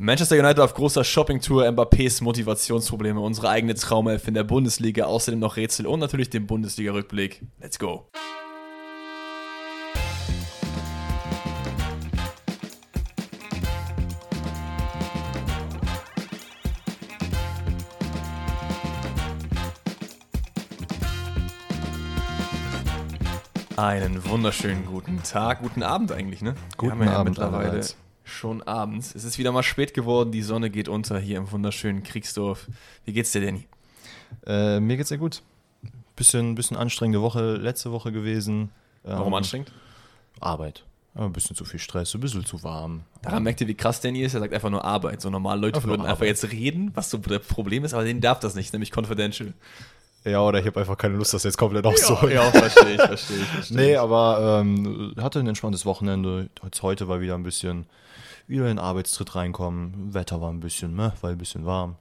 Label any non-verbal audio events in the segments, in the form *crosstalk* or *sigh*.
Manchester United auf großer Shoppingtour, Mbappés Motivationsprobleme, unsere eigene Traumelf in der Bundesliga, außerdem noch Rätsel und natürlich den Bundesliga-Rückblick. Let's go! Einen wunderschönen guten Tag, guten Abend eigentlich, ne? Guten Wir haben ja Abend mittlerweile allerseits. Schon abends. Es ist wieder mal spät geworden, die Sonne geht unter hier im wunderschönen Kriegsdorf. Wie geht's dir, Danny? Äh, mir geht's sehr gut. Bisschen, bisschen anstrengende Woche letzte Woche gewesen. Warum Ähm, anstrengend? Arbeit. Ja, Ein bisschen zu viel Stress, ein bisschen zu warm. Daran merkt ihr, wie krass Danny ist. Er sagt einfach nur Arbeit. So normale Leute Einfach würden einfach jetzt reden, was so das Problem ist, aber denen darf das nicht, nämlich confidential. Ja, oder ich habe einfach keine Lust, das jetzt komplett auszuholen. ja, verstehe ich, verstehe ich. Verstehe *laughs* Nee, aber ähm, hatte ein entspanntes Wochenende. Heute war wieder ein bisschen, wieder in den Arbeitstritt reinkommen. Wetter war ein bisschen, ne, war ein bisschen warm.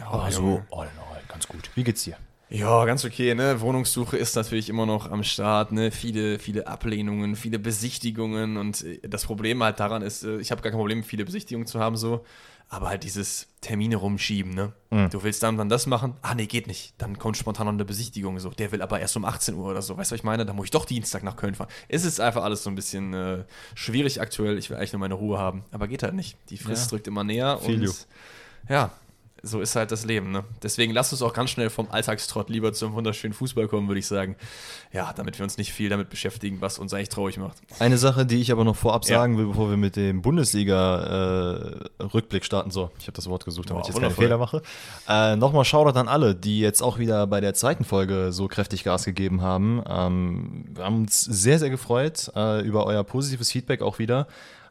aber so, Junge. all in all, ganz gut. Wie geht's dir? Ja, ganz okay, ne? Wohnungssuche ist natürlich immer noch am Start, ne? Viele, viele Ablehnungen, viele Besichtigungen und äh, das Problem halt daran ist, äh, ich habe gar kein Problem, viele Besichtigungen zu haben, so, aber halt dieses Termine rumschieben, ne? Mhm. Du willst dann dann das machen, ah nee, geht nicht. Dann kommt spontan noch eine Besichtigung, so, der will aber erst um 18 Uhr oder so, weißt du, was ich meine? Da muss ich doch Dienstag nach Köln fahren. Es ist einfach alles so ein bisschen äh, schwierig aktuell, ich will eigentlich nur meine Ruhe haben, aber geht halt nicht. Die Frist Ja. drückt immer näher Feel you. und ja, so ist halt das Leben, ne? Deswegen lasst uns auch ganz schnell vom Alltagstrott lieber zum wunderschönen Fußball kommen, würde ich sagen. Ja, damit wir uns nicht viel damit beschäftigen, was uns eigentlich traurig macht. Eine Sache, die ich aber noch vorab Ja. sagen will, bevor wir mit dem Bundesliga-Rückblick starten. So, ich habe das Wort gesucht, damit Boah, ich jetzt wundervoll. Fehler mache. Äh, Nochmal Shoutout an alle, die jetzt auch wieder bei der zweiten Folge so kräftig Gas gegeben haben. Ähm, wir haben uns sehr, sehr gefreut äh, über euer positives Feedback auch wieder.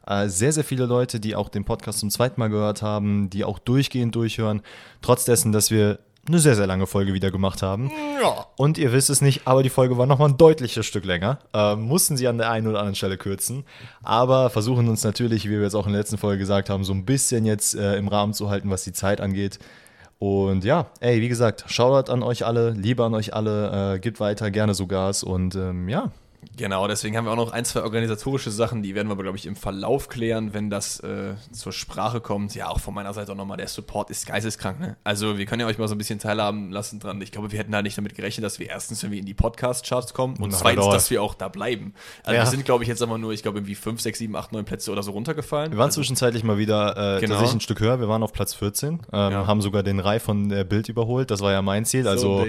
Äh, sehr, sehr viele Leute, die auch den Podcast zum zweiten Mal gehört haben, die auch durchgehend durchhören. Trotz dessen, dass wir eine sehr, sehr lange Folge wieder gemacht haben. Ja. Und ihr wisst es nicht, aber die Folge war nochmal ein deutliches Stück länger. Ähm, mussten sie an der einen oder anderen Stelle kürzen. Aber versuchen uns natürlich, wie wir jetzt auch in der letzten Folge gesagt haben, so ein bisschen jetzt äh, im Rahmen zu halten, was die Zeit angeht. Und ja, ey, wie gesagt, Shoutout an euch alle, Liebe an euch alle, äh, gibt weiter, gerne so Gas. Und ähm, ja, Genau, deswegen haben wir auch noch ein, zwei organisatorische Sachen, die werden wir aber, glaube ich, im Verlauf klären, wenn das äh, zur Sprache kommt. Ja, auch von meiner Seite auch nochmal, der Support ist geisteskrank, ne? Also, wir können ja euch mal so ein bisschen teilhaben lassen dran. Ich glaube, wir hätten da nicht damit gerechnet, dass wir erstens irgendwie in die Podcast-Charts kommen und Na, zweitens, dass wir auch da bleiben. Also, Ja. wir sind, glaube ich, jetzt aber nur, ich glaube, irgendwie 5, 6, 7, 8, 9 Plätze oder so runtergefallen. wir waren also, zwischenzeitlich mal wieder äh, Genau. tatsächlich ein Stück höher. Wir waren auf Platz 14, ähm, Ja. haben sogar den Rai von der Bild überholt. Das war ja mein Ziel. so Also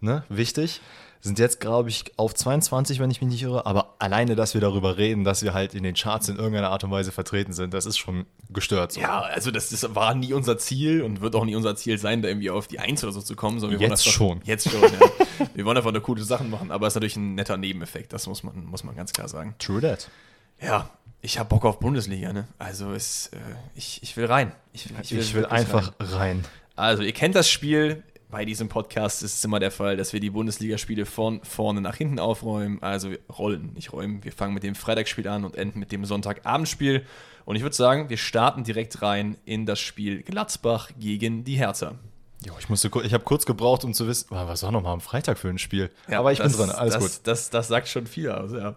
ne, wichtig. Sind jetzt, glaube ich, auf 22, wenn ich mich nicht irre. Aber alleine, dass wir darüber reden, dass wir halt in den Charts in irgendeiner Art und Weise vertreten sind, das ist schon gestört. So. Ja, also das, das war nie unser Ziel und wird auch nie unser Ziel sein, da irgendwie auf die Eins oder so zu kommen. Sondern wir Jetzt wollen einfach, schon. Jetzt schon, ja. *laughs* wir wollen einfach nur coole Sachen machen, aber es ist natürlich ein netter Nebeneffekt, das muss man, muss man ganz klar sagen. True that. Ja, ich habe Bock auf Bundesliga, ne? Also es, äh, ich, ich will rein. Ich will, Ich will, einfach Rein. rein. Also ihr kennt das Spiel. Bei diesem Podcast ist es immer der Fall, dass wir die Bundesligaspiele von vorne nach hinten aufräumen. Also wir rollen, nicht räumen. Wir fangen mit dem Freitagsspiel an und enden mit dem Sonntagabendspiel. Und ich würde sagen, wir starten direkt rein in das Spiel Gladbach gegen die Hertha. Jo, ich musste, ich habe kurz gebraucht, um zu wissen, ah, was war nochmal am Freitag für ein Spiel. Ja, Aber ich das, bin drin, alles das, gut. Das, das sagt schon viel aus, ja.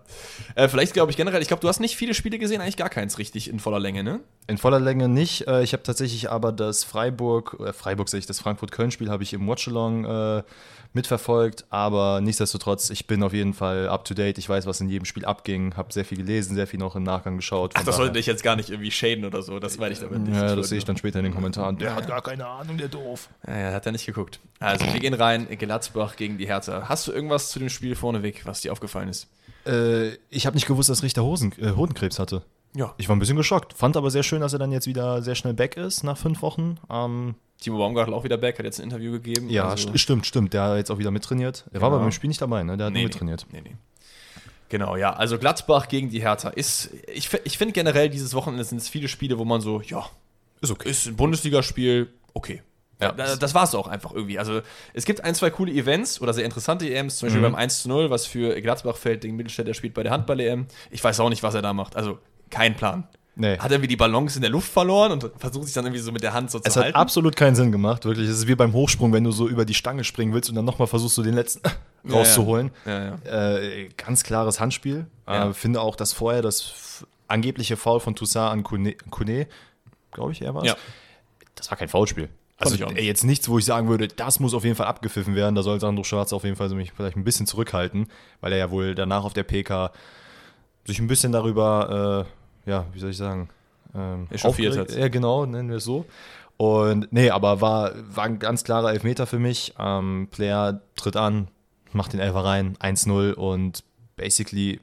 Äh, vielleicht glaube ich generell, ich glaube, du hast nicht viele Spiele gesehen, eigentlich gar keins richtig in voller Länge, ne? In voller Länge nicht. Äh, Ich habe tatsächlich aber das Freiburg, äh, Freiburg sehe ich, das Frankfurt-Köln-Spiel habe ich im Watchalong äh, mitverfolgt, aber nichtsdestotrotz, ich bin auf jeden Fall up to date. Ich weiß, was in jedem Spiel abging, habe sehr viel gelesen, sehr viel noch im Nachgang geschaut. Ach, das sollte ich jetzt gar nicht irgendwie shaden oder so, das meine ich damit nicht. Ja, das sehe ich dann später in den Kommentaren. Ja, ja. gar keine Ahnung, der doof. Ja, ja, hat er nicht geguckt. Also, wir gehen rein, Gladbach gegen die Hertha. Hast du irgendwas zu dem Spiel vorneweg, was dir aufgefallen ist? Äh, ich habe nicht gewusst, dass Richter Hosen, äh, Hodenkrebs hatte. Ja. Ich war ein bisschen geschockt. Fand aber sehr schön, dass er dann jetzt wieder sehr schnell back ist nach fünf Wochen. Ähm, Timo Baumgartel auch wieder back, hat jetzt ein Interview gegeben. ja, also, st stimmt, stimmt. Der hat jetzt auch wieder mittrainiert. Der war Genau. aber beim Spiel nicht dabei, ne? Der hat nee, mittrainiert. nee, nee. Genau, ja. Also Gladbach gegen die Hertha ist, ich, ich finde generell, dieses Wochenende sind es viele Spiele, wo man so, ja, Ist okay. ist ein Bundesligaspiel, okay. Ja, Ja. da- das war es auch einfach irgendwie. Also es gibt ein, zwei coole Events oder sehr interessante EMs, zum Beispiel Mhm. beim 1 zu 0, was für Gladbach fällt, den Mittelstädter spielt bei der Handball-EM. Ich weiß auch nicht, was er da macht. Also kein Plan. Nee. Hat er irgendwie die Ballons in der Luft verloren und versucht sich dann irgendwie so mit der Hand so Es zu hat halten? absolut keinen Sinn gemacht, wirklich. Es ist wie beim Hochsprung, wenn du so über die Stange springen willst und dann nochmal versuchst, so den letzten *laughs* Ja, rauszuholen. Ja, ja. Äh, ganz klares Handspiel. Äh, finde auch, dass vorher das angebliche Foul von Toussaint an Kone, Kone glaube ich, er war es. Ja. Das war kein Foulspiel. Also ey, jetzt nichts, wo ich sagen würde, das muss auf jeden Fall abgepfiffen werden. Da soll Sandro Schwarz auf jeden Fall mich vielleicht ein bisschen zurückhalten, weil er ja wohl danach auf der PK sich ein bisschen darüber, äh, ja, wie soll ich sagen, ähm, Echauffiert hat. Ja, genau, nennen wir es so. Und nee, aber war, war ein ganz klarer Elfmeter für mich. Ähm, Player tritt an, macht den Elfer rein, 1-0 und basically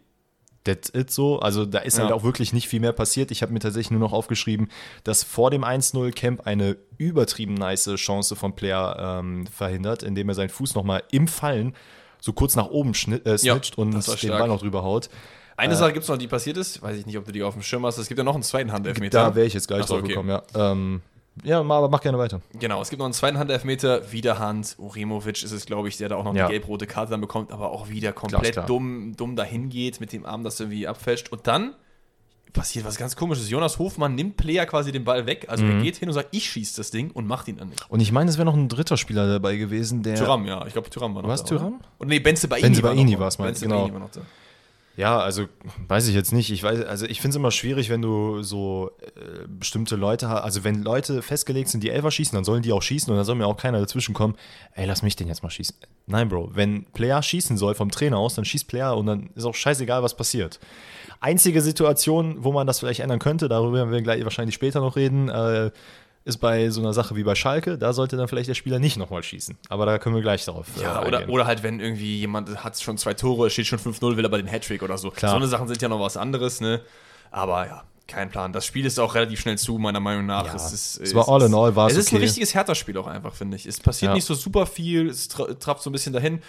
that's it so. Also da ist halt Ja. auch wirklich nicht viel mehr passiert. Ich habe mir tatsächlich nur noch aufgeschrieben, dass vor dem 1-0 Camp eine übertrieben nice Chance von Player ähm, verhindert, indem er seinen Fuß nochmal im Fallen so kurz nach oben schnitt, äh, Ja, snitcht und das war den stark. Ball noch drüber haut. Eine Sache gibt es noch, die passiert ist. Weiß ich nicht, ob du die auf dem Schirm hast. Es gibt ja noch einen zweiten Handelfmeter. Da wäre ich jetzt gleich Ach drauf okay. gekommen, ja. Ähm, ja, aber mach gerne weiter. Genau, es gibt noch einen zweiten Handelfmeter. Wieder Hand. Uremovic ist es, glaube ich, der da auch noch Ja. eine gelb-rote Karte dann bekommt, aber auch wieder komplett Glasklar. dumm, dumm dahin geht, mit dem Arm das irgendwie abfälscht. Und dann passiert was ganz komisches. Jonas Hofmann nimmt Player quasi den Ball weg. Also Mhm. er geht hin und sagt, ich schieße das Ding und macht ihn dann nicht. Und ich meine, es wäre noch ein dritter Spieler dabei gewesen, der. Tyram, ja. Ich glaube, Tyram war noch War's da. Thuram? oder? Und nee, Benze Baini Benze war Baini war's, meinst du, Benze genau. Baini war noch da. Ja, also weiß ich jetzt nicht. Ich weiß, also ich finde es immer schwierig, wenn du so äh, bestimmte Leute hast. Also wenn Leute festgelegt sind, die Elfer schießen, dann sollen die auch schießen und dann soll mir auch keiner dazwischen kommen. Ey, lass mich den jetzt mal schießen. Nein, Bro. Wenn Player schießen soll vom Trainer aus, dann schießt Player und dann ist auch scheißegal, was passiert. Einzige Situation, wo man das vielleicht ändern könnte, darüber werden wir gleich wahrscheinlich später noch reden, äh, ist bei so einer Sache wie bei Schalke. Da sollte dann vielleicht der Spieler nicht nochmal schießen. Aber da können wir gleich darauf Ja, äh, oder, oder halt, wenn irgendwie jemand hat schon zwei Tore, steht schon 5-0, will aber den Hattrick oder so. Klar. So eine Sachen sind ja noch was anderes, ne? Aber ja, kein Plan. Das Spiel ist auch relativ schnell zu, meiner Meinung nach. Ja, es, ist, es war all in all, war es Es ist ein okay. richtiges Hertha-Spiel auch einfach, finde ich. Es passiert Ja. nicht so super viel, es tra trappt so ein bisschen dahin.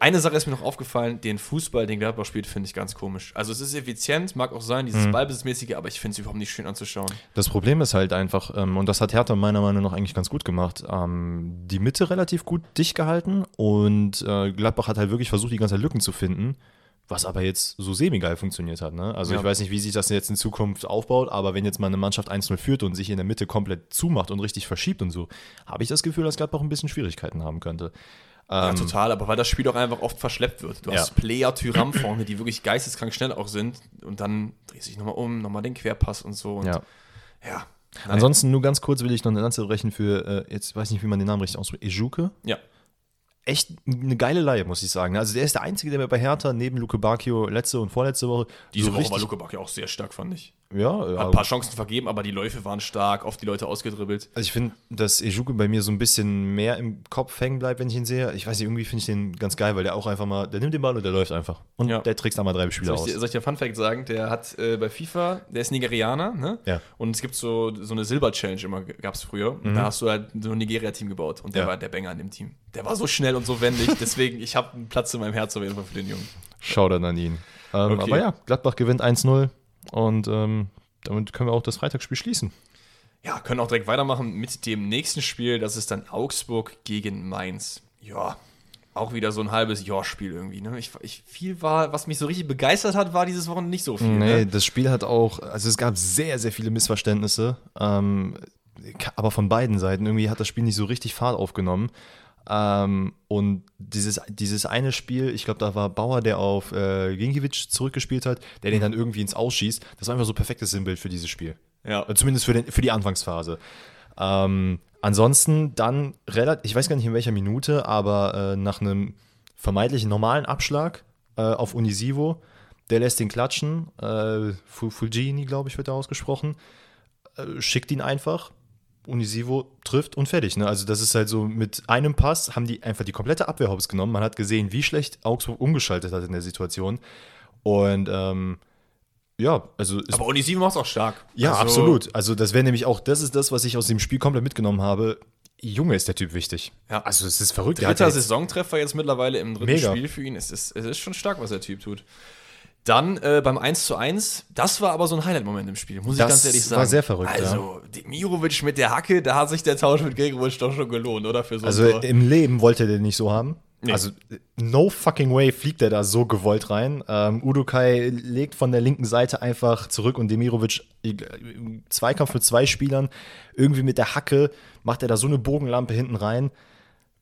Eine Sache ist mir noch aufgefallen, den Fußball, den Gladbach spielt, finde ich ganz komisch. Also es ist effizient, mag auch sein, dieses Mhm. Ballbesitzmäßige, aber ich finde es überhaupt nicht schön anzuschauen. Das Problem ist halt einfach, ähm, und das hat Hertha meiner Meinung nach eigentlich ganz gut gemacht, ähm, die Mitte relativ gut dicht gehalten und äh, Gladbach hat halt wirklich versucht, die ganze Zeit Lücken zu finden, was aber jetzt so semi-geil funktioniert hat. Ne? Also Ja. ich weiß nicht, wie sich das jetzt in Zukunft aufbaut, aber wenn jetzt mal eine Mannschaft 1-0 führt und sich in der Mitte komplett zumacht und richtig verschiebt und so, habe ich das Gefühl, dass Gladbach ein bisschen Schwierigkeiten haben könnte. Ja, Ähm, total, aber weil das Spiel auch einfach oft verschleppt wird. Du Ja. hast Player Tyram vorne, die wirklich geisteskrank schnell auch sind und dann drehst du dich nochmal um, nochmal den Querpass und so. Und ja. ja. Ansonsten nur ganz kurz will ich noch eine Lanze brechen für, äh, jetzt weiß ich nicht, wie man den Namen richtig ausspricht, Ejuke. Ja. Echt eine geile Laie, muss ich sagen. Also der ist der Einzige, der mir bei Hertha neben Luke Bacchio letzte und vorletzte Woche Diese so Woche war Luke Bacchio auch sehr stark, fand ich. Ja, Hat ein paar Chancen vergeben, aber die Läufe waren stark, oft die Leute ausgedribbelt. also ich finde, dass Ejuke bei mir so ein bisschen mehr im Kopf hängen bleibt, wenn ich ihn sehe. Ich weiß nicht, irgendwie finde ich den ganz geil, weil der auch einfach mal, der nimmt den Ball und der läuft einfach. Und Ja. der trickst da mal drei Spieler aus. dir, soll ich dir einen Funfact sagen? Der hat äh, bei FIFA, der ist Nigerianer, ne? Ja. Und es gibt so, so eine Silber-Challenge immer, gab es früher. Und da hast du halt so ein Nigeria-Team gebaut. Und der Mhm. Ja. war der Banger an dem Team. Der war so schnell und so wendig. *laughs* deswegen, ich habe einen Platz in meinem Herz auf jeden Fall für den Jungen. Shoutout an ihn. Ähm, Okay. Aber ja, Gladbach gewinnt 1-0 und ähm, damit können wir auch das Freitagsspiel schließen. Ja, können auch direkt weitermachen mit dem nächsten Spiel. Das ist dann Augsburg gegen Mainz. Ja, auch wieder so ein halbes Jahrspiel irgendwie. Ne? Ich, ich, viel war, was mich so richtig begeistert hat, war dieses Wochenende nicht so viel. Nee, Ne? das Spiel hat auch, also es gab sehr, sehr viele Missverständnisse, ähm, aber von beiden Seiten. Irgendwie hat das Spiel nicht so richtig Fahrt aufgenommen. Ähm, und dieses, dieses eine Spiel, ich glaube, da war Bauer, der auf äh, Gingiewicz zurückgespielt hat, der den dann irgendwie ins Ausschießt. Das war einfach so ein perfektes Sinnbild für dieses Spiel. Ja. Äh, Zumindest für, den, für die Anfangsphase. Ähm, ansonsten dann relativ, ich weiß gar nicht in welcher Minute, aber äh, nach einem vermeintlichen normalen Abschlag äh, auf Unisivo, der lässt ihn klatschen. Äh, Fu- Fulgini, glaube ich, wird da ausgesprochen. Äh, schickt ihn einfach. Unisivo trifft und fertig. Ne? Also, das ist halt so, mit einem Pass haben die einfach die komplette Abwehr hops genommen. Man hat gesehen, wie schlecht Augsburg umgeschaltet hat in der Situation. Und ähm, ja, also Aber Onisivo macht es auch stark. ja, Also, absolut. Also das wäre nämlich auch, das ist das, was ich aus dem Spiel komplett mitgenommen habe. Junge ist der Typ wichtig. Ja. Also es ist verrückt. Dritter Saisontreffer jetzt mittlerweile im dritten Mega. Spiel für ihn. Es ist, es ist schon stark, was der Typ tut. Dann äh, beim 1 zu 1, das war aber so ein Highlight-Moment im Spiel, muss Das ich ganz ehrlich sagen. war sehr verrückt, Also, Demirovic mit der Hacke, da hat sich der Tausch mit Gregoritsch doch schon gelohnt, oder? Für so also Tor. im Leben wollte der nicht so haben. Nee. Also no fucking way fliegt er da so gewollt rein. Ähm, Udukai legt von der linken Seite einfach zurück und Demirovic äh, Zweikampf mit zwei Spielern irgendwie mit der Hacke macht er da so eine Bogenlampe hinten rein.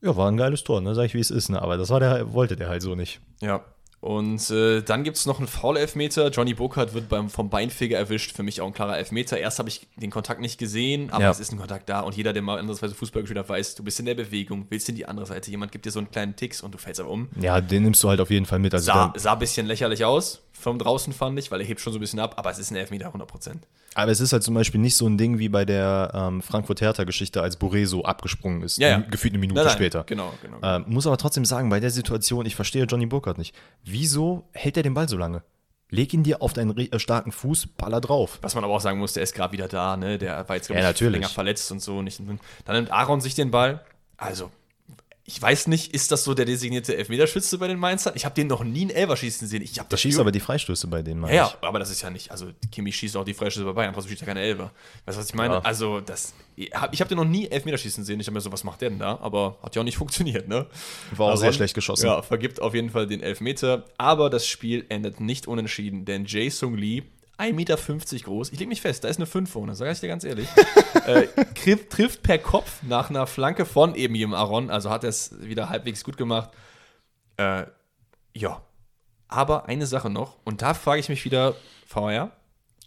Ja, war ein geiles Tor, ne? Sag ich, wie es ist, ne? Aber das war der, wollte der halt so nicht. Ja. Und äh, dann gibt es noch einen Foul-Elfmeter. Johnny Burkhardt wird beim, vom Beinfeger erwischt. Für mich auch ein klarer Elfmeter. Erst habe ich den Kontakt nicht gesehen, aber Ja. es ist ein Kontakt da. Und jeder, der mal andersweise Fußball gespielt hat, weiß, du bist in der Bewegung, willst in die andere Seite. Jemand gibt dir so einen kleinen Ticks und du fällst aber um. Ja, den nimmst du halt auf jeden Fall mit. Also Sah, sah ein bisschen lächerlich aus von draußen, fand ich, weil er hebt schon so ein bisschen ab, aber es ist ein Elfmeter 100%. aber es ist halt zum Beispiel nicht so ein Ding wie bei der ähm, Frankfurt-Hertha-Geschichte, als Boré so abgesprungen ist. Ja, ja. Gefühlt eine Minute Nein, nein, später. Genau, genau. Ähm, muss aber trotzdem sagen, bei der Situation, ich verstehe Johnny Burkhardt nicht. Wieso hält er den Ball so lange? Leg ihn dir auf deinen äh, starken Fuß, baller drauf. Was man aber auch sagen muss, der ist gerade wieder da, ne? Der war jetzt, glaub Ja, länger verletzt und so. Nicht, dann nimmt Aaron sich den Ball. Also, ich weiß nicht, ist das so der designierte Elfmeterschütze bei den Mainzern? Ich habe den noch nie einen Elfer schießen sehen. Ich hab Da schießt aber die Freistöße bei denen, meine ja, ja, aber das ist ja nicht, also Kimi schießt auch die Freistöße bei Bayern, trotzdem schießt er keine Elfer. Weißt du, was ich meine? Ja. Also, das, ich habe hab den noch nie Elfmeterschießen sehen. Ich habe mir so, was macht der denn da? Aber hat ja auch nicht funktioniert, ne? War auch Aaron, sehr schlecht geschossen. Ja, vergibt auf jeden Fall den Elfmeter. Aber das Spiel endet nicht unentschieden, denn Jae Sung Lee, 1,50 Meter groß, ich leg mich fest, da ist eine 5 vorne, sag ich dir ganz ehrlich, *laughs* äh, trifft, trifft per Kopf nach einer Flanke von eben jedem Aaron, also hat er es wieder halbwegs gut gemacht. Äh, ja, aber eine Sache noch, und da frage ich mich wieder, VR,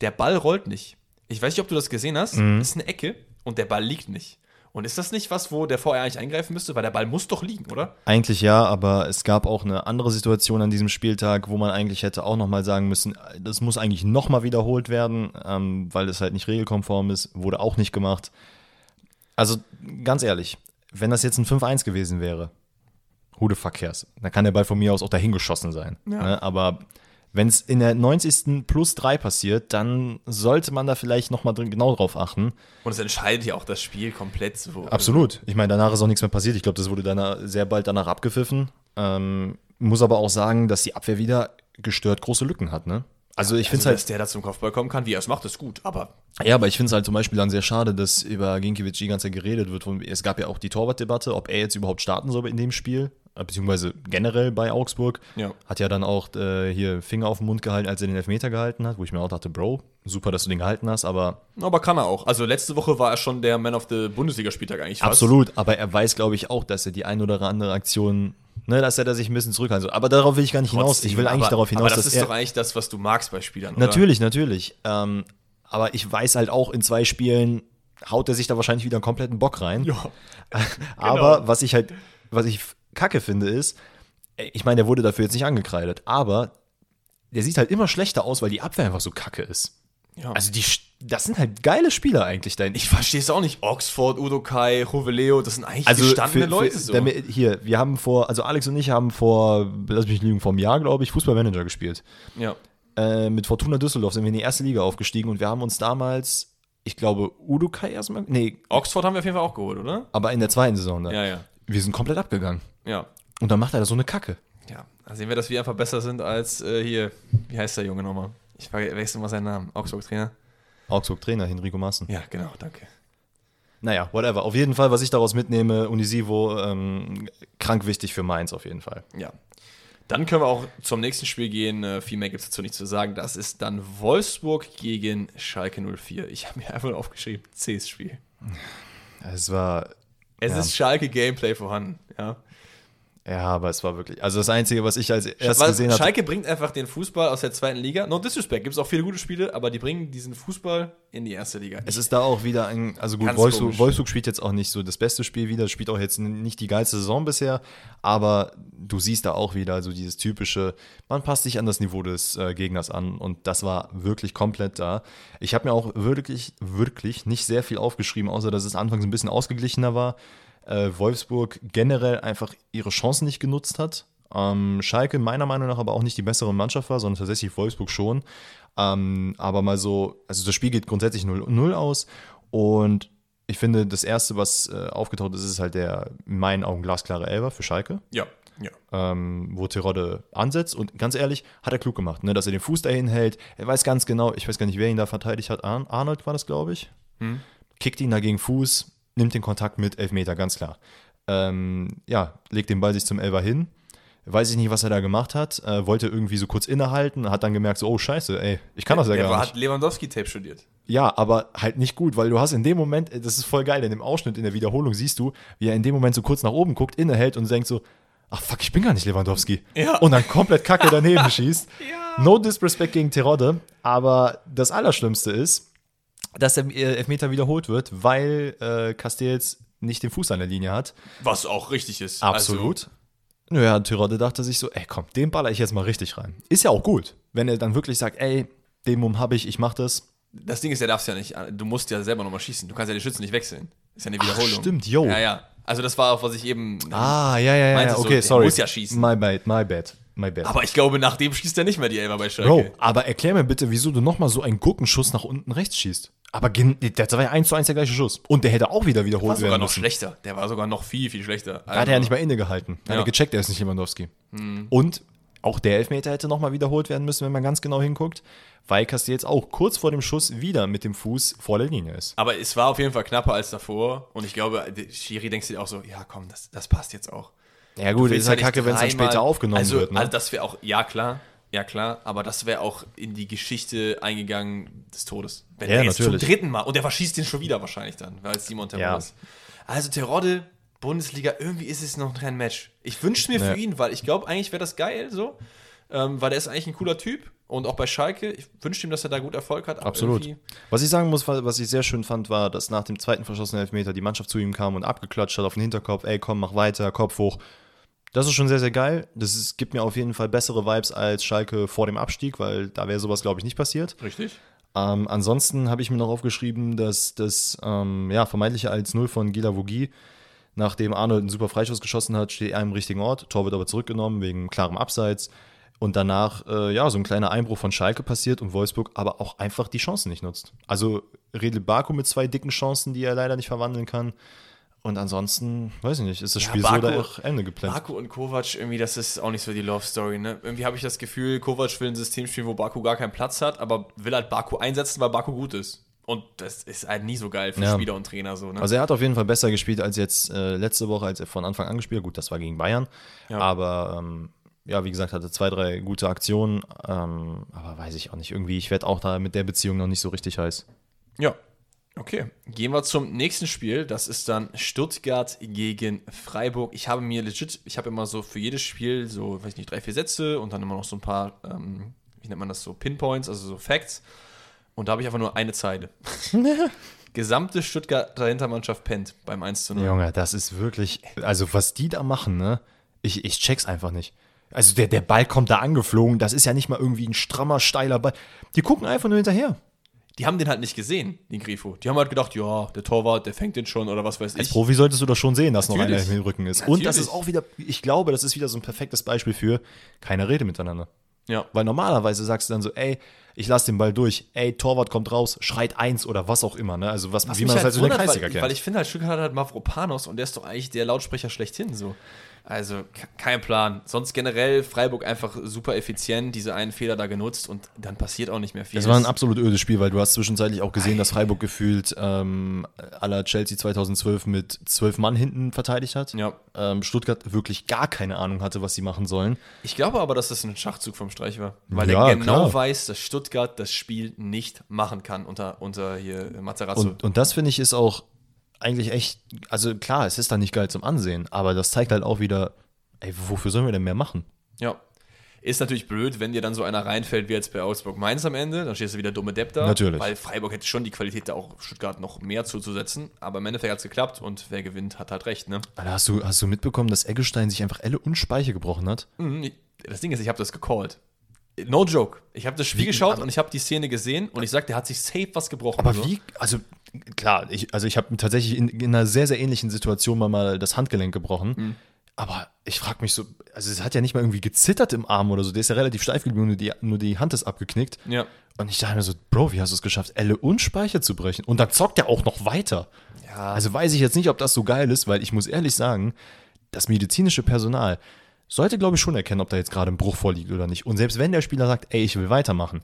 der Ball rollt nicht. Ich weiß nicht, ob du das gesehen hast. Mhm. Das ist eine Ecke und der Ball liegt nicht. Und ist das nicht was, wo der VR eigentlich eingreifen müsste? Weil der Ball muss doch liegen, oder? Eigentlich ja, aber es gab auch eine andere Situation an diesem Spieltag, wo man eigentlich hätte auch nochmal sagen müssen, das muss eigentlich nochmal wiederholt werden, ähm, weil es halt nicht regelkonform ist, wurde auch nicht gemacht. Also ganz ehrlich, wenn das jetzt ein 5-1 gewesen wäre, fuck cares? Dann kann der Ball von mir aus auch dahin geschossen sein. Ja. Ne? Aber wenn es in der 90. plus 3 passiert, dann sollte man da vielleicht nochmal genau drauf achten. Und es entscheidet ja auch das Spiel komplett so. Absolut. Ich meine, danach ist auch nichts mehr passiert. Ich glaube, das wurde dann sehr bald danach abgepfiffen. Ähm, muss aber auch sagen, dass die Abwehr wieder gestört große Lücken hat, ne? Also ich finde Also, es dass der da zum Kopfball kommen kann, wie er es macht, ist gut. Aber halt, ja, aber ich finde es halt zum Beispiel dann sehr schade, dass über Ginkiewicz die ganze Zeit geredet wird. Es gab ja auch die Torwartdebatte, ob er jetzt überhaupt starten soll in dem Spiel, beziehungsweise generell bei Augsburg. Ja. Hat ja dann auch äh, hier Finger auf den Mund gehalten, als er den Elfmeter gehalten hat, wo ich mir auch dachte, Bro, super, dass du den gehalten hast, aber Aber kann er auch. Also letzte Woche war er schon der Man of the Bundesligaspieltag eigentlich fast. Absolut, aber er weiß, glaube ich, auch, dass er die ein oder andere Aktion, ne, dass er da sich ein bisschen zurückhalten soll. Aber darauf will ich gar nicht hinaus. Trotzdem, Ich will eigentlich aber, darauf hinaus, aber das dass ist er. doch eigentlich das, was du magst bei Spielern, oder? Natürlich, natürlich. Ähm, aber ich weiß halt auch, in zwei Spielen haut er sich da wahrscheinlich wieder einen kompletten Bock rein. Ja. *laughs* Aber was ich halt, was ich kacke finde, ist, ey, ich meine, der wurde dafür jetzt nicht angekreidet, aber der sieht halt immer schlechter aus, weil die Abwehr einfach so kacke ist. ja. Also die, das sind halt geile Spieler eigentlich da. ich verstehe es auch nicht. Oxford, Udokai, Juveleo, das sind eigentlich Also gestandene für, Leute für, so. damit, hier, wir haben vor, also Alex und ich haben vor, lass mich nicht lügen, vor einem Jahr, glaube ich, Fußballmanager gespielt. ja. Äh, mit Fortuna Düsseldorf sind wir in die erste Liga aufgestiegen und wir haben uns damals, ich glaube, Udokai erstmal, nee, Oxford haben wir auf jeden Fall auch geholt, oder? aber in der zweiten Saison dann. Ja, ja. Wir sind komplett abgegangen. Ja. Und dann macht er da so eine Kacke. Ja. Da sehen wir, dass wir einfach besser sind als äh, hier. Wie heißt der Junge nochmal? Ich vergesse mal seinen Namen. Augsburg-Trainer. Augsburg-Trainer, Henrico Maaßen. Ja, genau, danke. Naja, whatever. Auf jeden Fall, was ich daraus mitnehme, Unisivo, ähm, krank wichtig für Mainz auf jeden Fall. Ja. Dann können wir auch zum nächsten Spiel gehen. Äh, viel mehr gibt es dazu nicht zu sagen. Das ist dann Wolfsburg gegen Schalke 04. Ich habe mir einfach aufgeschrieben, Cs Spiel. Es war, Es Ja. ist Schalke Gameplay vorhanden. Ja. Ja, aber es war wirklich, also das Einzige, was ich als erstes gesehen habe, Schalke bringt einfach den Fußball aus der zweiten Liga. No disrespect, gibt es auch viele gute Spiele, aber die bringen diesen Fußball in die erste Liga. Es ist da auch wieder ein, also gut, Wolfsburg. Wolfsburg spielt jetzt auch nicht so das beste Spiel wieder, spielt auch jetzt nicht die geilste Saison bisher, aber du siehst da auch wieder so dieses typische, man passt sich an das Niveau des äh, Gegners an und das war wirklich komplett da. Ich habe mir auch wirklich, wirklich nicht sehr viel aufgeschrieben, außer dass es anfangs ein bisschen ausgeglichener war. Äh, Wolfsburg generell einfach ihre Chancen nicht genutzt hat. Ähm, Schalke meiner Meinung nach aber auch nicht die bessere Mannschaft war, sondern tatsächlich Wolfsburg schon. Ähm, aber mal so, also das Spiel geht grundsätzlich 0-0 aus und ich finde, das Erste, was äh, aufgetaucht ist, ist halt der in meinen Augen glasklare Elber für Schalke, ja, ja. ähm, wo Terodde ansetzt und ganz ehrlich, hat er klug gemacht, ne, dass er den Fuß dahin hält. Er weiß ganz genau, ich weiß gar nicht, wer ihn da verteidigt hat. Ar Arnold war das, glaube ich. Hm. Kickt ihn dagegen Fuß, nimmt den Kontakt mit, Elfmeter, ganz klar. Ähm, ja, legt den Ball sich zum Elber hin. Weiß ich nicht, was er da gemacht hat. Äh, wollte irgendwie so kurz innehalten, hat dann gemerkt, so, oh Scheiße, ey, ich kann das ja Der gar nicht. hat Lewandowski-Tape studiert. Ja, aber halt nicht gut, weil du hast in dem Moment, das ist voll geil, in dem Ausschnitt, in der Wiederholung siehst du, wie er in dem Moment so kurz nach oben guckt, innehält und denkt so, ach fuck, ich bin gar nicht Lewandowski. Ja. Und dann komplett kacke daneben *laughs* schießt. No disrespect gegen Terodde, aber das Allerschlimmste ist, dass der äh, Elfmeter wiederholt wird, weil äh, Castells nicht den Fuß an der Linie hat. Was auch richtig ist. Absolut. Naja, Terodde dachte sich so, ey komm, den baller ich jetzt mal richtig rein. Ist ja auch gut, wenn er dann wirklich sagt, ey, den Mumm habe ich, ich mach das. Also, das Ding ist, er darf ja nicht, du musst ja selber nochmal schießen. Du kannst ja die Schützen nicht wechseln. Ist ja eine Wiederholung. stimmt, yo. Ja, ja. Also das war auch, was ich eben. Ah, ja, ja, ja, Meinte so, okay, der sorry. muss ja schießen. My bad, my bad, my bad. Aber ich glaube, nach dem schießt er nicht mehr die Elfer bei Schalke. Bro, aber erklär mir bitte, wieso du nochmal so einen Gurkenschuss nach unten rechts schießt. Aber das war ja eins zu eins der gleiche Schuss. Und der hätte auch wieder war wiederholt sogar werden noch müssen. schlechter. Der war sogar noch viel, viel schlechter. Da hat er ja nicht mal innegehalten. Da hat Ja. er gecheckt, er ist nicht Lewandowski. Und auch der Elfmeter hätte nochmal wiederholt werden müssen, wenn man ganz genau hinguckt, weil Castells auch kurz vor dem Schuss wieder mit dem Fuß vor der Linie ist. Aber es war auf jeden Fall knapper als davor. Und ich glaube, der Schiri denkt sich auch so, ja komm, das, das passt jetzt auch. Ja gut, ist halt ja kacke, wenn es dann später aufgenommen also, wird. Ne? Also das wäre auch, ja klar, ja klar, aber das wäre auch in die Geschichte eingegangen des Todes. Wenn Ja, er jetzt natürlich. zum dritten Mal, und der verschießt den schon wieder wahrscheinlich dann, weil es Simon Terodde Ja. ist. Also Terodde, Bundesliga, irgendwie ist es noch kein Match. Ich wünsche mir Ja. für ihn, weil ich glaube, eigentlich wäre das geil so, ähm, weil der ist eigentlich ein cooler Typ und auch bei Schalke, ich wünsche ihm, dass er da gut Erfolg hat. Absolut. Was ich sagen muss, was ich sehr schön fand, war, dass nach dem zweiten verschossenen Elfmeter die Mannschaft zu ihm kam und abgeklatscht hat auf den Hinterkopf, ey komm, mach weiter, Kopf hoch. Das ist schon sehr, sehr geil. Das ist, gibt mir auf jeden Fall bessere Vibes als Schalke vor dem Abstieg, weil da wäre sowas, glaube ich, nicht passiert. Richtig. Ähm, ansonsten habe ich mir noch aufgeschrieben, dass das ähm, ja, vermeintliche 1-0 von Gila Vogie, nachdem Arnold einen super Freischuss geschossen hat, steht er im richtigen Ort. Tor wird aber zurückgenommen wegen klarem Abseits. Und danach, äh, ja, so ein kleiner Einbruch von Schalke passiert und Wolfsburg aber auch einfach die Chancen nicht nutzt. Also Redel Baku mit zwei dicken Chancen, die er leider nicht verwandeln kann. Und ansonsten, weiß ich nicht, ist das Ja, Spiel Baku- so oder auch Ende geplant. Baku und Kovac, irgendwie, das ist auch nicht so die Love Story, ne? Irgendwie habe ich das Gefühl, Kovac will ein System spielen, wo Baku gar keinen Platz hat, aber will halt Baku einsetzen, weil Baku gut ist. Und das ist halt nie so geil für Ja. Spieler und Trainer so, ne? Also er hat auf jeden Fall besser gespielt als jetzt äh, letzte Woche, als er von Anfang an gespielt hat. Gut, das war gegen Bayern. Ja. Aber ähm, ja, wie gesagt, hatte zwei, drei gute Aktionen. Ähm, aber weiß ich auch nicht. Irgendwie, ich werde auch da mit der Beziehung noch nicht so richtig heiß. ja. Okay, gehen wir zum nächsten Spiel. Das ist dann Stuttgart gegen Freiburg. Ich habe mir legit, ich habe immer so für jedes Spiel so, weiß ich nicht, drei, vier Sätze und dann immer noch so ein paar, ähm, wie nennt man das so, Pinpoints, also so Facts. Und da habe ich einfach nur eine Zeile. *laughs* Gesamte Stuttgarter Hintermannschaft pennt beim 1 zu 0. Junge, das ist wirklich, also was die da machen, ne? Ich, ich check's einfach nicht. Also der, der Ball kommt da angeflogen, das ist ja nicht mal irgendwie ein strammer, steiler Ball. Die gucken einfach nur hinterher. Die haben den halt nicht gesehen, den Grifo. Die haben halt gedacht, ja, der Torwart, der fängt den schon oder was weiß Als ich. Profi solltest du doch schon sehen, dass noch einer Natürlich. im Rücken ist. Und das Natürlich. ist auch wieder, ich glaube, das ist wieder so ein perfektes Beispiel für keine Rede miteinander. Ja. Weil normalerweise sagst du dann so, ey, ich lass den Ball durch, ey, Torwart kommt raus, schreit eins oder was auch immer, ne? Also was, Was wie man das halt so in der Kreisliga weil, kennt. weil ich finde halt, Stuttgart hat halt Mavropanos und der ist doch eigentlich der Lautsprecher schlechthin so. Also ke- kein Plan. Sonst generell Freiburg einfach super effizient, diese einen Fehler da genutzt und dann passiert auch nicht mehr viel. das war ein absolut ödes Spiel, weil du hast zwischenzeitlich auch gesehen, dass Freiburg gefühlt ähm, à la Chelsea 2012 mit zwölf Mann hinten verteidigt hat. ja. Ähm, Stuttgart wirklich gar keine Ahnung hatte, was sie machen sollen. Ich glaube aber, dass das ein Schachzug vom Streich war. Weil Ja, er genau klar. weiß, dass Stuttgart das Spiel nicht machen kann unter, unter hier Materazzo. Und, und das finde ich ist auch eigentlich echt, also klar, es ist dann nicht geil zum Ansehen, aber das zeigt halt auch wieder, ey, wofür sollen wir denn mehr machen? Ja. Ist natürlich blöd, wenn dir dann so einer reinfällt wie jetzt bei Augsburg Mainz am Ende, dann stehst du wieder dumme Depp da. Natürlich. Weil Freiburg hätte schon die Qualität, da auch Stuttgart noch mehr zuzusetzen. Aber im Endeffekt hat es geklappt und wer gewinnt, hat halt recht, ne? Alter, hast du, hast du mitbekommen, dass Eggestein sich einfach Elle und Speiche gebrochen hat? Mhm, Das Ding ist, ich habe das gecallt. No joke. Ich habe das Spiel Wie- geschaut und ich habe die Szene gesehen und ich sag, der hat sich safe was gebrochen. Aber so. wie, also klar, ich, also ich habe tatsächlich in, in einer sehr, sehr ähnlichen Situation mal, mal das Handgelenk gebrochen. Mhm. Aber ich frage mich so, also es hat ja nicht mal irgendwie gezittert im Arm oder so, der ist ja relativ steif geblieben, nur die, nur die Hand ist abgeknickt. Ja. Und ich dachte mir so, Bro, wie hast du es geschafft, Elle und Speicher zu brechen? Und dann zockt er auch noch weiter. Ja. Also weiß ich jetzt nicht, ob das so geil ist, weil ich muss ehrlich sagen, das medizinische Personal sollte, glaube ich, schon erkennen, ob da jetzt gerade ein Bruch vorliegt oder nicht. Und selbst wenn der Spieler sagt, ey, ich will weitermachen,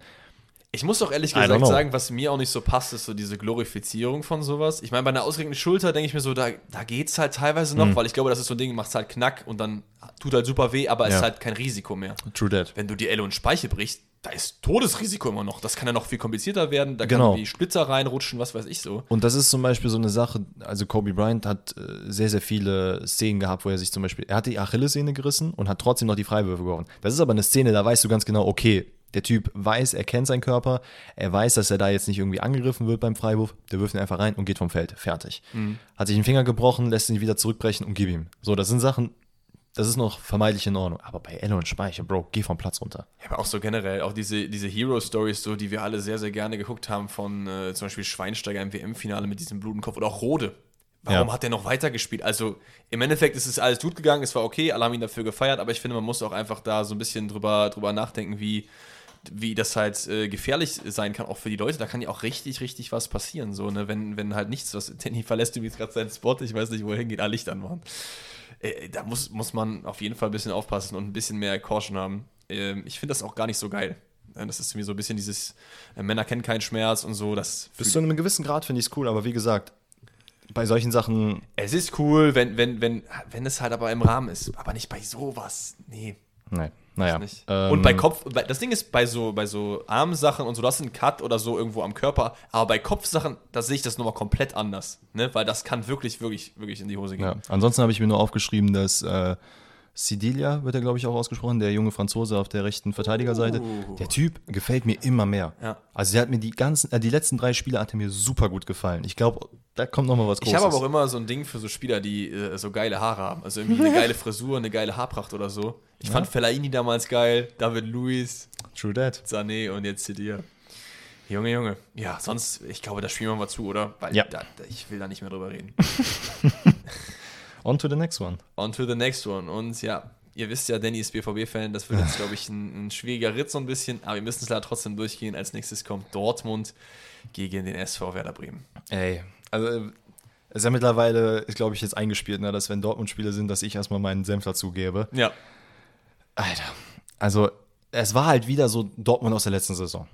Ich muss doch ehrlich gesagt sagen, was mir auch nicht so passt, ist so diese Glorifizierung von sowas. Ich meine, bei einer ausgeregneten Schulter denke ich mir so, da, da geht es halt teilweise Mhm. noch, weil ich glaube, das ist so ein Ding, macht halt Knack und dann tut halt super weh, aber es Ja. ist halt kein Risiko mehr. true that. Wenn du die Elle und Speiche brichst, da ist Todesrisiko immer noch. Das kann ja noch viel komplizierter werden. Da Genau. kann irgendwie Splitzer reinrutschen, was weiß ich so. Und das ist zum Beispiel so eine Sache, also Kobe Bryant hat äh, sehr, sehr viele Szenen gehabt, wo er sich zum Beispiel, er hat die Achillessehne gerissen und hat trotzdem noch die Freiwürfe geworfen. Das ist aber eine Szene, da weißt du ganz genau, okay, der Typ weiß, er kennt seinen Körper, er weiß, dass er da jetzt nicht irgendwie angegriffen wird beim Freiwurf, der wirft ihn einfach rein und geht vom Feld. Fertig. Hat sich den Finger gebrochen, lässt ihn wieder zurückbrechen und gib ihm. So, das sind Sachen, das ist noch vermeidlich in Ordnung. Aber bei und Speicher, Bro, geh vom Platz runter. Ja, aber auch so generell, auch diese, diese Hero-Stories, so, die wir alle sehr, sehr gerne geguckt haben, von äh, zum Beispiel Schweinsteiger im WM-Finale mit diesem Blutenkopf oder auch Rode. Warum Ja. hat er noch weitergespielt? Also im Endeffekt ist es alles gut gegangen, es war okay, alle haben ihn dafür gefeiert, aber ich finde, man muss auch einfach da so ein bisschen drüber, drüber nachdenken, wie, wie das halt äh, gefährlich sein kann, auch für die Leute. Da kann ja auch richtig, richtig was passieren, so, ne? wenn, wenn halt nichts, was *laughs* Danny verlässt übrigens gerade seinen Spot, ich weiß nicht, wo er hingeht, ah, Licht anmachen. Äh, da muss, muss man auf jeden Fall ein bisschen aufpassen und ein bisschen mehr Caution haben. Ähm, ich finde das auch gar nicht so geil. Äh, Das ist mir so ein bisschen dieses, äh, Männer kennen keinen Schmerz und so. Das Bis zu einem gewissen Grad finde ich es cool, aber wie gesagt, bei solchen Sachen es ist cool, wenn, wenn, wenn, wenn es halt aber im Rahmen ist. Aber nicht bei sowas. Nee. Nein, naja. Ähm, und bei Kopf, das Ding ist, bei so, bei so Armsachen und so, das ist ein Cut oder so irgendwo am Körper, aber bei Kopfsachen, da sehe ich das nochmal komplett anders, ne? Weil das kann wirklich, wirklich, wirklich in die Hose gehen. Ja. Ansonsten habe ich mir nur aufgeschrieben, dass äh, Sidilia, wird er glaube ich auch ausgesprochen, der junge Franzose auf der rechten Verteidigerseite. Oh. Der Typ gefällt mir immer mehr. Ja. Also der hat mir die ganzen, äh, die letzten drei Spiele hat er mir super gut gefallen. Ich glaube, da kommt noch mal was Großes. Ich habe aber auch immer so ein Ding für so Spieler, die äh, so geile Haare haben. Also irgendwie eine geile Frisur, eine geile Haarpracht oder so. Ich fand Fellaini damals geil, David Luiz, True That. Sané und jetzt Sidia. Junge, Junge. Ja, sonst, ich glaube, das spielen wir mal zu, oder? Weil Ja. da, da, ich will da nicht mehr drüber reden. *laughs* On to the next one. On to the next one. Und ja, ihr wisst ja, Danny ist BVB-Fan. Das wird jetzt, glaube ich, ein, ein schwieriger Ritt so ein bisschen. Aber wir müssen es leider trotzdem durchgehen. Als nächstes kommt Dortmund gegen den SV Werder Bremen. Ey, also es ist ja mittlerweile, ist glaube ich jetzt eingespielt, ne, dass wenn Dortmund-Spiele sind, dass ich erstmal meinen Senf dazugebe. Ja. Alter, also es war halt wieder so Dortmund aus der letzten Saison.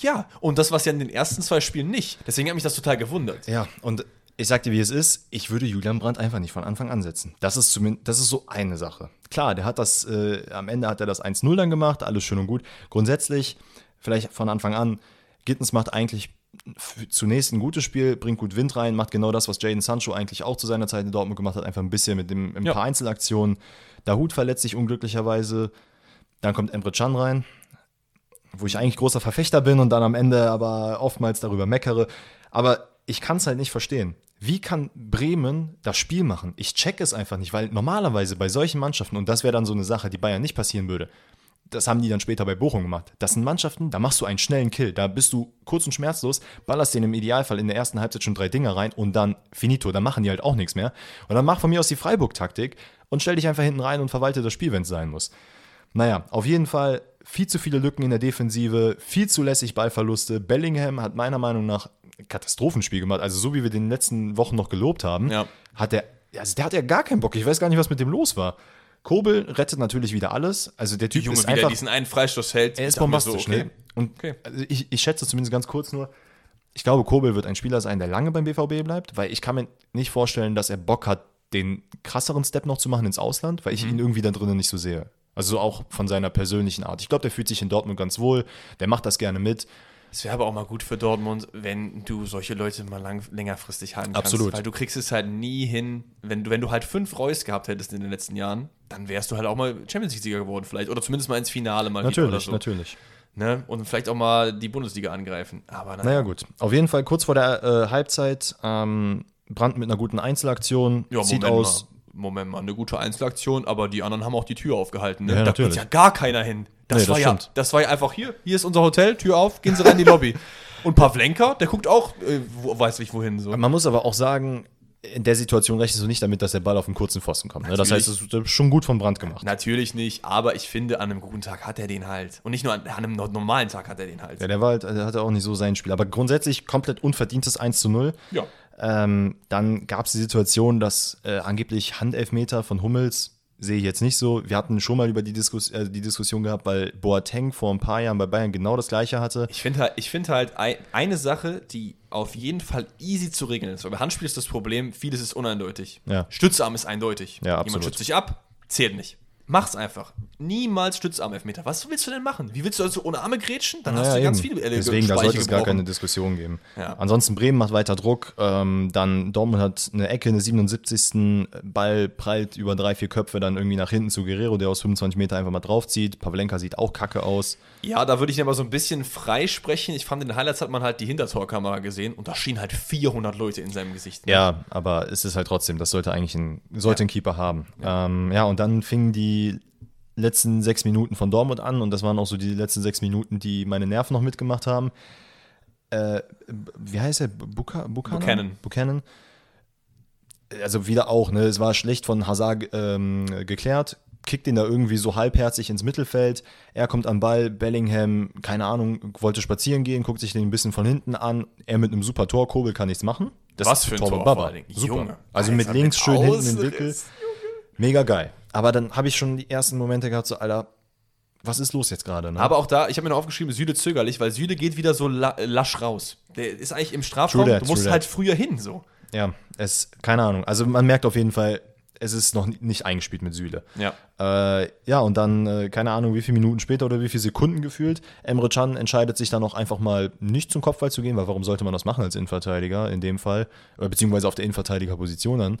Ja, und das war es ja in den ersten zwei Spielen nicht. Deswegen hat mich das total gewundert. Ja, und ich sag dir, wie es ist, ich würde Julian Brandt einfach nicht von Anfang an setzen. Das ist zumindest, das ist so eine Sache. Klar, der hat das, äh, am Ende hat er das 1-0 dann gemacht, alles schön und gut. Grundsätzlich, vielleicht von Anfang an, Gittens macht eigentlich zunächst ein gutes Spiel, bringt gut Wind rein, macht genau das, was Jaden Sancho eigentlich auch zu seiner Zeit in Dortmund gemacht hat, einfach ein bisschen mit dem, ein Ja. paar Einzelaktionen. Dahut verletzt sich unglücklicherweise, dann kommt Emre Can rein, wo ich eigentlich großer Verfechter bin und dann am Ende aber oftmals darüber meckere. Aber ich kann es halt nicht verstehen. Wie kann Bremen das Spiel machen? Ich check es einfach nicht, weil normalerweise bei solchen Mannschaften, und das wäre dann so eine Sache, die Bayern nicht passieren würde, das haben die dann später bei Bochum gemacht. Das sind Mannschaften, da machst du einen schnellen Kill. Da bist du kurz und schmerzlos, ballerst den im Idealfall in der ersten Halbzeit schon drei Dinger rein und dann finito. Dann machen die halt auch nichts mehr. Und dann mach von mir aus die Freiburg-Taktik und stell dich einfach hinten rein und verwalte das Spiel, wenn es sein muss. Naja, auf jeden Fall viel zu viele Lücken in der Defensive, viel zu lässig Ballverluste. Bellingham hat meiner Meinung nach Katastrophenspiel gemacht. Also so wie wir den letzten Wochen noch gelobt haben, Ja. hat er, also der hat ja gar keinen Bock. Ich weiß gar nicht, was mit dem los war. Kobel rettet natürlich wieder alles. Also der Typ Junge, ist einfach, diesen einen Freistoß hält. er ist bombastisch. so, okay. ne? Und Okay. also ich, ich schätze zumindest ganz kurz nur, ich glaube, Kobel wird ein Spieler sein, der lange beim BVB bleibt, weil ich kann mir nicht vorstellen, dass er Bock hat, den krasseren Step noch zu machen ins Ausland, weil ich ihn irgendwie da drinnen nicht so sehe. Also auch von seiner persönlichen Art. Ich glaube, der fühlt sich in Dortmund ganz wohl, der macht das gerne mit. Es wäre aber auch mal gut für Dortmund, wenn du solche Leute mal lang, längerfristig halten kannst. Absolut. Weil du kriegst es halt nie hin, wenn du, wenn du halt fünf Reus gehabt hättest in den letzten Jahren, dann wärst du halt auch mal Champions League-Sieger geworden vielleicht. Oder zumindest mal ins Finale mal wieder oder Natürlich, so. natürlich. Ne? Und vielleicht auch mal die Bundesliga angreifen. Aber naja, Naja, gut. Auf jeden Fall kurz vor der äh, Halbzeit, ähm, Brandt mit einer guten Einzelaktion, ja, sieht Moment aus. mal. Moment mal, eine gute Einzelaktion, aber die anderen haben auch die Tür aufgehalten. Ne? Ja, da geht ja gar keiner hin. Das, Nee, das war ja, stimmt. das war ja einfach hier. Hier ist unser Hotel, Tür auf, gehen Sie rein in die Lobby. *laughs* Und Pavlenka, der guckt auch, äh, wo, weiß nicht wohin. So. Man muss aber auch sagen, in der Situation rechnest du nicht damit, dass der Ball auf einen kurzen Pfosten kommt. Ne? Das heißt, es ist schon gut von Brandt gemacht. Natürlich nicht, aber ich finde, an einem guten Tag hat er den halt. Und nicht nur an, an einem no- normalen Tag hat er den halt. Ja, der war halt, der hatte auch nicht so sein Spiel. Aber grundsätzlich komplett unverdientes 1 zu 0. Ja. Ähm, dann gab es die Situation, dass äh, angeblich Handelfmeter von Hummels, sehe ich jetzt nicht so. Wir hatten schon mal über die, Diskus äh, die Diskussion gehabt, weil Boateng vor ein paar Jahren bei Bayern genau das gleiche hatte. Ich finde halt, ich finde halt ein, eine Sache, die auf jeden Fall easy zu regeln ist. Weil bei Handspiel ist das Problem, vieles ist uneindeutig. Ja. Stützarm ist eindeutig. Ja. Jemand stützt sich ab, zählt nicht. Mach's einfach. Niemals Stützarm-Elfmeter. Was willst du denn machen? Wie willst du also ohne Arme grätschen? Dann hast Naja, du ganz eben. viele Elle Deswegen, da sollte es gar keine Diskussion geben. Ja. Ansonsten Bremen macht weiter Druck. Ähm, dann Dortmund hat eine Ecke, eine 77. Ball prallt über drei, vier Köpfe dann irgendwie nach hinten zu Guerrero, der aus 25 Meter einfach mal draufzieht. Pavlenka sieht auch kacke aus. Ja, da würde ich aber so ein bisschen freisprechen. Ich fand, in den Highlights hat man halt die Hintertorkamera gesehen und da schienen halt 400 Leute in seinem Gesicht. Ja, aber es ist halt trotzdem, das sollte eigentlich ein, sollte ein Keeper haben. Ja. Ähm, ja, und dann fingen die letzten sechs Minuten von Dortmund an und das waren auch so die letzten sechs Minuten, die meine Nerven noch mitgemacht haben. Äh, wie heißt er? Buka, Buchanan? Buchanan. Buchanan. Also wieder auch, ne? Es war schlecht von Hazard ähm, geklärt, kickt ihn da irgendwie so halbherzig ins Mittelfeld. Er kommt an Ball, Bellingham, keine Ahnung, wollte spazieren gehen, guckt sich den ein bisschen von hinten an. Er mit einem super Tor, Kobel kann nichts machen. Das Was für ein Tor vor Baba. Super. Junge. Also mit links schön hinten im. Winkel. Mega geil. Aber dann habe ich schon die ersten Momente gehabt, so, Alter, was ist los jetzt gerade? Ne? Aber auch da, ich habe mir noch aufgeschrieben, Süle zögerlich, weil Süle geht wieder so la lasch raus. Der ist eigentlich im Strafraum, that, du musst halt früher hin, so. ja, es, keine Ahnung. Also man merkt auf jeden Fall, es ist noch nicht eingespielt mit Süle. Ja. Äh, ja, und dann, äh, keine Ahnung, wie viele Minuten später oder wie viele Sekunden gefühlt, Emre Can entscheidet sich dann auch einfach mal nicht zum Kopfball zu gehen, weil warum sollte man das machen als Innenverteidiger in dem Fall, äh, beziehungsweise auf der Innenverteidigerposition dann.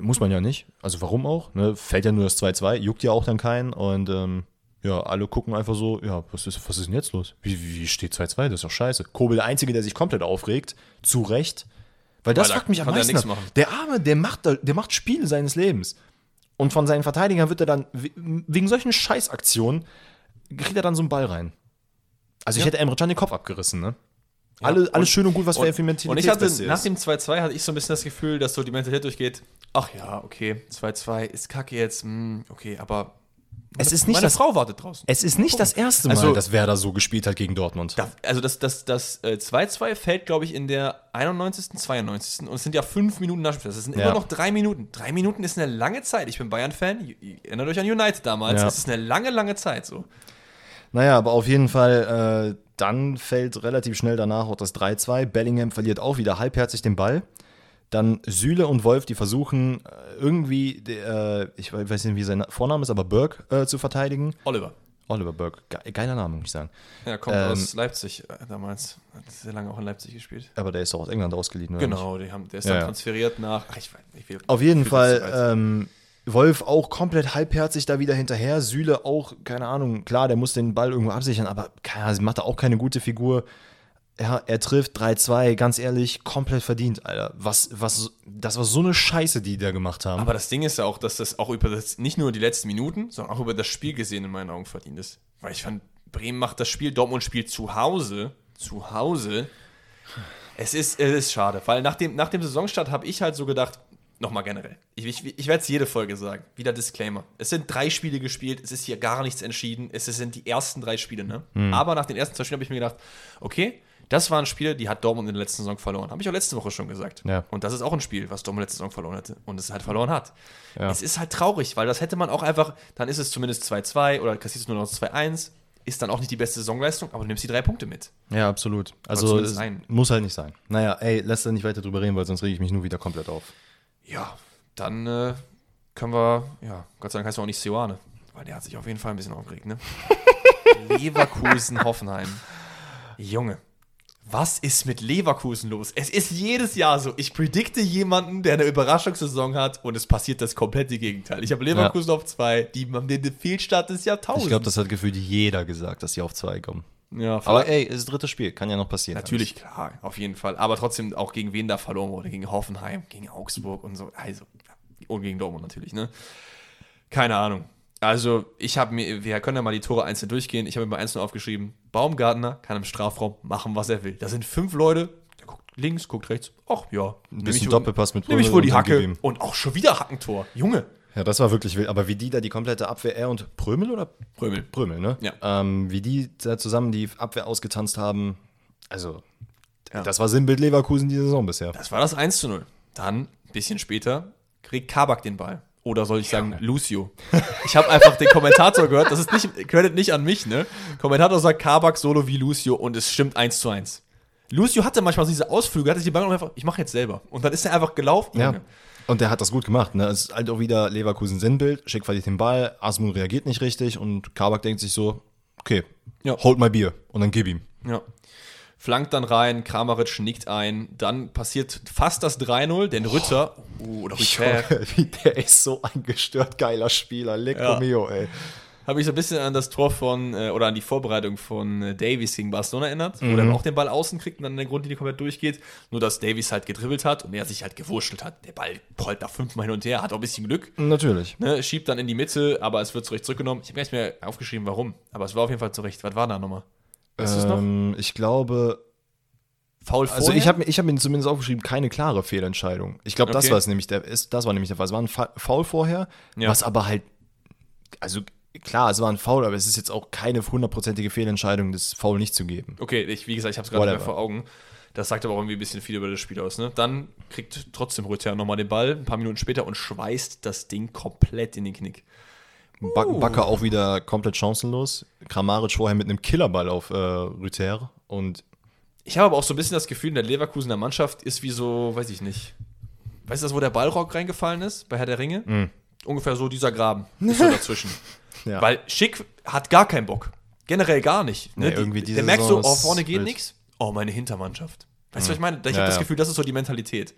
Muss man ja nicht. Also warum auch? Ne? Fällt ja nur das 2-2, juckt ja auch dann keinen und ähm, ja, alle gucken einfach so, ja, was ist, was ist denn jetzt los? Wie, wie steht 2-2? Das ist doch scheiße. Kobel der Einzige, der sich komplett aufregt, zu Recht. Weil das Weil fuckt mich am meisten ab. Der Arme, der macht, der macht Spiele seines Lebens. Und von seinen Verteidigern wird er dann, we- wegen solchen Scheißaktionen, kriegt er dann so einen Ball rein. Also ich Ja. hätte Emre Can den Kopf abgerissen, ne? Alle, alles schön und gut, was für für Und ich hatte, nach dem 2-2 hatte ich so ein bisschen das Gefühl, dass so die Mentalität durchgeht, ach ja, okay, 2-2 ist kacke jetzt, hm, okay, aber meine, Es ist nicht meine das- Frau wartet draußen. Es ist nicht das erste Mal, Also- dass Werder so gespielt hat gegen Dortmund. Da, also das, das, das äh, 2-2 fällt, glaube ich, in der 91., 92. Und es sind ja fünf Minuten Nachspiel. Das sind Ja. immer noch drei Minuten. Drei Minuten ist eine lange Zeit. Ich bin Bayern-Fan. Erinnert euch an United damals. Ja. Es ist eine lange, lange Zeit so. Naja, aber auf jeden Fall, äh, dann fällt relativ schnell danach auch das 3-2. Bellingham verliert auch wieder halbherzig den Ball. Dann Süle und Wolf, die versuchen äh, irgendwie, äh, ich weiß nicht, wie sein Vorname ist, aber Burke äh, zu verteidigen. Oliver. Oliver Burke, ge geiler Name, muss ich sagen. Ja, kommt Ähm, aus Leipzig damals. Hat sehr lange auch in Leipzig gespielt. Aber der ist doch aus England ausgeliehen, oder? Genau, die haben, der ist Ja, dann ja. transferiert nach. Ach, ich weiß nicht, wie Auf jeden Fall, ähm, Wolf auch komplett halbherzig da wieder hinterher. Süle auch, keine Ahnung, klar, der muss den Ball irgendwo absichern, aber keine macht er auch keine gute Figur. Ja, er trifft 3-2, ganz ehrlich, komplett verdient, Alter. Was, was, das war so eine Scheiße, die die da gemacht haben. Aber das Ding ist ja auch, dass das auch über das, nicht nur die letzten Minuten, sondern auch über das Spiel gesehen in meinen Augen verdient ist. Weil ich fand, Bremen macht das Spiel, Dortmund spielt zu Hause, zu Hause. Es ist, es ist schade, weil nach dem, nach dem Saisonstart habe ich halt so gedacht, nochmal generell, ich, ich, ich werde es jede Folge sagen, wieder Disclaimer. Es sind drei Spiele gespielt, es ist hier gar nichts entschieden, es sind die ersten drei Spiele, ne? Aber nach den ersten zwei Spielen habe ich mir gedacht, okay, das waren Spiele, die hat Dortmund in der letzten Saison verloren. Habe ich auch letzte Woche schon gesagt. Ja. Und das ist auch ein Spiel, was Dortmund letzte Saison verloren hätte und es halt verloren hat. Ja. Es ist halt traurig, weil das hätte man auch einfach, dann ist es zumindest 2-2 oder kassierst du nur noch 2-1. Ist dann auch nicht die beste Saisonleistung, aber du nimmst die drei Punkte mit. ja, absolut. Also, es muss halt nicht sein. Naja, ey, lass da nicht weiter drüber reden, weil sonst rege ich mich nur wieder komplett auf. Ja, dann äh, können wir, ja, Gott sei Dank heißt er auch nicht Seoane, weil der hat sich auf jeden Fall ein bisschen aufgeregt, ne? *laughs* Leverkusen, Hoffenheim. Junge, was ist mit Leverkusen los? Es ist jedes Jahr so. Ich predikte jemanden, der eine Überraschungssaison hat und es passiert das komplette Gegenteil. Ich habe Leverkusen auf zwei, die haben den Fehlstart des Jahrtausends. Ich glaube, das hat gefühlt jeder gesagt, dass sie auf zwei kommen. Ja, Aber ey, es ist das dritte Spiel, kann ja noch passieren. Natürlich, klar, auf jeden Fall. Aber trotzdem auch gegen wen da verloren wurde. Gegen Hoffenheim, gegen Augsburg und so. Also, und gegen Dortmund natürlich, ne? Keine Ahnung. Also, ich habe mir, wir können ja mal die Tore einzeln durchgehen. Ich habe mir mal einzeln aufgeschrieben. Baumgartner kann im Strafraum machen, was er will. Da sind fünf Leute. Der guckt links, guckt rechts. Ach ja. Ein bisschen Doppelpass mit Nehme ich wohl die Hacke. Und auch schon wieder Hackentor. Junge. Ja, das war wirklich wild. Aber wie die da die komplette Abwehr, er und Prömel oder Prömel. Prömel, ne? Ja. Ähm, wie die da zusammen die Abwehr ausgetanzt haben, also, Ja. das war Sinnbild Leverkusen die Saison bisher. Das war das 1 zu 0. Dann, ein bisschen später, kriegt Kabak den Ball. Oder soll ich sagen, Lucio. Ich habe einfach den Kommentator gehört, das ist nicht, Credit nicht an mich, ne? Kommentator sagt Kabak solo wie Lucio und es stimmt 1 zu 1. Lucio hatte manchmal so diese Ausflüge, hatte die Ball einfach, ich mache jetzt selber. Und dann ist er einfach gelaufen. Ja. Und der hat das gut gemacht. Ne? Es ist halt auch wieder Leverkusen-Sinnbild. Schick verliert den Ball, Asmun reagiert nicht richtig und Kabak denkt sich so, okay, Ja. hold my Bier und dann gib ihm. Ja. Flankt dann rein, Kramaric nickt ein, dann passiert fast das 3-0, denn Rütter, uh, oder Rütter, Wie *laughs* der ist so ein gestört geiler Spieler. Lecco Ja. mio, ey. Habe ich so ein bisschen an das Tor von, äh, oder an die Vorbereitung von äh, Davies gegen Barcelona erinnert, wo Mhm. er auch den Ball außen kriegt und dann in der Grundlinie komplett durchgeht. Nur, dass Davies halt gedribbelt hat und er sich halt gewurschtelt hat. Der Ball prollt da fünfmal hin und her, hat auch ein bisschen Glück, Natürlich. ne, schiebt dann in die Mitte, aber es wird zurecht zurückgenommen. Ich habe gar nicht mehr aufgeschrieben, warum, aber es war auf jeden Fall zurecht. Was war da nochmal? Weißt es noch? Ähm, ich glaube, Foul also vorher? ich habe ich hab mir zumindest aufgeschrieben, keine klare Fehlentscheidung. Ich glaube, das Okay. war es nämlich, der, ist, das war nämlich der Fall. Es war ein Foul vorher, Ja. was aber halt, also klar, es war ein Foul, aber es ist jetzt auch keine hundertprozentige Fehlentscheidung, das Foul nicht zu geben. Okay, ich, wie gesagt, ich habe es gerade mehr vor Augen. Das sagt aber auch irgendwie ein bisschen viel über das Spiel aus. Ne? Dann kriegt trotzdem Rüther nochmal den Ball, ein paar Minuten später, und schweißt das Ding komplett in den Knick. Ba Bakker auch wieder komplett chancenlos. Kramaric vorher mit einem Killerball auf äh, Rüther und Ich habe aber auch so ein bisschen das Gefühl, in der Leverkusener Mannschaft ist wie so, weiß ich nicht. Weißt du das, wo der Ballrock reingefallen ist? Bei Herr der Ringe? Ungefähr so dieser Graben. *laughs* Ist so dazwischen. Ja. Weil Schick hat gar keinen Bock. Generell gar nicht. Ne? Nee, irgendwie Die- der merkt so, oh, vorne geht nichts. Oh, meine Hintermannschaft. Weißt du, was ich meine? Ich habe Ja, das ja. Gefühl, das ist so die Mentalität.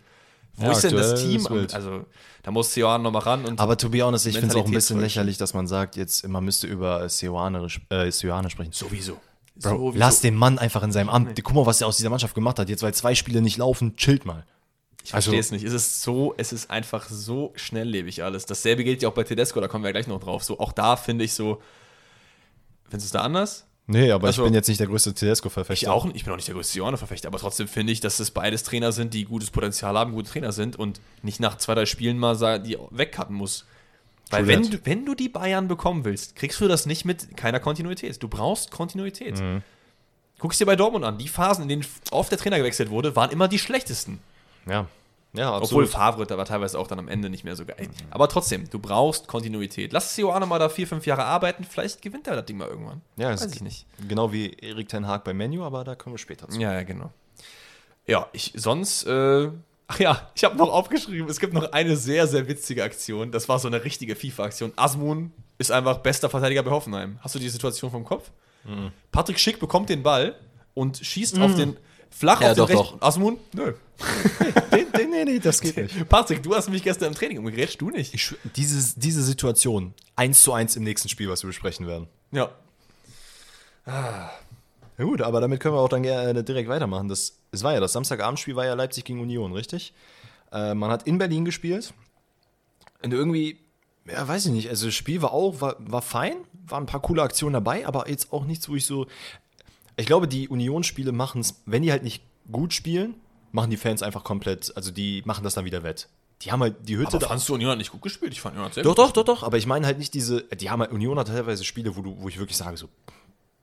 Wo Ja, ist denn das Team? wild. Also, da muss Johann nochmal ran und Aber to be honest, ich finde es auch ein bisschen lächerlich, dass man sagt, jetzt man müsste über Seoane äh, Seoane sprechen. sowieso. Bro, Sowieso. lass den Mann einfach in seinem Amt. Guck mal, was er aus dieser Mannschaft gemacht hat. Jetzt, weil zwei Spiele nicht laufen, chillt mal. Ich verstehe es nicht. Es ist so, es ist einfach so schnelllebig alles. Dasselbe gilt ja auch bei Tedesco, da kommen wir gleich noch drauf. So, auch da finde ich so, findest du es da anders? Nee, aber Also- ich bin jetzt nicht der größte Tedesco-Verfechter. Ich auch nicht, ich bin auch nicht der größte Johanna-Verfechter, aber trotzdem finde ich, dass es beides Trainer sind, die gutes Potenzial haben, gute Trainer sind und nicht nach zwei, drei Spielen mal die wegcutten muss. Weil wenn du, wenn du die Bayern bekommen willst, kriegst du das nicht mit keiner Kontinuität. Du brauchst Kontinuität. Mhm. Guck es dir bei Dortmund an. Die Phasen, in denen oft der Trainer gewechselt wurde, waren immer die schlechtesten. Ja. Ja, Obwohl absolut. Favre, da war teilweise auch dann am Ende nicht mehr so geil. Aber trotzdem, du brauchst Kontinuität. Lass Sioane mal da vier, fünf Jahre arbeiten, vielleicht gewinnt er das Ding mal irgendwann. ja, Weiß ich nicht. Genau wie Erik Ten Haag beim Menu, aber da kommen wir später zu. Ja, ja, genau. Ja, ich sonst, äh, ach ja, ich habe noch aufgeschrieben, es gibt noch eine sehr, sehr witzige Aktion. Das war so eine richtige FIFA-Aktion. Asmun ist einfach bester Verteidiger bei Hoffenheim. Hast du die Situation vom Kopf? Mhm. Patrick Schick bekommt den Ball und schießt auf den flach Ja, auf den doch, rechten. doch. Asmun? Nö. Nee, nee, nee, nee, das geht nicht. Patrick, du hast mich gestern im Training umgegrätscht, du nicht. Ich, diese, diese Situation, eins zu eins im nächsten Spiel, was wir besprechen werden. Ja. Ja gut, aber damit können wir auch dann gerne direkt weitermachen. Das, es war ja das Samstagabendspiel, war ja Leipzig gegen Union, richtig? Äh, man hat in Berlin gespielt. Und irgendwie, ja, weiß ich nicht, also das Spiel war auch, war, war fein, waren ein paar coole Aktionen dabei, aber jetzt auch nichts, wo ich so. Ich glaube, die Union-Spiele machen es, wenn die halt nicht gut spielen, machen die Fans einfach komplett, also die machen das dann wieder wett. Die haben halt die Hütte Aber da. fandst du Union hat nicht gut gespielt? Ich fand Union hat sehr Doch, gut doch, doch, doch, aber ich meine halt nicht diese, die haben halt, Union hat teilweise Spiele, wo, du, wo ich wirklich sage so,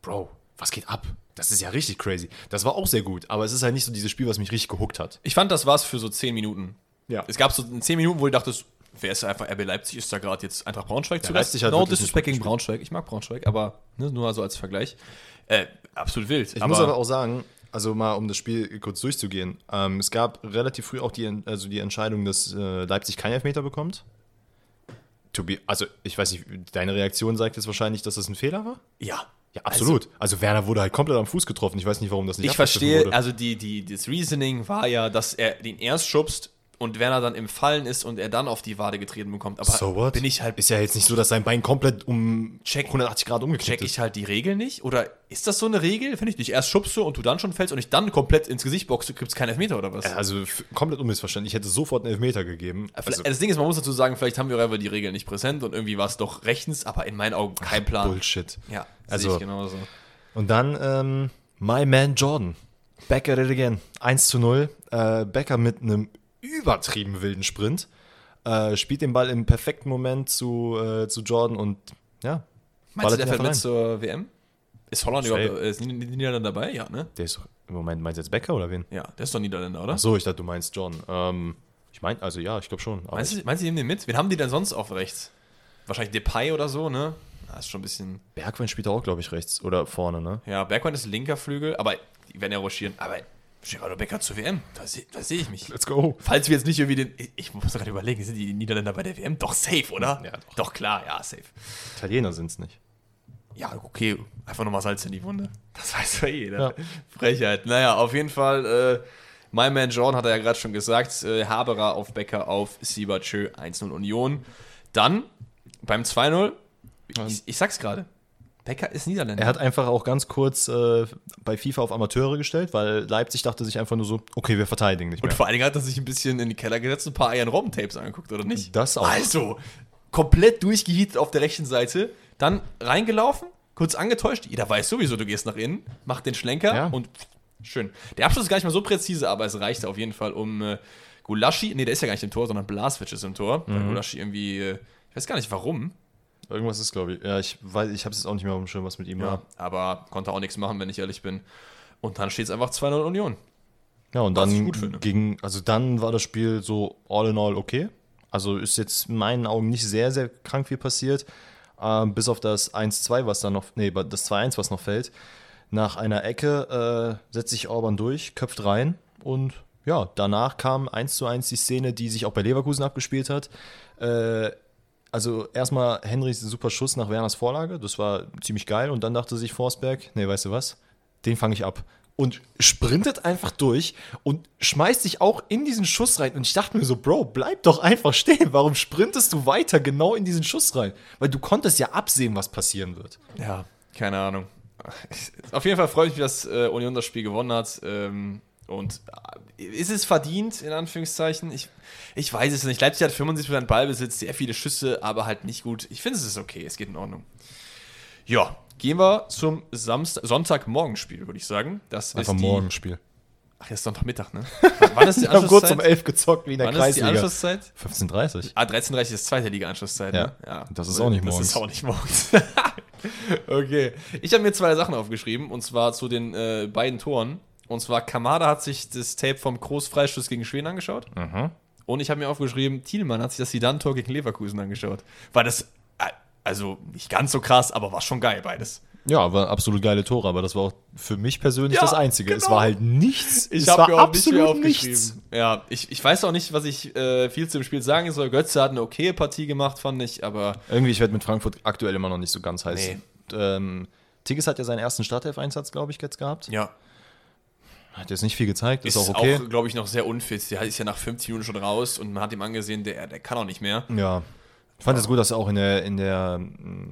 Bro, was geht ab? Das ist ja richtig crazy. Das war auch sehr gut, aber es ist halt nicht so dieses Spiel, was mich richtig gehuckt hat. Ich fand, das war's für so 10 Minuten. Ja. Es gab so 10 Minuten, wo ich dachte, wer ist einfach RB Leipzig? Ist da gerade jetzt Eintracht Braunschweig zu Leipzig hat No Disrespect gegen Braunschweig. Ich mag Braunschweig, aber ne, nur also als Vergleich. Äh, absolut wild. Ich muss aber auch sagen, also mal um das Spiel kurz durchzugehen, ähm, es gab relativ früh auch die, also die Entscheidung, dass äh, Leipzig keinen Elfmeter bekommt. To be, also ich weiß nicht, deine Reaktion sagt jetzt wahrscheinlich, dass das ein Fehler war? ja. Ja, absolut. Also, Werner wurde halt komplett am Fuß getroffen. Ich weiß nicht, warum das nicht Ich verstehe, wurde. also die, die, das Reasoning war ja, dass er den erst schubst und Werner dann im Fallen ist und er dann auf die Wade getreten bekommt. Aber So what? bin ich halt Ist ja jetzt nicht so, dass sein Bein komplett um Check- 180 Grad umgeknickt check ist. ich halt die Regel nicht? Oder ist das so eine Regel? Finde ich nicht. Erst schubst du und du dann schon fällst und ich dann komplett ins Gesicht boxe, gibt es keinen Elfmeter oder was? Also komplett unmissverständlich. Ich hätte sofort einen Elfmeter gegeben. Also, das Ding ist, man muss dazu sagen, vielleicht haben wir auch einfach die Regeln nicht präsent und irgendwie war es doch rechtens, aber in meinen Augen kein Plan. Bullshit. Ja, Also- sehe ich genauso. Und dann ähm, My Man Jordan. Back at it again. 1 zu 0. Äh, Becker mit einem übertrieben wilden Sprint. Äh, spielt den Ball im perfekten Moment zu, äh, zu Jordan und ja. Meinst du, der fällt mit zur WM? Ist Holland Safe. überhaupt, ist die Niederländer dabei? Ja, ne? Der ist im Moment, meinst du jetzt Becker oder wen? Ja, der ist doch Niederländer, oder? Ach so, ich dachte, du meinst John. Ähm, ich meine, also ja, ich glaube schon. Meinst du, meinst du, die nehmen den mit? Wen haben die denn sonst auf rechts? Wahrscheinlich Depay oder so, ne? Das ist schon ein bisschen. Bergwein spielt auch, glaube ich, rechts oder vorne, ne? Ja, Bergmann ist linker Flügel, aber die werden ja ruschieren. Aber Gerardo Becker zur WM. Da, se, da sehe ich mich. Let's go. Falls wir jetzt nicht irgendwie den. Ich muss gerade überlegen, sind die Niederländer bei der WM? Doch safe, oder? Ja, doch. Doch klar, ja, safe. Italiener sind es nicht. Ja, okay. Einfach nochmal Salz in die Wunde. Das weiß ja jeder. Frechheit. Naja, auf jeden Fall. Äh, mein Man John hat er ja gerade schon gesagt. Äh, Haberer auf Becker auf Sibachö 1-0 Union. Dann beim 2-0. Ich, ich sag's gerade. Becker ist Niederländer. Er hat einfach auch ganz kurz äh, bei FIFA auf Amateure gestellt, weil Leipzig dachte sich einfach nur so, okay, wir verteidigen nicht Und mehr. vor allen Dingen hat er sich ein bisschen in den Keller gesetzt und ein paar Iron Robben Tapes angeguckt, oder nicht? Das auch. Also, komplett durchgehietet auf der rechten Seite, dann reingelaufen, kurz angetäuscht. Jeder weiß sowieso, du gehst nach innen, macht den Schlenker Ja. und schön. Der Abschluss ist gar nicht mal so präzise, aber es reichte auf jeden Fall um äh, Gulaschi. Nee, der ist ja gar nicht im Tor, sondern Blaswitsch ist im Tor. Mhm. Weil Gulaschi irgendwie, äh, ich weiß gar nicht warum, Irgendwas ist, glaube ich. Ja, ich weiß, ich habe es jetzt auch nicht mehr auf dem Schirm, was mit ihm ja. war. aber konnte auch nichts machen, wenn ich ehrlich bin. Und dann steht es einfach 2-0 Union. Ja, und dann ging, also dann war das Spiel so all in all okay. Also ist jetzt in meinen Augen nicht sehr, sehr krank viel passiert. Ähm, bis auf das 1-2, was dann noch, nee, das 2-1, was noch fällt. Nach einer Ecke äh, setzt sich Orban durch, köpft rein und ja, danach kam 1 zu 1 die Szene, die sich auch bei Leverkusen abgespielt hat. Äh, also erstmal Henrys super Schuss nach Werners Vorlage, das war ziemlich geil und dann dachte sich Forsberg, nee, weißt du was, den fange ich ab. Und sprintet einfach durch und schmeißt sich auch in diesen Schuss rein. Und ich dachte mir so, Bro, bleib doch einfach stehen. Warum sprintest du weiter genau in diesen Schuss rein? Weil du konntest ja absehen, was passieren wird. Ja, keine Ahnung. *laughs* Auf jeden Fall freue ich mich, dass äh, Union das Spiel gewonnen hat. Ähm, und äh, ist es verdient, in Anführungszeichen? Ich, ich weiß es nicht. Leipzig hat 75% Ballbesitz, sehr viele Schüsse, aber halt nicht gut. Ich finde, es ist okay, es geht in Ordnung. Ja, gehen wir zum Samstag, Sonntagmorgenspiel, würde ich sagen. Das Einfach ist die, Morgenspiel. Ach, jetzt ist Sonntagmittag, ne? *laughs* Wann ist die haben kurz Anschlusszeit? um 11 gezockt, wie in der Wann ist die Kreisliga. Anschlusszeit? 15.30 Ah, 13.30 ist zweite Liga-Anschlusszeit. Ja, ne? ja. das ist auch nicht Das morgens. ist auch nicht morgens. *laughs* okay. Ich habe mir zwei Sachen aufgeschrieben und zwar zu den äh, beiden Toren. Und zwar Kamada hat sich das Tape vom Großfreistoß gegen Schweden angeschaut. Mhm. Und ich habe mir aufgeschrieben, Thielmann hat sich das Sidan-Tor gegen Leverkusen angeschaut. War das, äh, also nicht ganz so krass, aber war schon geil beides. Ja, aber absolut geile Tore, aber das war auch für mich persönlich Ja, das Einzige. Es genau. war halt nichts. Ich es habe war mir auch nicht mehr absolut aufgeschrieben. nichts. Ja, ich, ich weiß auch nicht, was ich äh, viel zu dem Spiel sagen soll. Götze hat eine okaye Partie gemacht, fand ich, aber Irgendwie, ich werde mit Frankfurt aktuell immer noch nicht so ganz heiß. Nee. Ähm, Tigges hat ja seinen ersten Startelf-Einsatz, glaube ich, jetzt gehabt. ja. Hat jetzt nicht viel gezeigt, ist, Ist auch okay. auch, glaube ich, noch sehr unfit. Der ist ja nach 50 Minuten schon raus und man hat ihm angesehen, der, der kann auch nicht mehr. ja. Ich fand es gut, dass er auch in der, in der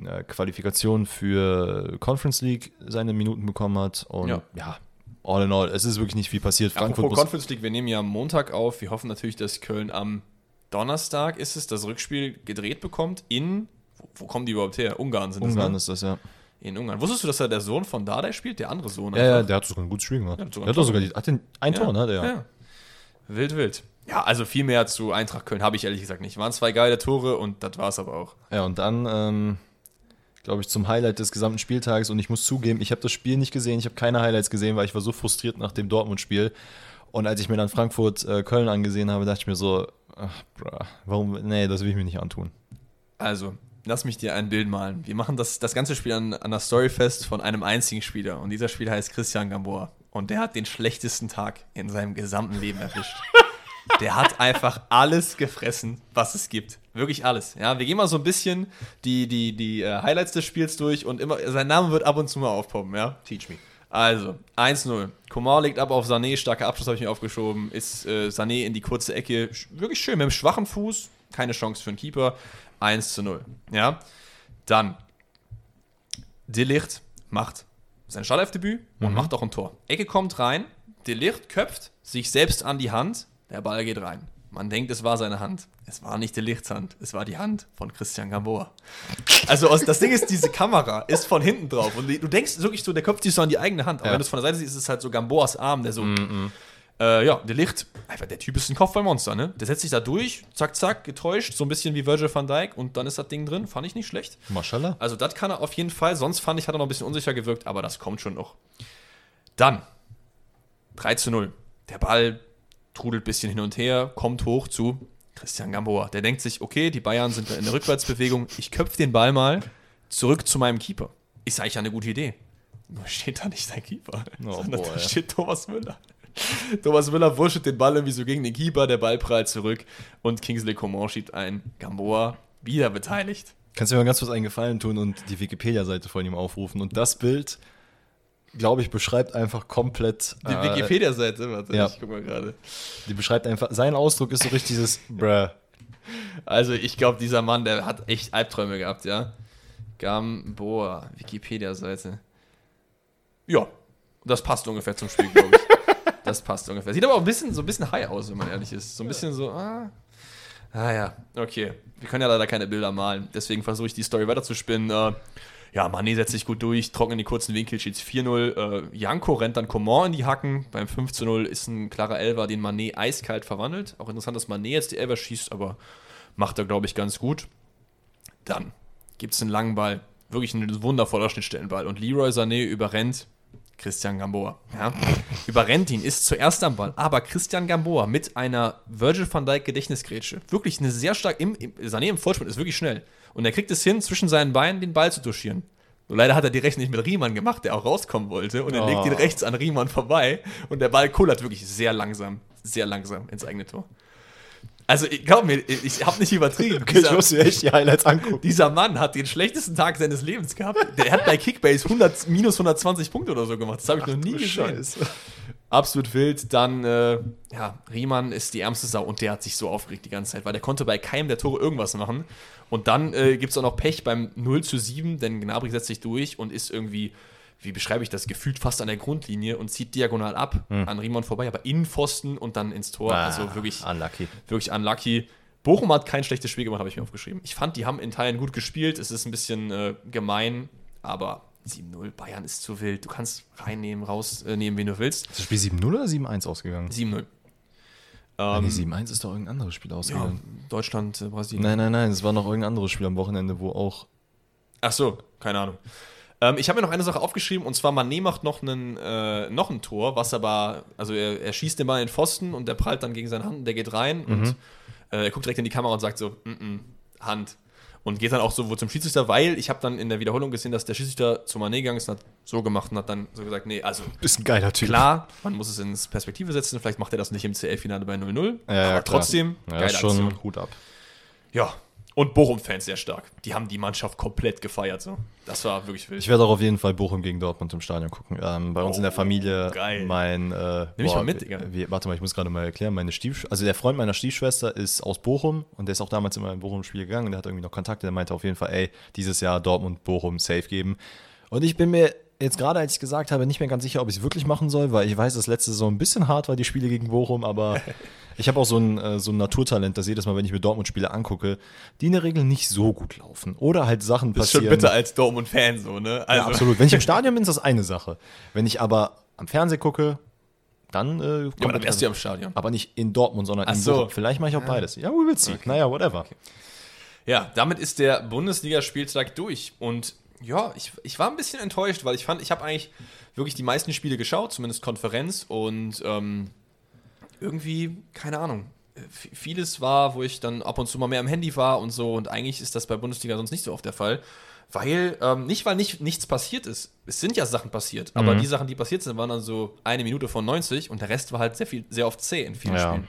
äh, Qualifikation für Conference League seine Minuten bekommen hat. Und Ja. ja, all in all, es ist wirklich nicht viel passiert. Frankfurt Apropos Conference League, wir nehmen ja am Montag auf. Wir hoffen natürlich, dass Köln am Donnerstag ist es, das Rückspiel gedreht bekommt in, wo, wo kommen die überhaupt her? Ungarn sind Ungarn das, ne? ist das, ja. In Ungarn. Wusstest du, dass er der Sohn von Dardai spielt? Der andere Sohn Ja, ja, der hat sogar ein gutes Spiel gemacht. Der hat Der doch sogar die, hat den, ein Tor, ne? Der, Ja. Wild, wild. Ja, also viel mehr zu Eintracht Köln habe ich ehrlich gesagt nicht. Waren zwei geile Tore und das war es aber auch. Ja, und dann, ähm, glaube ich, zum Highlight des gesamten Spieltages. Und ich muss zugeben, ich habe das Spiel nicht gesehen, ich habe keine Highlights gesehen, weil ich war so frustriert nach dem Dortmund-Spiel. Und als ich mir dann Frankfurt-Köln angesehen habe, dachte ich mir so, ach, bra, warum, nee, das will ich mir nicht antun. Also, lass mich dir ein Bild malen. Wir machen das, das ganze Spiel an, an der Story fest von einem einzigen Spieler. Und dieser Spieler heißt Christian Gamboa. Und der hat den schlechtesten Tag in seinem gesamten Leben erwischt. *laughs* Der hat einfach alles gefressen, was es gibt. Wirklich alles. Ja, wir gehen mal so ein bisschen die, die, die äh, Highlights des Spiels durch und immer, sein Name wird ab und zu mal aufpoppen, ja. Teach me. Also, 1-0. Komar legt ab auf Sané, starker Abschluss habe ich mir aufgeschoben. Ist äh, Sané in die kurze Ecke. Wirklich schön, mit dem schwachen Fuß. Keine Chance für einen Keeper. 1 zu 0. Ja. Dann. Delicht macht sein Startelfdebüt und macht auch ein Tor. Ecke kommt rein. Delicht köpft sich selbst an die Hand. Der Ball geht rein. Man denkt, es war seine Hand. Es war nicht Delichts Hand. Es war die Hand von Christian Gamboa. Also aus, das Ding ist, diese Kamera ist von hinten drauf und du denkst wirklich so, der köpft sich so an die eigene Hand. Aber Ja. wenn du es von der Seite siehst, ist es halt so Gamboas Arm, der so. Äh, ja, der Licht, einfach der Typ ist ein Kopfballmonster, ne? Der setzt sich da durch, zack, zack, getäuscht, so ein bisschen wie Virgil van Dijk und dann ist das Ding drin. Fand ich nicht schlecht. Maschallah. Also, das kann er auf jeden Fall. Sonst fand ich, hat er noch ein bisschen unsicher gewirkt, aber das kommt schon noch. Dann 3 zu 0. Der Ball trudelt ein bisschen hin und her, kommt hoch zu Christian Gamboa. Der denkt sich, okay, die Bayern sind da in der Rückwärtsbewegung. Ich köpfe den Ball mal zurück zu meinem Keeper. Ist eigentlich eine gute Idee. Nur steht da nicht sein Keeper, Oh, sondern boah, da steht Thomas Müller. *laughs* Thomas Müller wurscht den Ball irgendwie so gegen den Keeper, der Ball prallt zurück und Kingsley Coman schiebt ein. Gamboa wieder beteiligt. Kannst du mir mal ganz kurz einen Gefallen tun und die Wikipedia-Seite von ihm aufrufen? Und das Bild, glaube ich, beschreibt einfach komplett. Die äh, Wikipedia-Seite, warte, ja. ich guck mal gerade. Die beschreibt einfach, sein Ausdruck ist so richtig dieses Bruh. Also, ich glaube, dieser Mann, der hat echt Albträume gehabt, ja. Gamboa, Wikipedia-Seite. Ja, das passt ungefähr zum Spiel, glaube ich. Das passt ungefähr. Sieht aber auch ein bisschen, so ein bisschen high aus, wenn man ehrlich ist. So ein bisschen so, ah. Ah ja, okay. Wir können ja leider keine Bilder malen. Deswegen versuche ich die Story weiterzuspinnen. Äh, ja, Mané setzt sich gut durch, trocken in die kurzen Winkel, steht 4-0. Äh, Janko rennt dann Coman in die Hacken. Beim 5-0 ist ein klarer Elver, den Mané eiskalt verwandelt. Auch interessant, dass Mané jetzt die Elver schießt, aber macht er, glaube ich, ganz gut. Dann gibt es einen langen Ball. Wirklich ein wundervoller Schnittstellenball. Und Leroy Sané überrennt Christian Gamboa. Ja. Überrennt ihn, ist zuerst am Ball. Aber Christian Gamboa mit einer Virgil van Dijk Gedächtnisgrätsche. Wirklich eine sehr stark, im, im, Sané im Vollsprint ist wirklich schnell. Und er kriegt es hin, zwischen seinen Beinen den Ball zu touchieren. Nur leider hat er die Rechnung nicht mit Riemann gemacht, der auch rauskommen wollte. Und er oh. legt ihn rechts an Riemann vorbei. Und der Ball kullert wirklich sehr langsam, sehr langsam ins eigene Tor. Also, glaub mir, ich habe nicht übertrieben. *laughs* Okay, dieser, ich muss mir echt die Highlights angucken. Dieser Mann hat den schlechtesten Tag seines Lebens gehabt. Der hat bei Kickbase 100, minus 120 Punkte oder so gemacht. Das habe ich Ach, noch nie gesehen. Scheiße. Absolut wild. Dann, äh, ja, Riemann ist die ärmste Sau und der hat sich so aufgeregt die ganze Zeit, weil der konnte bei keinem der Tore irgendwas machen. Und dann äh, gibt es auch noch Pech beim 0 zu 7, denn Gnabry setzt sich durch und ist irgendwie wie beschreibe ich das, gefühlt fast an der Grundlinie und zieht diagonal ab hm. an Riemann vorbei, aber in Pfosten und dann ins Tor. Ah, also wirklich unlucky. Wirklich unlucky. Bochum hat kein schlechtes Spiel gemacht, habe ich mir aufgeschrieben. Ich fand, die haben in Teilen gut gespielt. Es ist ein bisschen äh, gemein, aber 7-0, Bayern ist zu wild. Du kannst reinnehmen, rausnehmen, wen du willst. Ist das Spiel 7-0 oder 7-1 ausgegangen? 7-0. Ähm, nee, 7-1 ist doch irgendein anderes Spiel ausgegangen. Ja, Deutschland, äh, Brasilien. Nein, nein, nein, es war noch irgendein anderes Spiel am Wochenende, wo auch. Ach so, keine Ahnung. Ähm, ich habe mir noch eine Sache aufgeschrieben und zwar Mané macht noch, einen, äh, noch ein Tor, was aber, also er, er, schießt den Ball in den Pfosten und der prallt dann gegen seine Hand und der geht rein mhm. und äh, er guckt direkt in die Kamera und sagt so, mm -mm, Hand. Und geht dann auch so zum Schiedsrichter, weil ich habe dann in der Wiederholung gesehen, dass der Schiedsrichter zu Mané gegangen ist und hat so gemacht und hat dann so gesagt, nee, also. Ist ein geiler Typ. Klar, man muss es ins Perspektive setzen, vielleicht macht er das nicht im CL-Finale bei 0-0, ja, ja, aber trotzdem, ja, geile schon Aktion. Hut ab. Ja, und Bochum-Fans sehr stark. Die haben die Mannschaft komplett gefeiert. So. Das war wirklich wild. Ich werde auch auf jeden Fall Bochum gegen Dortmund im Stadion gucken. Ähm, bei uns in der oh, Familie, geil. mein. Äh, Nimm mich mal mit, Digga. Wie, warte mal, ich muss gerade mal erklären. Meine Stief, also der Freund meiner Stiefschwester ist aus Bochum und der ist auch damals immer im Bochum-Spiel gegangen. Und der hat irgendwie noch Kontakte. Der meinte auf jeden Fall, ey, dieses Jahr Dortmund, Bochum safe geben. Und ich bin mir jetzt gerade, als ich gesagt habe, nicht mehr ganz sicher, ob ich es wirklich machen soll, weil ich weiß, dass letzte Saison ein bisschen hart war, die Spiele gegen Bochum, aber *laughs* ich habe auch so ein, äh, so ein Naturtalent, das jedes Mal, wenn ich mir Dortmund-Spiele angucke, die in der Regel nicht so gut laufen. Oder halt Sachen das passieren. Ist schon bitte als Dortmund-Fan so, ne? Also. Ja, absolut. Wenn ich im *laughs* Stadion bin, ist das eine Sache. Wenn ich aber am Fernsehen gucke, dann äh, kommt ja, aber dann wärst du ja im Stadion. Aber nicht in Dortmund, sondern Ach in so. Bochum. Vielleicht mache ich auch beides. Ja, we will see. Okay. Naja, whatever. Okay. Ja, damit ist der Bundesligaspieltag durch. Und ja, ich, ich war ein bisschen enttäuscht, weil ich fand, ich habe eigentlich wirklich die meisten Spiele geschaut, zumindest Konferenz und ähm, irgendwie, keine Ahnung. Vieles war, wo ich dann ab und zu mal mehr am Handy war und so, und eigentlich ist das bei Bundesliga sonst nicht so oft der Fall. Weil, ähm, nicht weil nicht, nichts passiert ist. Es sind ja Sachen passiert, aber mhm. die Sachen, die passiert sind, waren dann so eine Minute von 90 und der Rest war halt sehr viel, sehr oft zäh in vielen ja. Spielen.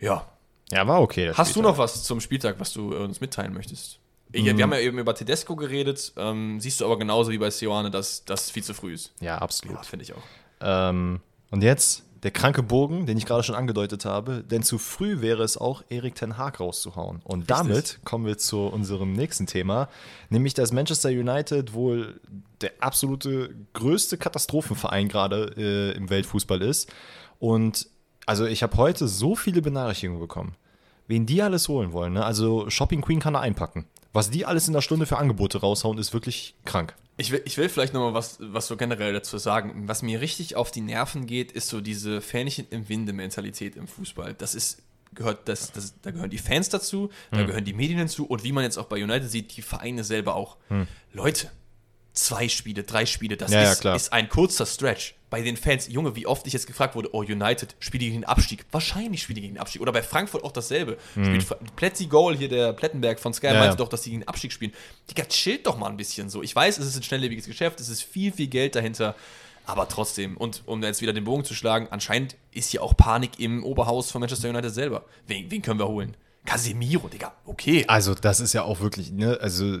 Ja. Ja, war okay. Hast Spieltag. du noch was zum Spieltag, was du uns mitteilen möchtest? Mhm. Wir haben ja eben über Tedesco geredet. Ähm, siehst du aber genauso wie bei Sioane, dass das viel zu früh ist. Ja, absolut. Ja, Finde ich auch. Ähm, und jetzt der kranke Bogen, den ich gerade schon angedeutet habe, denn zu früh wäre es auch, Erik Ten Haag rauszuhauen. Und Richtig. damit kommen wir zu unserem nächsten Thema, nämlich dass Manchester United wohl der absolute größte Katastrophenverein gerade äh, im Weltfußball ist. Und also ich habe heute so viele Benachrichtigungen bekommen, wen die alles holen wollen. Ne? Also Shopping Queen kann er einpacken. Was die alles in der Stunde für Angebote raushauen, ist wirklich krank. Ich will, ich will vielleicht nochmal was, was so generell dazu sagen. Was mir richtig auf die Nerven geht, ist so diese Fähnchen im Winde-Mentalität im Fußball. Das ist, gehört, das, das, da gehören die Fans dazu, da hm. gehören die Medien hinzu und wie man jetzt auch bei United sieht, die Vereine selber auch. Hm. Leute, zwei Spiele, drei Spiele, das ja, ist, ja, ist ein kurzer Stretch bei den Fans, Junge, wie oft ich jetzt gefragt wurde, oh, United, spielt die gegen den Abstieg? Wahrscheinlich spielt die gegen den Abstieg. Oder bei Frankfurt auch dasselbe. Mhm. Plätzi Goal, hier der Plettenberg von Sky, ja, meinte doch, dass die gegen den Abstieg spielen. Digga, chillt doch mal ein bisschen so. Ich weiß, es ist ein schnelllebiges Geschäft, es ist viel, viel Geld dahinter. Aber trotzdem, und um jetzt wieder den Bogen zu schlagen, anscheinend ist hier auch Panik im Oberhaus von Manchester United selber. Wen, wen können wir holen? Casemiro, Digga, okay. Also, das ist ja auch wirklich, ne, also,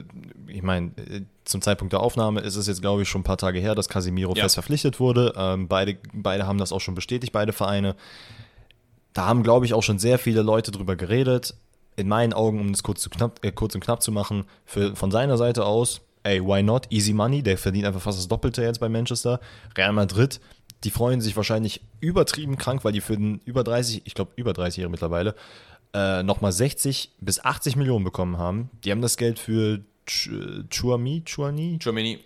ich meine, äh, zum Zeitpunkt der Aufnahme ist es jetzt, glaube ich, schon ein paar Tage her, dass Casemiro Ja. fest verpflichtet wurde. Ähm, beide, beide haben das auch schon bestätigt, beide Vereine. Da haben, glaube ich, auch schon sehr viele Leute drüber geredet. In meinen Augen, um das kurz, äh, kurz und knapp zu machen, für, von seiner Seite aus, ey, why not? Easy money, der verdient einfach fast das Doppelte jetzt bei Manchester. Real Madrid, die freuen sich wahrscheinlich übertrieben krank, weil die für den über 30, ich glaube über 30 Jahre mittlerweile, äh, nochmal 60 bis 80 Millionen bekommen haben. Die haben das Geld für Chouami, Chouani, Germany,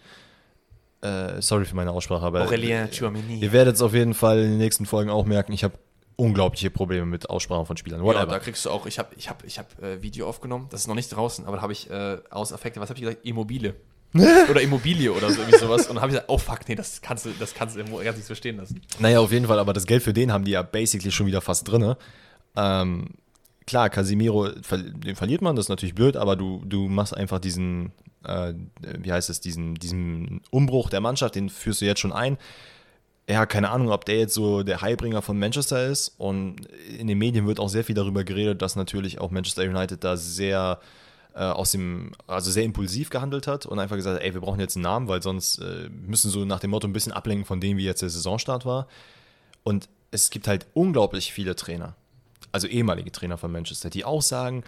äh, sorry für meine Aussprache, aber Aurelien Chouameni. ihr werdet es auf jeden Fall in den nächsten Folgen auch merken, ich habe unglaubliche Probleme mit Aussprachen von Spielern. Ja, Whatever. da kriegst du auch, ich habe ich hab, ich hab, äh, Video aufgenommen, das ist noch nicht draußen, aber da habe ich äh, aus Affekte, was habe ich gesagt? Immobile. *laughs* oder Immobilie oder so, irgendwie sowas. Und dann habe ich gesagt, oh fuck, nee, das kannst du, das kannst du ganz nicht so stehen lassen. Naja, auf jeden Fall, aber das Geld für den haben die ja basically schon wieder fast drin. Ähm, klar, Casimiro, den verliert man, das ist natürlich blöd, aber du, du machst einfach diesen, äh, wie heißt es, diesen, diesen Umbruch der Mannschaft, den führst du jetzt schon ein. Ja, keine Ahnung, ob der jetzt so der Heilbringer von Manchester ist. Und in den Medien wird auch sehr viel darüber geredet, dass natürlich auch Manchester United da sehr äh, aus dem, also sehr impulsiv gehandelt hat und einfach gesagt, hat, ey, wir brauchen jetzt einen Namen, weil sonst äh, müssen so nach dem Motto ein bisschen ablenken von dem, wie jetzt der Saisonstart war. Und es gibt halt unglaublich viele Trainer, also ehemalige Trainer von Manchester, die auch sagen,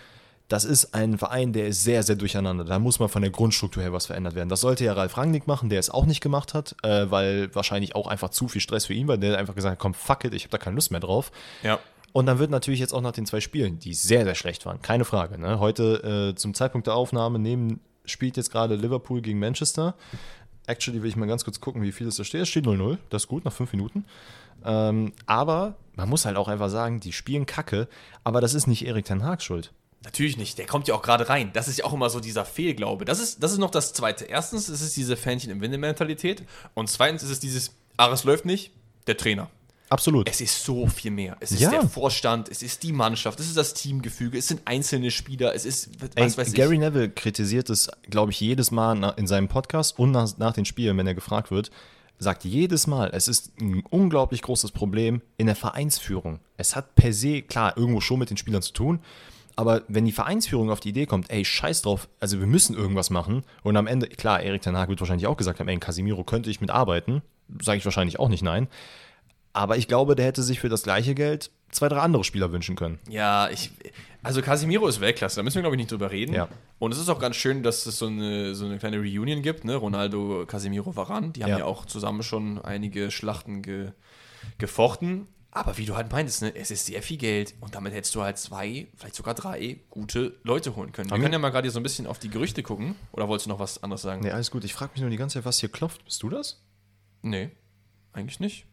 das ist ein Verein, der ist sehr, sehr durcheinander. Da muss man von der Grundstruktur her was verändert werden. Das sollte ja Ralf Rangnick machen, der es auch nicht gemacht hat, äh, weil wahrscheinlich auch einfach zu viel Stress für ihn war. Der hat einfach gesagt, komm, fuck it, ich habe da keine Lust mehr drauf. Ja. Und dann wird natürlich jetzt auch nach den zwei Spielen, die sehr, sehr schlecht waren, keine Frage. Ne? Heute äh, zum Zeitpunkt der Aufnahme neben, spielt jetzt gerade Liverpool gegen Manchester. Actually will ich mal ganz kurz gucken, wie viel es da steht. Es steht 0-0, das ist gut, nach fünf Minuten. Ähm, aber man muss halt auch einfach sagen, die spielen Kacke, aber das ist nicht Erik Ten Hag schuld. Natürlich nicht, der kommt ja auch gerade rein. Das ist ja auch immer so dieser Fehlglaube. Das ist, das ist noch das Zweite. Erstens ist es diese Fähnchen im Winde-Mentalität und zweitens ist es dieses, ah, es läuft nicht, der Trainer. Absolut. Es ist so viel mehr. Es ist Ja. der Vorstand, es ist die Mannschaft, es ist das Teamgefüge, es sind einzelne Spieler, es ist, Ey, was weiß Gary ich. Neville kritisiert es, glaube ich, jedes Mal in seinem Podcast und nach, nach den Spielen, wenn er gefragt wird, sagt jedes Mal, es ist ein unglaublich großes Problem in der Vereinsführung. Es hat per se, klar, irgendwo schon mit den Spielern zu tun, aber wenn die Vereinsführung auf die Idee kommt, ey, scheiß drauf, also wir müssen irgendwas machen und am Ende, klar, Erik Ten Hag wird wahrscheinlich auch gesagt haben, ey, Casimiro könnte ich mitarbeiten, sage ich wahrscheinlich auch nicht nein, aber ich glaube, der hätte sich für das gleiche Geld zwei, drei andere Spieler wünschen können. Ja, ich, also Casimiro ist Weltklasse, da müssen wir, glaube ich, nicht drüber reden. Ja. Und es ist auch ganz schön, dass es so eine, so eine kleine Reunion gibt, ne? Ronaldo, Casimiro, Varan. Die haben Ja. ja, auch zusammen schon einige Schlachten ge, gefochten. Aber wie du halt meintest, ne, es ist sehr viel Geld und damit hättest du halt zwei, vielleicht sogar drei gute Leute holen können. Wir Haben können ja mal gerade so ein bisschen auf die Gerüchte gucken. Oder wolltest du noch was anderes sagen? Nee, alles gut, ich frage mich nur die ganze Zeit, was hier klopft. Bist du das? Nee, eigentlich nicht.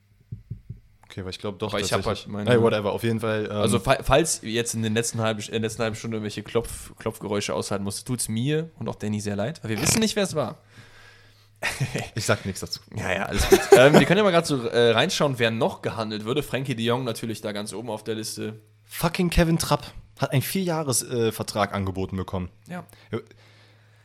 Okay, weil ich glaube doch. Aber ich hab tatsächlich- halt meine- Hey, whatever, auf jeden Fall. Ähm, Also, fa- falls ihr jetzt in, den letzten halben, in der letzten halben Stunde welche Klopf, Klopfgeräusche aushalten musstet, tut es mir und auch Danny sehr leid, weil wir wissen nicht, wer es war. *laughs* ich sag nichts dazu. Ja, ja, alles gut. ähm, wir können ja mal gerade so äh, reinschauen, wer noch gehandelt würde. Frankie de Jong natürlich da ganz oben auf der Liste. Fucking Kevin Trapp hat einen Vierjahres-Vertrag angeboten bekommen. Ja.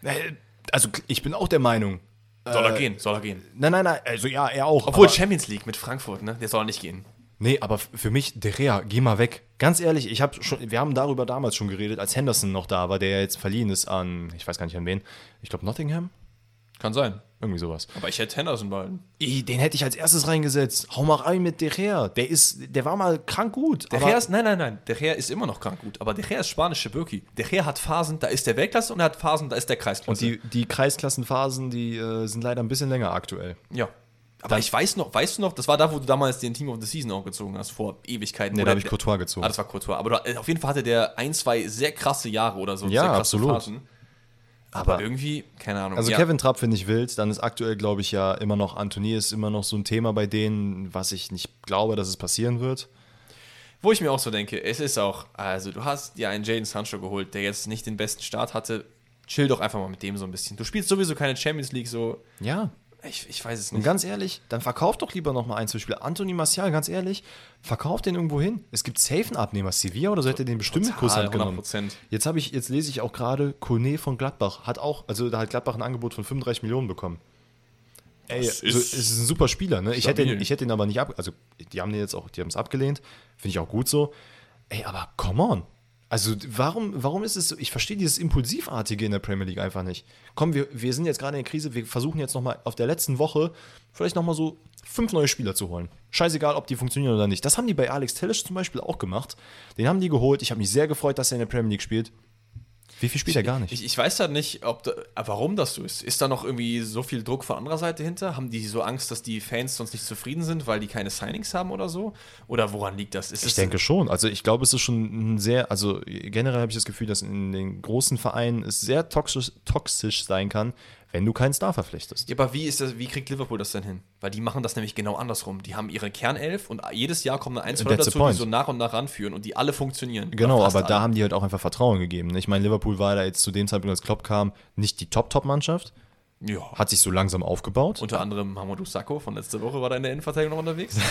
Äh, Also, ich bin auch der Meinung. Soll er äh, gehen, soll er gehen. Nein, nein, nein, also ja, er auch. Obwohl Champions League mit Frankfurt, ne? Der soll nicht gehen. nee, aber für mich, De Gea, geh mal weg. Ganz ehrlich, ich habe schon, wir haben darüber damals schon geredet, als Henderson noch da war, der ja jetzt verliehen ist an, ich weiß gar nicht an wen, ich glaube Nottingham, Kann sein. Irgendwie sowas. Aber ich hätte Henderson behalten. Den hätte ich als erstes reingesetzt. Hau mal rein mit De Gea. Der ist, der war mal krank gut. Der aber- Gea ist, nein, nein, nein. Der Gea ist immer noch krank gut. Aber der Gea ist spanische Birki. Der Gea hat Phasen, da ist der Weltklasse und er hat Phasen, da ist der Kreisklasse. Und die, die Kreisklassenphasen, die äh, sind leider ein bisschen länger aktuell. ja. Aber ich weiß noch, weißt du noch, das war da, wo du damals den Team of the Season auch gezogen hast, vor Ewigkeiten. Oder da habe ich Courtois gezogen. Ah, das war Courtois. Aber du, auf jeden Fall hatte der ein, zwei sehr krasse Jahre oder so. Ja, sehr krasse absolut. Aber, Aber- irgendwie, keine Ahnung. Also ja. Kevin Trapp finde ich wild. Dann ist aktuell, glaube ich, ja immer noch Anthony ist immer noch so ein Thema bei denen, was ich nicht glaube, dass es passieren wird. Wo ich mir auch so denke, es ist auch, also du hast dir einen Jaden Sancho geholt, der jetzt nicht den besten Start hatte. Chill doch einfach mal mit dem so ein bisschen. Du spielst sowieso keine Champions League so. Ja. Ich, ich weiß es Und nicht. ganz ehrlich, dann verkauf doch lieber noch mal ein, zwei Spieler. Anthony Martial, ganz ehrlich, verkauf den irgendwo hin. Es gibt safe einen Abnehmer. Sevilla oder so hätte den bestimmt mit Kusshand genommen. 100%. Jetzt habe ich, jetzt lese ich auch gerade, Kone von Gladbach hat auch, also da hat Gladbach ein Angebot von 35 Millionen bekommen. Ey, Das also, ist es ist ein super Spieler, ne? Ich hätte, ihn, ich hätte ihn aber nicht ab. Also, die haben den jetzt auch, die haben es abgelehnt. Finde ich auch gut so. Ey, aber come on. Also, warum, warum ist es so? Ich verstehe dieses Impulsivartige in der Premier League einfach nicht. Komm, wir, wir sind jetzt gerade in der Krise. Wir versuchen jetzt nochmal auf der letzten Woche vielleicht nochmal so fünf neue Spieler zu holen. Scheißegal, ob die funktionieren oder nicht. Das haben die bei Alex Tellisch zum Beispiel auch gemacht. Den haben die geholt. Ich habe mich sehr gefreut, dass er in der Premier League spielt. Wie viel spielt er gar nicht? Ich, ich weiß halt nicht, ob da, äh, warum das so ist. Ist da noch irgendwie so viel Druck von anderer Seite hinter? Haben die so Angst, dass die Fans sonst nicht zufrieden sind, weil die keine Signings haben oder so? Oder woran liegt das? Ist Ich es- denke schon. Also ich glaube, es ist schon ein sehr, also generell habe ich das Gefühl, dass in den großen Vereinen es sehr toxisch, toxisch sein kann, wenn du keinen Star verpflichtest. Ja, aber wie ist das, wie kriegt Liverpool das denn hin? Weil die machen das nämlich genau andersrum. Die haben ihre Kernelf und jedes Jahr kommen da ein, zwei dazu, die so nach und nach ranführen und die alle funktionieren. Genau, aber da alle. haben die halt auch einfach Vertrauen gegeben. ne? Ich meine, Liverpool war da jetzt zu dem Zeitpunkt, als Klopp kam, nicht die Top-Top-Mannschaft, Ja. hat sich so langsam aufgebaut. Unter anderem Mamadou Sakho von letzter Woche war da in der Innenverteidigung noch unterwegs. *laughs*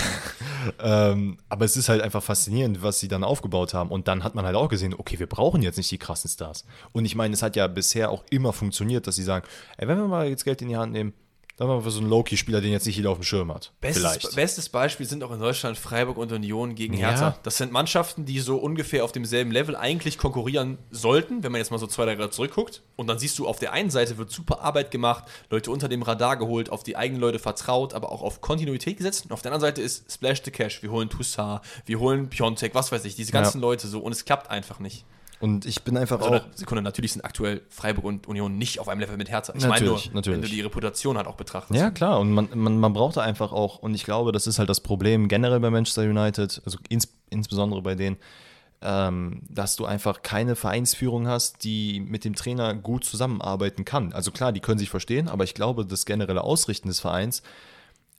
Ähm, aber es ist halt einfach faszinierend, was sie dann aufgebaut haben. Und dann hat man halt auch gesehen, okay, wir brauchen jetzt nicht die krassen Stars. Und ich meine, es hat ja bisher auch immer funktioniert, dass sie sagen, ey, wenn wir mal jetzt Geld in die Hand nehmen, dann machen wir so einen Loki-Spieler, den jetzt nicht jeder auf dem Schirm hat. Bestes, bestes Beispiel sind auch in Deutschland Freiburg und Union gegen Ja. Hertha. Das sind Mannschaften, die so ungefähr auf demselben Level eigentlich konkurrieren sollten, wenn man jetzt mal so zwei, drei Jahre zurückguckt. Und dann siehst du, auf der einen Seite wird super Arbeit gemacht, Leute unter dem Radar geholt, auf die eigenen Leute vertraut, aber auch auf Kontinuität gesetzt. Und auf der anderen Seite ist Splash the Cash. Wir holen Toussaint, wir holen Piontek, was weiß ich, diese ganzen Ja. Leute so. Und es klappt einfach nicht. Und ich bin einfach Also, auch. Sekunde, natürlich sind aktuell Freiburg und Union nicht auf einem Level mit Hertha. Ich meine nur, Natürlich, natürlich. wenn du die Reputation halt auch betrachtest. Ja, klar. Und man, man, man braucht da einfach auch, und ich glaube, das ist halt das Problem generell bei Manchester United, also ins, insbesondere bei denen, ähm, dass du einfach keine Vereinsführung hast, die mit dem Trainer gut zusammenarbeiten kann. Also klar, die können sich verstehen, aber ich glaube, das generelle Ausrichten des Vereins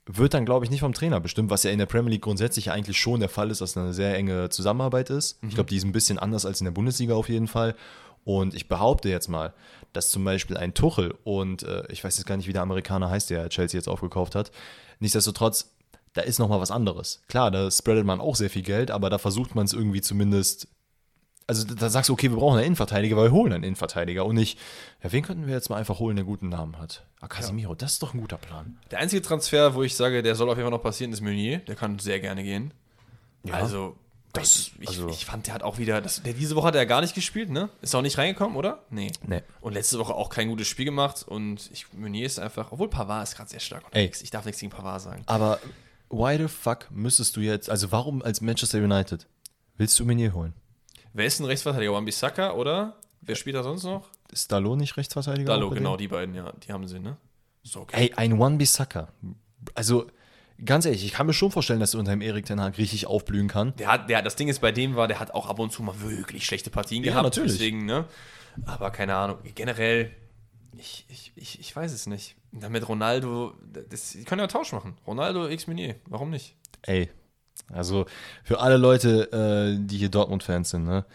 wird dann, glaube ich, nicht vom Trainer bestimmt, was ja in der Premier League grundsätzlich eigentlich schon der Fall ist, dass eine sehr enge Zusammenarbeit ist. Ich glaube, die ist ein bisschen anders als in der Bundesliga auf jeden Fall. Und ich behaupte jetzt mal, dass zum Beispiel ein Tuchel und äh, ich weiß jetzt gar nicht, wie der Amerikaner heißt, der Chelsea jetzt aufgekauft hat, nichtsdestotrotz, da ist nochmal was anderes. Klar, da spreadet man auch sehr viel Geld, aber da versucht man es irgendwie zumindest also da sagst du, okay, wir brauchen einen Innenverteidiger, weil wir holen einen Innenverteidiger und nicht, ja, wen könnten wir jetzt mal einfach holen, der guten Namen hat? Ah, Casemiro, das ist doch ein guter Plan. Der einzige Transfer, wo ich sage, der soll auf jeden Fall noch passieren, ist Meunier. Der kann sehr gerne gehen. Ja. also, Das- ich, also- ich fand, der hat auch wieder, das, der, diese Woche hat er gar nicht gespielt, ne? Ist auch nicht reingekommen, oder? Nee. Nee. Und letzte Woche auch kein gutes Spiel gemacht und ich, Meunier ist einfach, obwohl Pavard ist gerade sehr stark unterwegs. Ich darf nichts gegen Pavard sagen. Aber why the fuck müsstest du jetzt, also warum als Manchester United willst du Meunier holen? Wer ist ein Rechtsverteidiger? Wan-Bissaka oder? Wer spielt da sonst noch? Ist Dallo nicht Rechtsverteidiger? Dallo, genau, die beiden, ja, die haben sie, ne? So, okay. Ey, ein One-Bissaka. Also, ganz ehrlich, ich kann mir schon vorstellen, dass er unter dem Erik Ten Hag richtig aufblühen kann. Der hat, der, das Ding ist bei dem war, der hat auch ab und zu mal wirklich schlechte Partien Ja, gehabt. natürlich. Deswegen, ne? Aber keine Ahnung. Generell, ich, ich, ich, ich weiß es nicht. Und dann mit Ronaldo, das, die können ja Tausch machen. Ronaldo x Meunier, warum nicht? Ey, also für alle Leute, äh, die hier Dortmund-Fans sind, ne?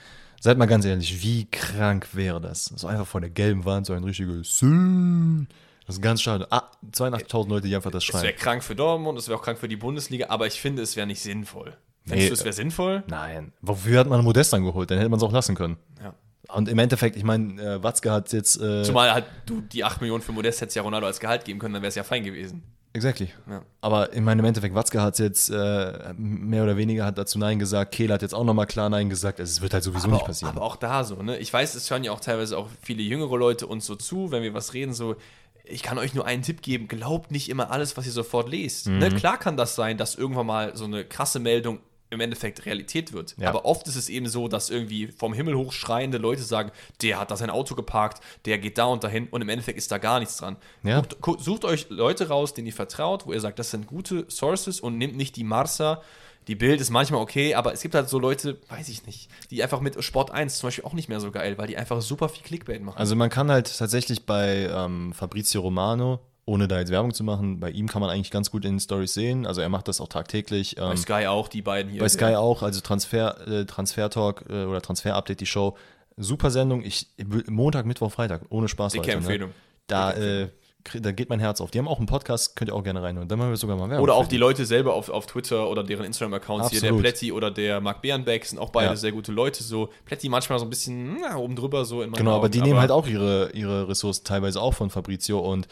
Seid mal ganz ehrlich, wie krank wäre das? So einfach vor der gelben Wand, so ein richtiges Sü. Das ist ganz schade. Ah, 82.000 Leute, die einfach das Es wäre schreien. krank für Dortmund, es wäre auch krank für die Bundesliga, aber ich finde, es wäre nicht sinnvoll. Denkst Nee, du, es wäre sinnvoll? Nein. Wofür hat man Modest dann geholt? Dann hätte man es auch lassen können. Ja. Und im Endeffekt, ich meine, äh, Watzke hat jetzt. Äh, Zumal halt du die 8 Millionen für Modest hättest ja Ronaldo als Gehalt geben können, dann wäre es ja fein gewesen. Exactly. Ja. Aber ich meine, im Endeffekt, Watzke hat jetzt äh, mehr oder weniger hat dazu Nein gesagt. Kehl hat jetzt auch nochmal klar Nein gesagt. Es wird halt sowieso aber, nicht auch, passieren. aber auch da so, ne? Ich weiß, es hören ja auch teilweise auch viele jüngere Leute uns so zu, wenn wir was reden, so, ich kann euch nur einen Tipp geben, glaubt nicht immer alles, was ihr sofort lest. Mhm. Ne? Klar kann das sein, dass irgendwann mal so eine krasse Meldung im Endeffekt Realität wird. Ja. Aber oft ist es eben so, dass irgendwie vom Himmel hoch schreiende Leute sagen, der hat da sein Auto geparkt, der geht da und dahin und im Endeffekt ist da gar nichts dran. Ja. Gu- sucht euch Leute raus, denen ihr vertraut, wo ihr sagt, das sind gute Sources und nehmt nicht die Marsa. Die Bild ist manchmal okay, aber es gibt halt so Leute, weiß ich nicht, die einfach mit Sport 1 zum Beispiel auch nicht mehr so geil, weil die einfach super viel Clickbait machen. Also man kann halt tatsächlich bei ähm, Fabrizio Romano, ohne da jetzt Werbung zu machen, bei ihm kann man eigentlich ganz gut in den Stories sehen. Also er macht das auch tagtäglich. Ähm, bei Sky auch, die beiden hier. bei Sky auch, also Transfer, äh, Transfer Talk äh, oder Transfer Update, die Show. Super Sendung. Ich, Montag, Mittwoch, Freitag, ohne Spaß. Dicke Leute, Empfehlung. Ne? Da, äh, da geht mein Herz auf. Die haben auch einen Podcast, könnt ihr auch gerne reinhören. Dann machen wir sogar mal Werbung. Oder auch die Leute selber auf, auf Twitter oder deren Instagram-Accounts hier, der. Plätti oder der Marc Bärenbeck, sind auch beide Ja. sehr gute Leute. So Plätti manchmal so ein bisschen na, oben drüber so in Genau, aber Augen, die nehmen halt auch ihre, ihre Ressourcen teilweise auch von Fabrizio und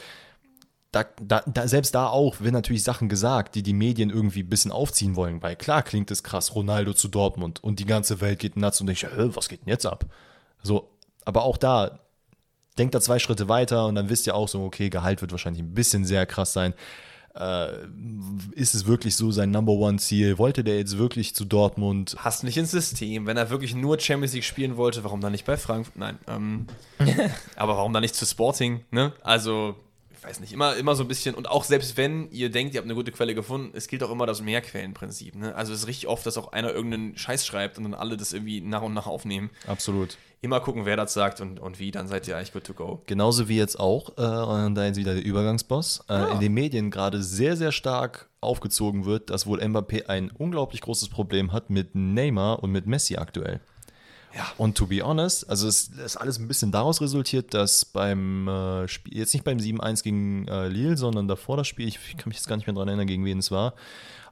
da, da, da, selbst da auch werden natürlich Sachen gesagt, die die Medien irgendwie ein bisschen aufziehen wollen, weil klar klingt es krass, Ronaldo zu Dortmund und die ganze Welt geht nuts und ich, äh, was geht denn jetzt ab? So, aber auch da, denkt da zwei Schritte weiter und dann wisst ihr auch so, okay, Gehalt wird wahrscheinlich ein bisschen sehr krass sein. Äh, ist es wirklich so sein Number One Ziel? Wollte der jetzt wirklich zu Dortmund? Passt nicht ins System. Wenn er wirklich nur Champions League spielen wollte, warum dann nicht bei Frankfurt? Nein. Ähm, *laughs* aber warum dann nicht zu Sporting? Ne? Also, weiß nicht, immer, immer so ein bisschen. Und auch selbst wenn ihr denkt, ihr habt eine gute Quelle gefunden, es gilt auch immer das Mehrquellenprinzip. Ne? Also, es ist richtig oft, dass auch einer irgendeinen Scheiß schreibt und dann alle das irgendwie nach und nach aufnehmen. Absolut. Immer gucken, wer das sagt und, und wie, dann seid ihr eigentlich good to go. Genauso wie jetzt auch, äh, und da jetzt wieder der Übergangsboss, äh, Ah. in den Medien gerade sehr, sehr stark aufgezogen wird, dass wohl Mbappé ein unglaublich großes Problem hat mit Neymar und mit Messi aktuell. Ja. Und to be honest, also es ist alles ein bisschen daraus resultiert, dass beim äh, Spiel, jetzt nicht beim 7-1 gegen äh, Lille, sondern davor das Spiel, ich kann mich jetzt gar nicht mehr daran erinnern, gegen wen es war,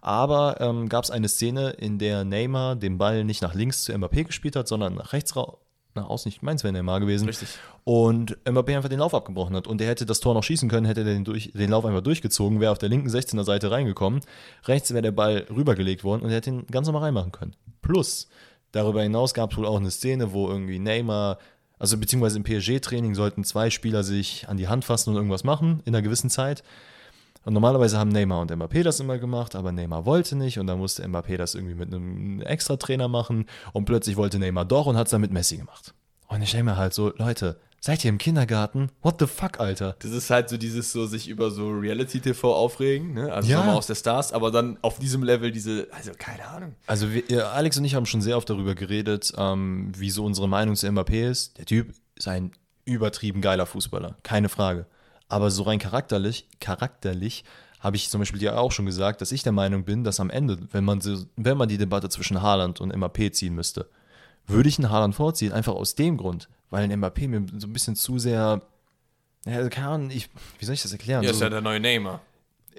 aber ähm, gab es eine Szene, in der Neymar den Ball nicht nach links zu Mbappé gespielt hat, sondern nach rechts raus. Nach außen, ich meine, es wäre Neymar gewesen. Richtig. Und Mbappé einfach den Lauf abgebrochen hat. Und der hätte das Tor noch schießen können, hätte den, durch, den Lauf einfach durchgezogen, wäre auf der linken 16er Seite reingekommen. Rechts wäre der Ball rübergelegt worden und er hätte ihn ganz normal reinmachen können. Plus, darüber hinaus gab es wohl auch eine Szene, wo irgendwie Neymar, also beziehungsweise im PSG-Training sollten zwei Spieler sich an die Hand fassen und irgendwas machen in einer gewissen Zeit. Und normalerweise haben Neymar und Mbappé das immer gemacht, aber Neymar wollte nicht und dann musste Mbappé das irgendwie mit einem Extra-Trainer machen und plötzlich wollte Neymar doch und hat es dann mit Messi gemacht. Und ich denke mir halt so, Leute, seid ihr im Kindergarten? What the fuck, Alter? Das ist halt so dieses so sich über so Reality-TV aufregen, ne? Also Ja. Sommer aus der Stars, aber dann auf diesem Level diese, also keine Ahnung. Also wir, Alex und ich haben schon sehr oft darüber geredet, ähm, wie so unsere Meinung zu Mbappé ist. Der Typ ist ein übertrieben geiler Fußballer, keine Frage. Aber so rein charakterlich, charakterlich habe ich zum Beispiel dir auch schon gesagt, dass ich der Meinung bin, dass am Ende, wenn man, so, wenn man die Debatte zwischen Haaland und Mbappé ziehen müsste, würde ich einen Haaland vorziehen, einfach aus dem Grund, weil ein Mbappé mir so ein bisschen zu sehr, ja, also keine Ahnung, ich, wie soll ich das erklären? Ja, so, ist ja der neue Neymar.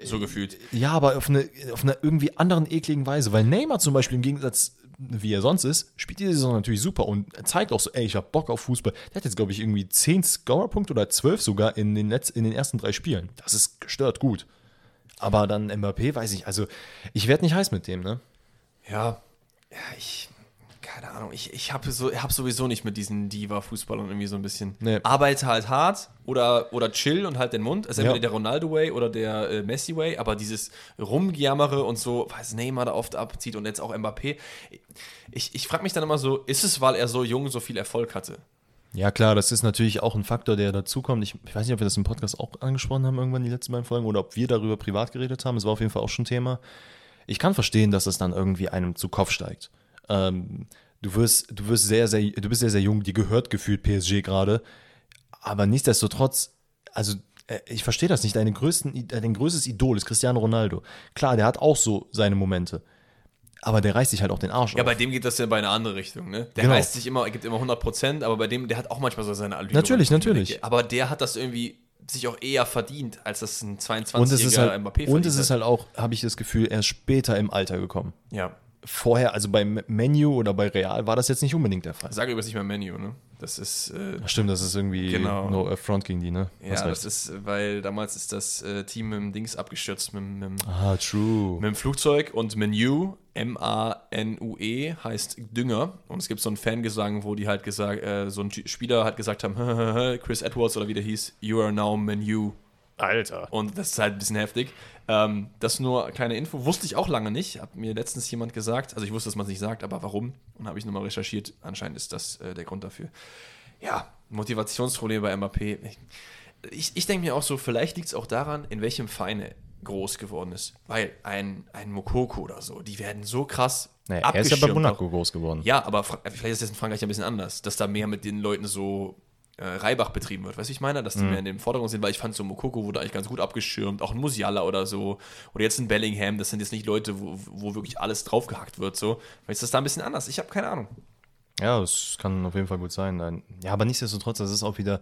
So gefühlt. ja, aber auf eine, auf eine irgendwie anderen ekligen Weise, weil Neymar zum Beispiel im Gegensatz, wie er sonst ist, spielt diese Saison natürlich super und zeigt auch so, ey, ich hab Bock auf Fußball. Der hat jetzt, glaube ich, irgendwie 10 Scorerpunkte oder 12 sogar in den, Letz-, in den ersten drei Spielen. Das ist gestört gut. Aber dann Mbappé, weiß ich, also ich werde nicht heiß mit dem, ne? Ja, ja, ich, keine Ahnung, ich, ich habe so, hab sowieso nicht mit diesen Diva-Fußballern irgendwie so ein bisschen. Nee. Arbeite halt hart oder, oder chill und halt den Mund. Also entweder Ja. der Ronaldo-Way oder der äh, Messi-Way, aber dieses Rumgejammere und so, was Neymar da oft abzieht und jetzt auch Mbappé. Ich, ich frage mich dann immer so, ist es, weil er so jung so viel Erfolg hatte? Ja, klar, das ist natürlich auch ein Faktor, der dazukommt. Ich, ich weiß nicht, ob wir das im Podcast auch angesprochen haben, irgendwann die letzten beiden Folgen, oder ob wir darüber privat geredet haben. Es war auf jeden Fall auch schon Thema. Ich kann verstehen, dass es dann irgendwie einem zu Kopf steigt. Ähm, du wirst, du wirst sehr, sehr, du bist sehr, sehr jung, dir gehört gefühlt PSG gerade. Aber nichtsdestotrotz, also äh, ich verstehe das nicht. Deine größten, dein größtes Idol ist Cristiano Ronaldo. Klar, der hat auch so seine Momente. Aber der reißt sich halt auch den Arsch Ja, auf. bei dem geht das ja bei einer andere Richtung, ne? Der Genau. reißt sich immer, er gibt immer 100 Prozent, aber bei dem, der hat auch manchmal so seine Allüren. Natürlich, natürlich. Aber der hat das irgendwie sich auch eher verdient, als das ein 22-jähriger Und es ist halt, Mbappé und verdient es ist hat. halt auch, habe ich das Gefühl, erst später im Alter gekommen. Ja. Vorher, also beim Menu oder bei Real war das jetzt nicht unbedingt der Fall. Sage übrigens nicht mehr Menu, ne? Das ist, äh, Stimmt, das ist irgendwie Genau. no affront gegen die, ne? ja, Hast recht. das ist, weil damals ist das äh, Team mit dem Dings abgestürzt, mit, mit, mit Ah, true. dem Flugzeug und Menu, M-A-N-U-E, E, heißt Dünger. Und es gibt so einen Fangesang, wo die halt gesagt, äh, so ein Spieler hat gesagt haben, *laughs* Chris Edwards oder wie der hieß, you are now Menu. Alter. Und das ist halt ein bisschen heftig. Ähm, das nur eine kleine Info. Wusste ich auch lange nicht. Hat mir letztens jemand gesagt. Also ich wusste, dass man es nicht sagt, aber warum? Und habe ich nochmal recherchiert. Anscheinend ist das äh, der Grund dafür. Ja, Motivationsprobleme bei Mbappé. Ich, ich denke mir auch so, vielleicht liegt es auch daran, in welchem Verein er groß geworden ist. Weil ein, ein Mokoko oder so, die werden so krass Naja, er ist ja bei Monaco groß geworden. Ja, aber vielleicht ist das in Frankreich ein bisschen anders, dass da mehr mit den Leuten so Reibach betrieben wird. Weißt du, ich meine? Dass die Mhm. mehr in den Vordergrund sind, weil ich fand so Mokoko wurde eigentlich ganz gut abgeschirmt, auch ein Musiala oder so. Oder jetzt ein Bellingham, das sind jetzt nicht Leute, wo, wo wirklich alles draufgehackt wird. So. Vielleicht ist das da ein bisschen anders. Ich habe keine Ahnung. Ja, das kann auf jeden Fall gut sein. Ja, aber nichtsdestotrotz, das ist auch wieder,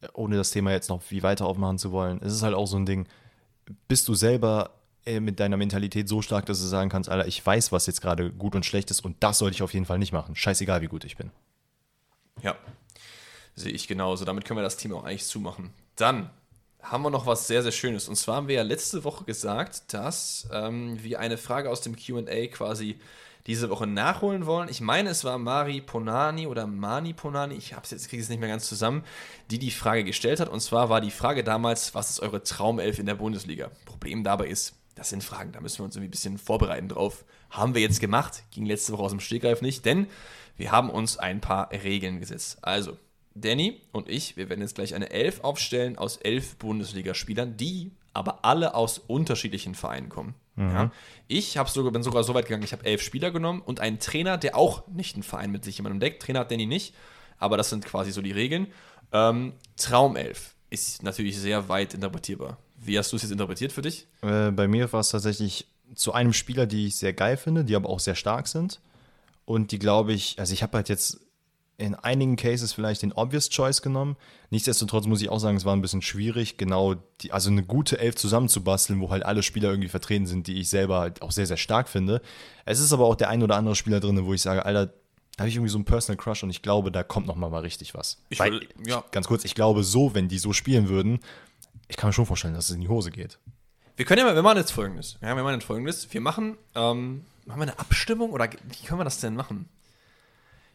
äh, ohne das Thema jetzt noch wie weiter aufmachen zu wollen, es ist halt auch so ein Ding, bist du selber äh, mit deiner Mentalität so stark, dass du sagen kannst, Alter, ich weiß, was jetzt gerade gut und schlecht ist und das sollte ich auf jeden Fall nicht machen. Scheißegal, wie gut ich bin. Ja, sehe ich genauso. Damit können wir das Thema auch eigentlich zumachen. Dann haben wir noch was sehr, sehr Schönes. Und zwar haben wir ja letzte Woche gesagt, dass ähm, wir eine Frage aus dem QA quasi diese Woche nachholen wollen. Ich meine, es war Mari Ponani oder Mani Ponani, ich habe es jetzt, kriege es nicht mehr ganz zusammen, die die Frage gestellt hat. Und zwar war die Frage damals, was ist eure Traumelf in der Bundesliga? Problem dabei ist, das sind Fragen, da müssen wir uns irgendwie ein bisschen vorbereiten drauf. Haben wir jetzt gemacht, ging letzte Woche aus dem Stegreif nicht, denn wir haben uns ein paar Regeln gesetzt. Also, Danny und ich, wir werden jetzt gleich eine Elf aufstellen aus elf Bundesligaspielern, die aber alle aus unterschiedlichen Vereinen kommen. Mhm. Ja. Ich sogar, bin sogar so weit gegangen, ich habe elf Spieler genommen und einen Trainer, der auch nicht einen Verein mit sich jemandem deckt. Trainer hat Danny nicht, aber das sind quasi so die Regeln. Ähm, Traumelf ist natürlich sehr weit interpretierbar. Wie hast du es jetzt interpretiert für dich? Äh, bei mir war es tatsächlich zu einem Spieler, die ich sehr geil finde, die aber auch sehr stark sind. Und die glaube ich, also ich habe halt jetzt in einigen Cases vielleicht den Obvious Choice genommen. Nichtsdestotrotz muss ich auch sagen, es war ein bisschen schwierig, genau die, also eine gute Elf zusammenzubasteln, wo halt alle Spieler irgendwie vertreten sind, die ich selber halt auch sehr, sehr stark finde. Es ist aber auch der ein oder andere Spieler drin, wo ich sage, Alter, da habe ich irgendwie so einen Personal Crush und ich glaube, da kommt noch mal, mal richtig was. Ich Weil, will, ja. Ganz kurz, ich glaube so, wenn die so spielen würden, ich kann mir schon vorstellen, dass es in die Hose geht. Wir können ja mal, wir machen jetzt folgendes. Ja, wir machen jetzt folgendes. Wir machen, ähm, machen wir eine Abstimmung oder wie können wir das denn machen?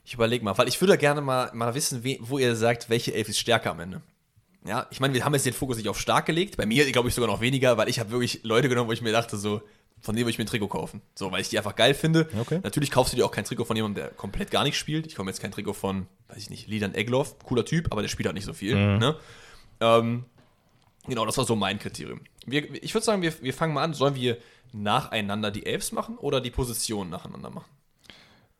Ich überlege mal, weil ich würde gerne mal, mal wissen, wie, wo ihr sagt, welche Elf ist stärker am Ende. Ja, ich meine, wir haben jetzt den Fokus nicht auf stark gelegt. Bei mir glaube ich sogar noch weniger, weil ich habe wirklich Leute genommen, wo ich mir dachte, so, von denen würde ich mir ein Trikot kaufen. So, weil ich die einfach geil finde. Okay. Natürlich kaufst du dir auch kein Trikot von jemandem, der komplett gar nicht spielt. Ich komme jetzt kein Trikot von, weiß ich nicht, Lidan Egloff, cooler Typ, aber der spielt halt nicht so viel. Mhm. Ne? Ähm, genau, das war so mein Kriterium. Wir, ich würde sagen, wir, wir fangen mal an. Sollen wir nacheinander die Elfs machen oder die Positionen nacheinander machen?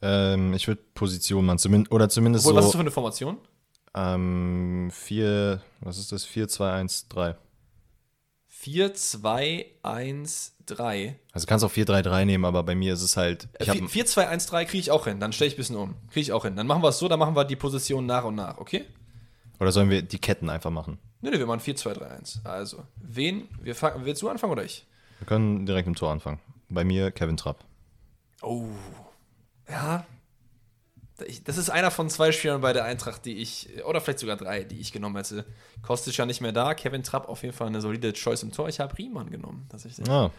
Ähm, ich würde Position machen, zumindest, oder zumindest Obwohl, so. Was ist das für eine Formation? Ähm, 4, was ist das? 4, 2, 1, 3. 4, 2, 1, 3. Also kannst auch 4, 3, 3 nehmen, aber bei mir ist es halt. Ich 4, 4, 2, 1, 3 kriege ich auch hin. Dann stelle ich ein bisschen um. Kriege ich auch hin. Dann machen wir es so, dann machen wir die Position nach und nach, okay? Oder sollen wir die Ketten einfach machen? Nee, nee, wir machen 4, 2, 3, 1. Also, wen, wir willst du anfangen oder ich? Wir können direkt im Tor anfangen. Bei mir Kevin Trapp. Oh, ja, das ist einer von zwei Spielern bei der Eintracht, die ich, oder vielleicht sogar drei, die ich genommen hätte. Kostic ja nicht mehr da, Kevin Trapp auf jeden Fall eine solide Choice im Tor. Ich habe Riemann genommen, tatsächlich. Ah.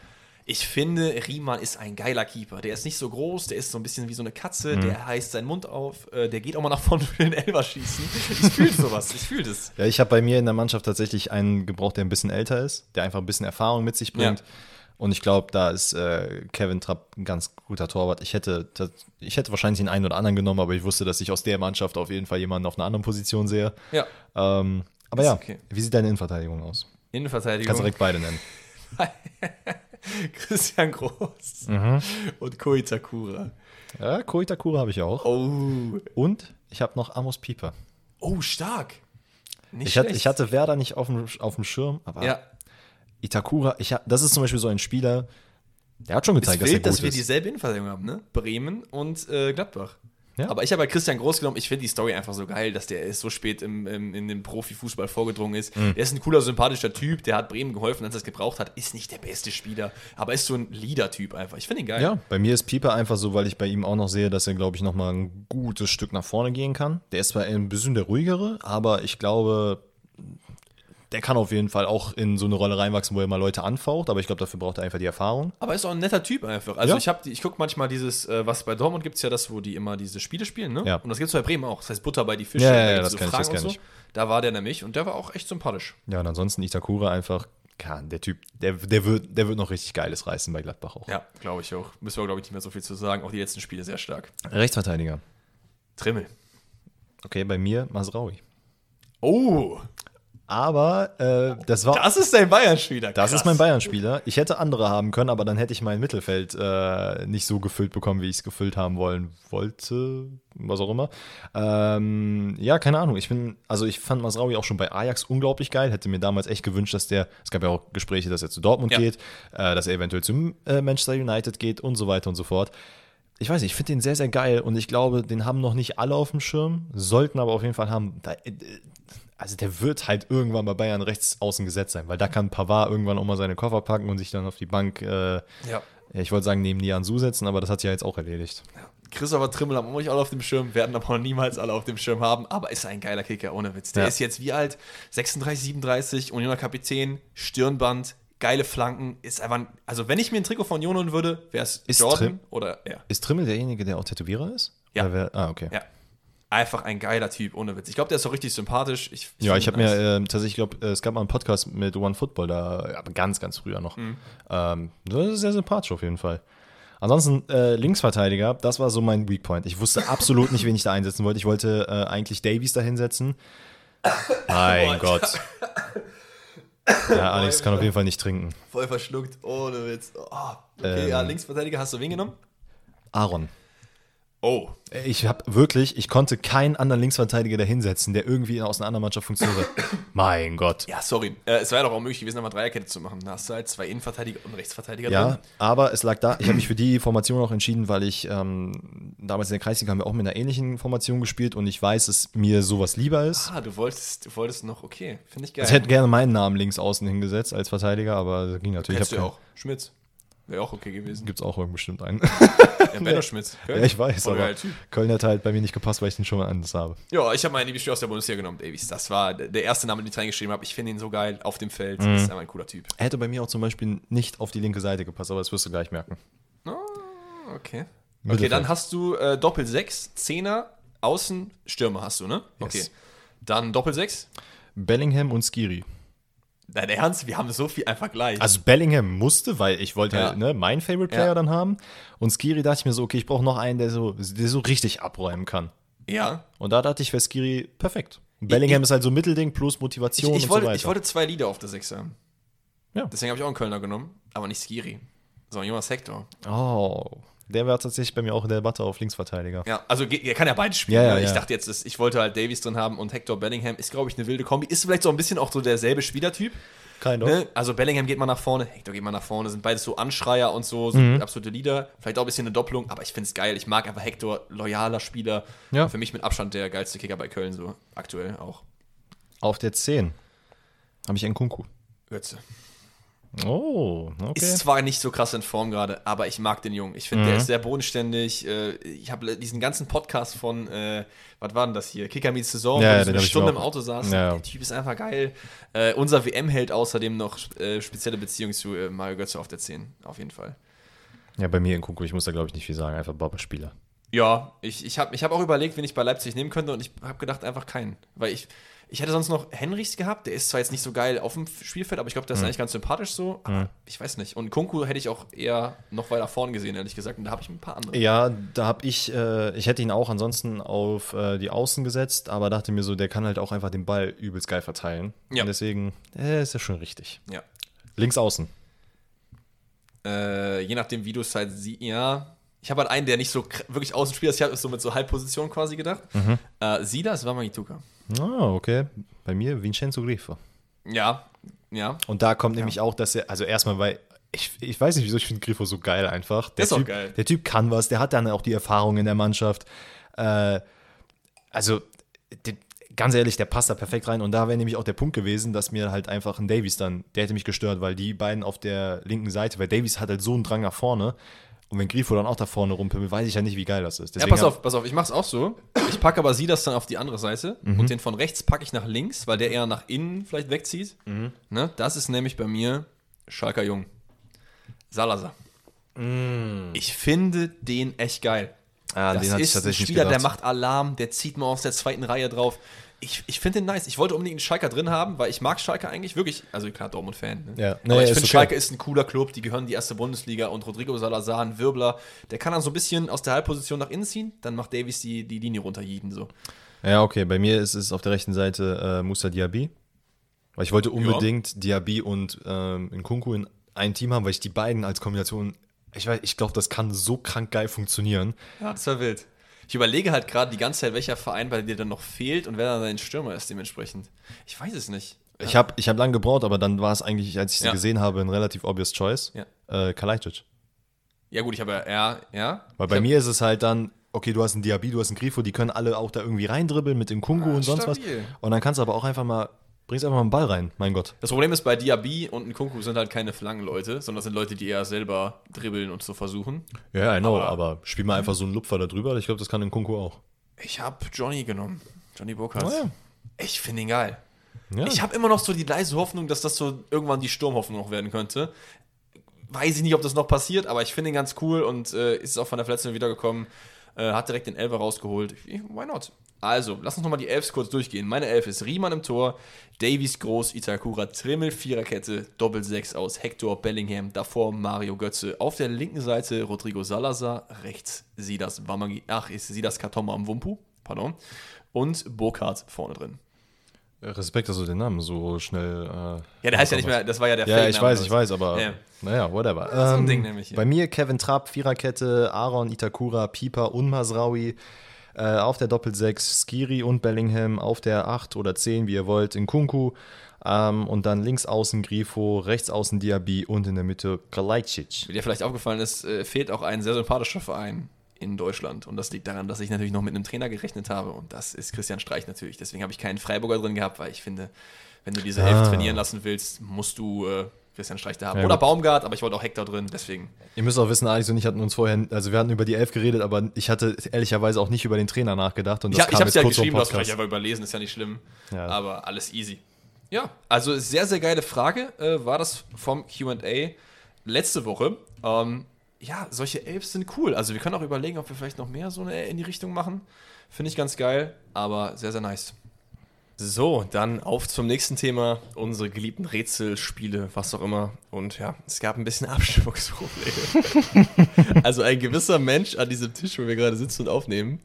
Ich finde, Riemann ist ein geiler Keeper. Der ist nicht so groß, der ist so ein bisschen wie so eine Katze, mhm. der heißt seinen Mund auf, äh, der geht auch mal nach vorne für den Elber schießen. Ich fühle sowas, ich fühle das. Ja, ich habe bei mir in der Mannschaft tatsächlich einen gebraucht, der ein bisschen älter ist, der einfach ein bisschen Erfahrung mit sich bringt. Ja. Und ich glaube, da ist äh, Kevin Trapp ein ganz guter Torwart. Ich hätte, ich hätte wahrscheinlich den einen oder anderen genommen, aber ich wusste, dass ich aus der Mannschaft auf jeden Fall jemanden auf einer anderen Position sehe. Ja. Ähm, aber ist ja, okay. wie sieht deine Innenverteidigung aus? Innenverteidigung. Kannst du direkt beide nennen. *laughs* Christian Groß mhm. und Koitakura. Ja, Koitakura habe ich auch. Oh. Und ich habe noch Amos Pieper. Oh, stark. Nicht ich, hatte, ich hatte Werder nicht auf dem, auf dem Schirm, aber ja. Itakura, ich, das ist zum Beispiel so ein Spieler, der hat schon gezeigt, dass er gut dass wir ist. dieselbe Innenverteidigung haben, ne? Bremen und äh, Gladbach. Ja. Aber ich habe bei Christian Groß genommen, ich finde die Story einfach so geil, dass der so spät im, im, in den Profifußball vorgedrungen ist. Mhm. Er ist ein cooler, sympathischer Typ, der hat Bremen geholfen, als er es gebraucht hat. Ist nicht der beste Spieler, aber ist so ein Leader-Typ einfach. Ich finde ihn geil. Ja, bei mir ist Pieper einfach so, weil ich bei ihm auch noch sehe, dass er, glaube ich, nochmal ein gutes Stück nach vorne gehen kann. Der ist zwar ein bisschen der ruhigere, aber ich glaube, der kann auf jeden Fall auch in so eine Rolle reinwachsen, wo er mal Leute anfaucht, aber ich glaube, dafür braucht er einfach die Erfahrung. Aber er ist auch ein netter Typ einfach. Also ja. ich habe, ich gucke manchmal dieses, äh, was bei Dortmund gibt es ja das, wo die immer diese Spiele spielen, ne? Ja. Und das gibt es bei Bremen auch. Das heißt Butter bei die Fische. Ja, ja, ja das so Fragen ich, das so. ich. Da war der nämlich und der war auch echt sympathisch. Ja, und ansonsten Itakura einfach, ja, der Typ, der, der, wird, der wird noch richtig Geiles reißen bei Gladbach auch. Ja, glaube ich auch. Müssen wir, glaube ich, nicht mehr so viel zu sagen. Auch die letzten Spiele sehr stark. Rechtsverteidiger. Trimmel. Okay, bei mir Masraui. Oh, aber äh, das war. Das ist dein Bayern-Spieler. Das ist mein Bayern-Spieler. Ich hätte andere haben können, aber dann hätte ich mein Mittelfeld äh, nicht so gefüllt bekommen, wie ich es gefüllt haben wollen wollte. Was auch immer. Ähm, ja, keine Ahnung. Ich bin, also ich fand Masraui auch schon bei Ajax unglaublich geil. Hätte mir damals echt gewünscht, dass der, es gab ja auch Gespräche, dass er zu Dortmund ja. geht, äh, dass er eventuell zu äh, Manchester United geht und so weiter und so fort ich weiß nicht, ich finde den sehr, sehr geil und ich glaube, den haben noch nicht alle auf dem Schirm, sollten aber auf jeden Fall haben. Also der wird halt irgendwann bei Bayern rechts außen gesetzt sein, weil da kann Pavard irgendwann auch mal seine Koffer packen und sich dann auf die Bank äh, ja. Ja, ich wollte sagen, neben Nian Su setzen, aber das hat sich ja jetzt auch erledigt. Christopher Trimmel haben wir nicht alle auf dem Schirm, werden aber noch niemals alle auf dem Schirm haben, aber ist ein geiler Kicker, ohne Witz. Der Ja. ist jetzt wie alt? 36, 37, Unioner Kapitän, Stirnband, geile Flanken, ist einfach, ein, also wenn ich mir ein Trikot von Union würde, wäre es Jordan Trim- oder er. Ist Trimmel derjenige, der auch Tätowierer ist? Ja. Wer, ah, okay. Ja. Einfach ein geiler Typ, ohne Witz. Ich glaube, der ist auch richtig sympathisch. Ich, Ja, find ich habe mir ähm, tatsächlich, ich glaube, es gab mal einen Podcast mit One Football, da, aber ganz, ganz früher noch. Mhm. Ähm, das ist sehr sympathisch auf jeden Fall. Ansonsten äh, Linksverteidiger, das war so mein Weak Point. Ich wusste absolut nicht, wen ich da einsetzen wollte. Ich wollte äh, eigentlich Davies da hinsetzen. *laughs* Mein Gott. Ja, *laughs* Alex kann auf jeden Fall nicht trinken. Voll verschluckt, ohne Witz. Oh, okay, Ähm. ja, Linksverteidiger, hast du wen genommen? Aaron. Oh, Ich habe wirklich, ich konnte keinen anderen Linksverteidiger da hinsetzen, der irgendwie aus einer anderen Mannschaft funktioniert. *coughs* mein Gott. ja, sorry. Äh, es wäre doch auch möglich gewesen, eine Dreierkette zu machen. Da hast du halt zwei Innenverteidiger und Rechtsverteidiger Ja, drin. aber es lag da, ich habe mich für die Formation auch entschieden, weil ich ähm, damals in der Kreisliga haben wir auch mit einer ähnlichen Formation gespielt und ich weiß, dass mir sowas lieber ist. Ah, du wolltest, du wolltest noch, okay, finde ich geil. Ich hätte gerne meinen Namen links außen hingesetzt als Verteidiger, aber das ging natürlich. Kennst du Ich ja hab auch. Schmitz. Wäre auch okay gewesen. Gibt es auch irgendwo bestimmt einen. *laughs* Ja, Benno Schmitz. ja, ich weiß, Voll aber geil Typ. Köln hat halt bei mir nicht gepasst, weil ich den schon mal anders habe. Ja, ich habe meinen Lieblingsspieler aus der Bundesliga genommen, Davies. Das war der erste Name, den ich reingeschrieben habe. Ich finde ihn so geil auf dem Feld. Mhm. Ist einfach ein cooler Typ. Er hätte bei mir auch zum Beispiel nicht auf die linke Seite gepasst, aber das wirst du gleich merken. Oh, okay. Okay, dann hast du äh, Doppel 6, Zehner, Außen, Stürmer hast du, ne? Okay. Yes. Dann Doppel 6. Bellingham und Skiri. Dein Ernst? Wir haben so viel einfach gleich. Also Bellingham musste, weil ich wollte Ja. halt ne, meinen Favorite Player Ja. dann haben. Und Skiri dachte ich mir so, okay, ich brauche noch einen, der so, der so richtig abräumen kann. ja. Und da dachte ich, wäre Skiri perfekt. Bellingham ist halt so Mittelding plus Ich, Motivation ich, und wollte, so weiter. ich wollte zwei Lieder auf der 6 haben. Ja. Deswegen habe ich auch einen Kölner genommen, aber nicht Skiri, sondern Jonas Hector. oh, der war tatsächlich bei mir auch in der Debatte auf Linksverteidiger. Ja, also er kann ja beides spielen. Ja, ja, ne? Ich ja. dachte jetzt, ich wollte halt Davies drin haben und Hector Bellingham ist, glaube ich, eine wilde Kombi. Ist vielleicht so ein bisschen auch so derselbe Spielertyp. Kein. Ne? Also Bellingham geht mal nach vorne, Hector geht mal nach vorne, sind beides so Anschreier und so, so Mhm. absolute Leader. Vielleicht auch ein bisschen eine Doppelung, aber ich finde es geil. Ich mag einfach Hector, loyaler Spieler. Ja. Für mich mit Abstand der geilste Kicker bei Köln, so aktuell auch. Auf der 10 habe ich einen Kunku. Götze. Oh, okay. Ist zwar nicht so krass in Form gerade, aber ich mag den Jungen. Ich finde, Mhm. der ist sehr bodenständig. Äh, Ich habe diesen ganzen Podcast von, äh, was war denn das hier? Kicker Meets Saison, Ja, wo ja, so eine Stunde im Auto saßen. Ja. Der Typ ist einfach geil. Äh, unser WM hält außerdem noch äh, spezielle Beziehung zu äh, Mario Götze auf der 10, auf jeden Fall. ja, bei mir in Kunku, ich muss da glaube ich nicht viel sagen, einfach Baba-Spieler. Ja, ich, ich habe ich hab auch überlegt, wen ich bei Leipzig nehmen könnte und ich habe gedacht, einfach keinen. Weil ich, ich hätte sonst noch Henrichs gehabt, der ist zwar jetzt nicht so geil auf dem Spielfeld, aber ich glaube, der ist eigentlich ganz sympathisch so. Aber ich weiß nicht. Und Kunku hätte ich auch eher noch weiter vorn gesehen, ehrlich gesagt. Und da habe ich ein paar andere. Ja, da habe ich, äh, ich hätte ihn auch ansonsten auf äh, die Außen gesetzt, aber dachte mir so, der kann halt auch einfach den Ball übelst geil verteilen. Ja. Und deswegen, äh, ist ja schon richtig. Ja. Links außen. Äh, je nachdem, wie du es halt siehst, ja. Ich habe halt einen, der nicht so wirklich außen spielt. Ich habe so mit so Halbposition quasi gedacht. Äh, Silas war Manituka. Ah, okay. Bei mir Vincenzo Grifo. Ja, ja. Und da kommt nämlich auch, dass er, also erstmal, weil ich, ich weiß nicht, wieso ich finde Grifo so geil einfach. Der Ist auch typ, geil. Der Typ kann was, der hat dann auch die Erfahrung in der Mannschaft. Äh, also, der, ganz ehrlich, der passt da perfekt rein. Und da wäre nämlich auch der Punkt gewesen, dass mir halt einfach ein Davies dann, der hätte mich gestört, weil die beiden auf der linken Seite, weil Davies hat halt so einen Drang nach vorne. Und wenn Grifo dann auch da vorne rumpimmelt, weiß ich ja nicht, wie geil das ist. Ja, Deswegen pass hab- auf, pass auf, ich mach's auch so. Ich packe aber Silas dann auf die andere Seite und den von rechts packe ich nach links, weil der eher nach innen vielleicht wegzieht. Ne? Das ist nämlich bei mir Schalker Jung. Salazar. Ich finde den echt geil. Ah, Das den ich ist ein tatsächlich nicht Spieler, der macht Alarm, der zieht mal aus der zweiten Reihe drauf. Ich, ich finde den nice. Ich wollte unbedingt einen Schalker drin haben, weil ich mag Schalke eigentlich wirklich. Also klar, Dortmund-Fan. Ne? Ja. Aber Nee, ich ist finde, okay. Schalke ist ein cooler Club. Die gehören in die erste Bundesliga und Rodrigo Salazar, ein Wirbler, der kann dann so ein bisschen aus der Halbposition nach innen ziehen. Dann macht Davies die, die Linie runterjieden. So. Ja, okay. Bei mir ist es auf der rechten Seite äh, Musa Diaby. Weil ich wollte unbedingt Diaby und ähm, Nkunku in ein Team haben, weil ich die beiden als Kombination, ich weiß, ich glaube, das kann so krank geil funktionieren. Ja, das war wild. Ich überlege halt gerade die ganze Zeit, welcher Verein bei dir dann noch fehlt und wer dann dein Stürmer ist dementsprechend. Ich weiß es nicht. Ich habe ich hab lange gebraucht, aber dann war es eigentlich, als ich sie Ja. gesehen habe, ein relativ obvious choice. Ja. Äh, Kalajdzic. Ja, gut, ich habe ja, ja, ja. Weil bei mir ist es halt dann, okay, du hast einen Diaby, du hast einen Grifo, die können alle auch da irgendwie reindribbeln mit dem Kungu Ah, und sonst was. stabil. Und dann kannst du aber auch einfach mal Bringst einfach mal einen Ball rein, mein Gott. Das Problem ist, bei Diaby und Nkunku sind halt keine Flankenleute, sondern das sind Leute, die eher selber dribbeln und so versuchen. Ja, I know, Aber- aber, spiel mal einfach so einen Lupfer da drüber. Ich glaube, das kann in Kunku auch. Ich habe Johnny genommen. Johnny Burkhardt. Ah, ja. Ich finde ihn geil. Ja. Ich habe immer noch so die leise Hoffnung, dass das so irgendwann die Sturmhoffnung noch werden könnte. Weiß ich nicht, ob das noch passiert, aber ich finde ihn ganz cool und äh, ist auch von der Verletzung wiedergekommen. Äh, hat direkt den Elfer rausgeholt. Why not? Also, lass uns nochmal die Elfs kurz durchgehen. Meine Elf ist Riemann im Tor, Davies Groß, Itakura, Trimmel, Viererkette, Doppel-Sechs aus Hector, Bellingham, davor Mario Götze. Auf der linken Seite Rodrigo Salazar, rechts Sidas Wamagi, ach, ist Sidas Katoma am Wumpu, pardon. Und Burkhardt vorne drin. Respekt, dass du den Namen so schnell. Äh, Ja, der heißt ja nicht mehr, das war ja der Ja, ich weiß, ich weiß, aber Ja. naja, whatever. so ein Ähm, Ding nämlich hier. Bei mir Kevin Trapp, Viererkette, Aaron, Itakura, Pieper und Masraui. Äh, auf der Doppel-6 Skiri und Bellingham, auf der 8 oder 10, wie ihr wollt, in Kunku. Ähm, und dann links außen Grifo, rechts außen Diaby und in der Mitte Kalajdzic. Wie dir vielleicht aufgefallen ist, äh, fehlt auch ein sehr sympathischer Verein in Deutschland. Und das liegt daran, dass ich natürlich noch mit einem Trainer gerechnet habe. Und das ist Christian Streich natürlich. Deswegen habe ich keinen Freiburger drin gehabt, weil ich finde, wenn du diese Elf Ah. trainieren lassen willst, musst du äh, Christian Streich da haben. Ja, Oder gut. Baumgart, aber ich wollte auch Hector drin, deswegen. Ihr müsst auch wissen, Alex und ich hatten uns vorher, also wir hatten über die Elf geredet, aber ich hatte ehrlicherweise auch nicht über den Trainer nachgedacht. Und Ich, das hab- ich habe es ja geschrieben, hast Podcast. vielleicht einfach überlesen, ist ja nicht schlimm. Ja. Aber alles easy. Ja, also sehr, sehr geile Frage äh, war das vom QA letzte Woche. Ähm, ja, solche Elves sind cool. Also wir können auch überlegen, ob wir vielleicht noch mehr so eine in die Richtung machen. Finde ich ganz geil, aber sehr, sehr nice. So, dann auf zum nächsten Thema. Unsere geliebten Rätselspiele, was auch immer. Und ja, es gab ein bisschen *laughs* Abstimmungsprobleme. *laughs* also ein gewisser Mensch an diesem Tisch, wo wir gerade sitzen und aufnehmen,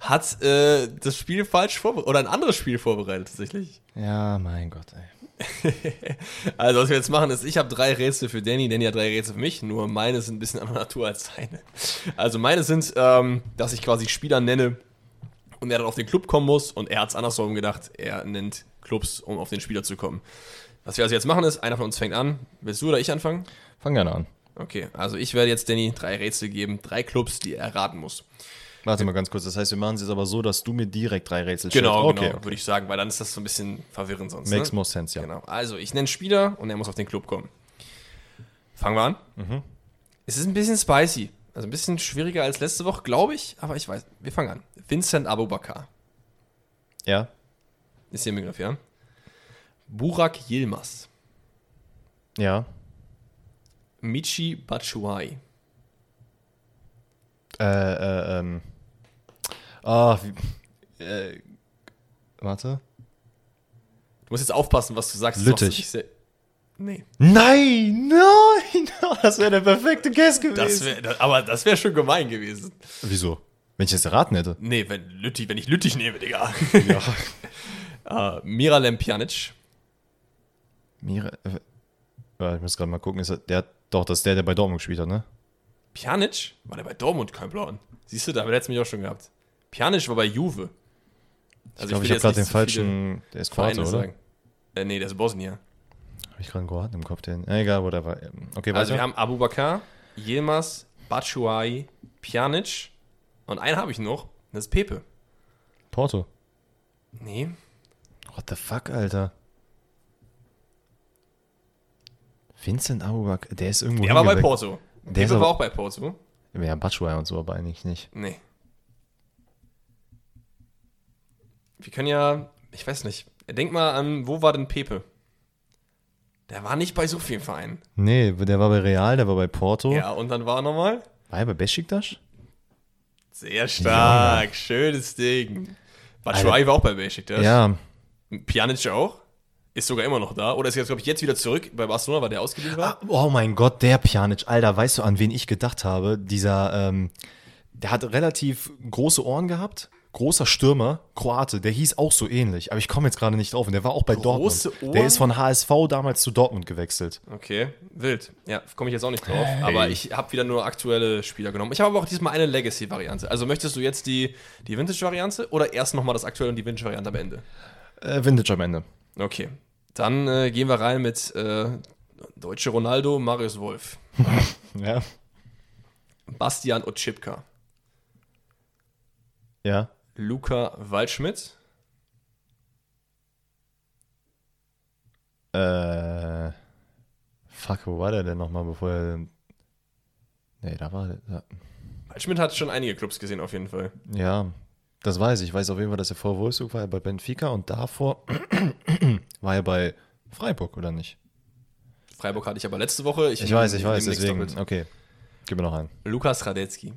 hat äh, das Spiel falsch vorbereitet. Oder ein anderes Spiel vorbereitet tatsächlich. Ja, mein Gott, ey. *laughs* Also, was wir jetzt machen, ist, ich habe drei Rätsel für Danny, Danny hat drei Rätsel für mich, nur meine sind ein bisschen anderer Natur als seine. Also, meine sind, ähm, dass ich quasi Spieler nenne und er dann auf den Club kommen muss und er hat es andersrum gedacht, er nennt Clubs, um auf den Spieler zu kommen. Was wir also jetzt machen ist, einer von uns fängt an. Willst du oder ich anfangen? Fang gerne an. Okay, also ich werde jetzt Danny drei Rätsel geben, drei Clubs, die er raten muss. Warte mal ganz kurz, das heißt, wir machen es jetzt aber so, dass du mir direkt drei Rätsel stellst. Genau, okay. genau, würde ich sagen, weil dann ist das so ein bisschen verwirrend sonst. Makes ne? more sense, ja. Genau. Also, ich nenne Spieler und er muss auf den Club kommen. Fangen wir an. Mhm. Es ist ein bisschen spicy. Also ein bisschen schwieriger als letzte Woche, glaube ich, aber ich weiß. Wir fangen an. Vincent Abubakar. Ja. Ist hier im Begriff, ja? Burak Yilmaz. Ja. Michi Batshuayi. Äh, äh, ähm. Ah, wie, äh, warte. Du musst jetzt aufpassen, was du sagst. Lüttich. Du Nee. Nein, nein, das wäre der perfekte Guess gewesen. Das wär, aber das wäre schon gemein gewesen. Wieso? Wenn ich das erraten hätte. Nee, wenn, Lüttich, wenn ich Lüttich nehme, Digga. Ja. *laughs* äh, Miralem Pjanic. Mira, äh, ich muss gerade mal gucken. Ist er, der, doch, das ist der, der bei Dortmund gespielt hat, ne? Pjanic? War der bei Dortmund? Kein Plan. Siehst du, da hätte es mich auch schon gehabt. Pjanic war bei Juve. Ich glaube, will ich habe gerade den falschen. Der ist Kroate, oder? sagen. Äh, nee, der ist Bosnier. Habe ich gerade einen Kroaten im Kopf? Den, egal, whatever. Okay, Also weiter. wir haben Abubakar, Yilmaz, Batshuayi, Pjanic und einen habe ich noch. Das ist Pepe. Porto. Nee. What the fuck, Alter? Vincent Abubak, der ist irgendwo Der war bei. Porto. Der Pepe ist war aber- auch bei Porto. Ja, Batshuayi und so, aber eigentlich nicht. Nee. Wir können ja, ich weiß nicht, denk mal an, wo war denn Pepe? Der war nicht bei so vielen Vereinen. Nee, der war bei Real, der war bei Porto. Ja, und dann war er nochmal? War er bei Besiktas? Sehr stark, schönes Ding. Batshuayi war auch bei Besiktas. Ja, Pjanic auch. Ist sogar immer noch da. Oder ist jetzt, glaube ich, jetzt wieder zurück bei Barcelona, weil der ausgeliehen war. Oh mein Gott, der Pjanic. Alter, weißt du, an wen ich gedacht habe? Dieser, ähm, der hat relativ große Ohren gehabt. Großer Stürmer, Kroate, der hieß auch so ähnlich, aber ich komme jetzt gerade nicht drauf. Und der war auch bei Große Dortmund. Ohren? Der ist von HSV damals zu Dortmund gewechselt. Okay, wild. Ja, komme ich jetzt auch nicht drauf. Aber ich habe wieder nur aktuelle Spieler genommen. Ich habe aber auch diesmal eine Legacy-Variante. Also möchtest du jetzt die, die Vintage-Variante oder erst nochmal das aktuelle und die Vintage-Variante am Ende? Äh, Vintage am Ende. Okay. Dann äh, gehen wir rein mit äh, Deutsche Ronaldo, Marius Wolf, *laughs* Ja. Bastian Otschipka, Ja. Luca Waldschmidt, Äh, fuck, wo war der denn nochmal, bevor er. Nee, da war der. Waldschmidt hat schon einige Clubs gesehen, auf jeden Fall. Ja, das weiß ich. Ich weiß auf jeden Fall, dass er vor Wolfsburg war, er bei Benfica und davor *clears throat* war er bei Freiburg, oder nicht? Freiburg hatte ich aber letzte Woche. Ich, weiß, ich weiß, deswegen. Okay, gib mir noch einen. Lukas Radetzky.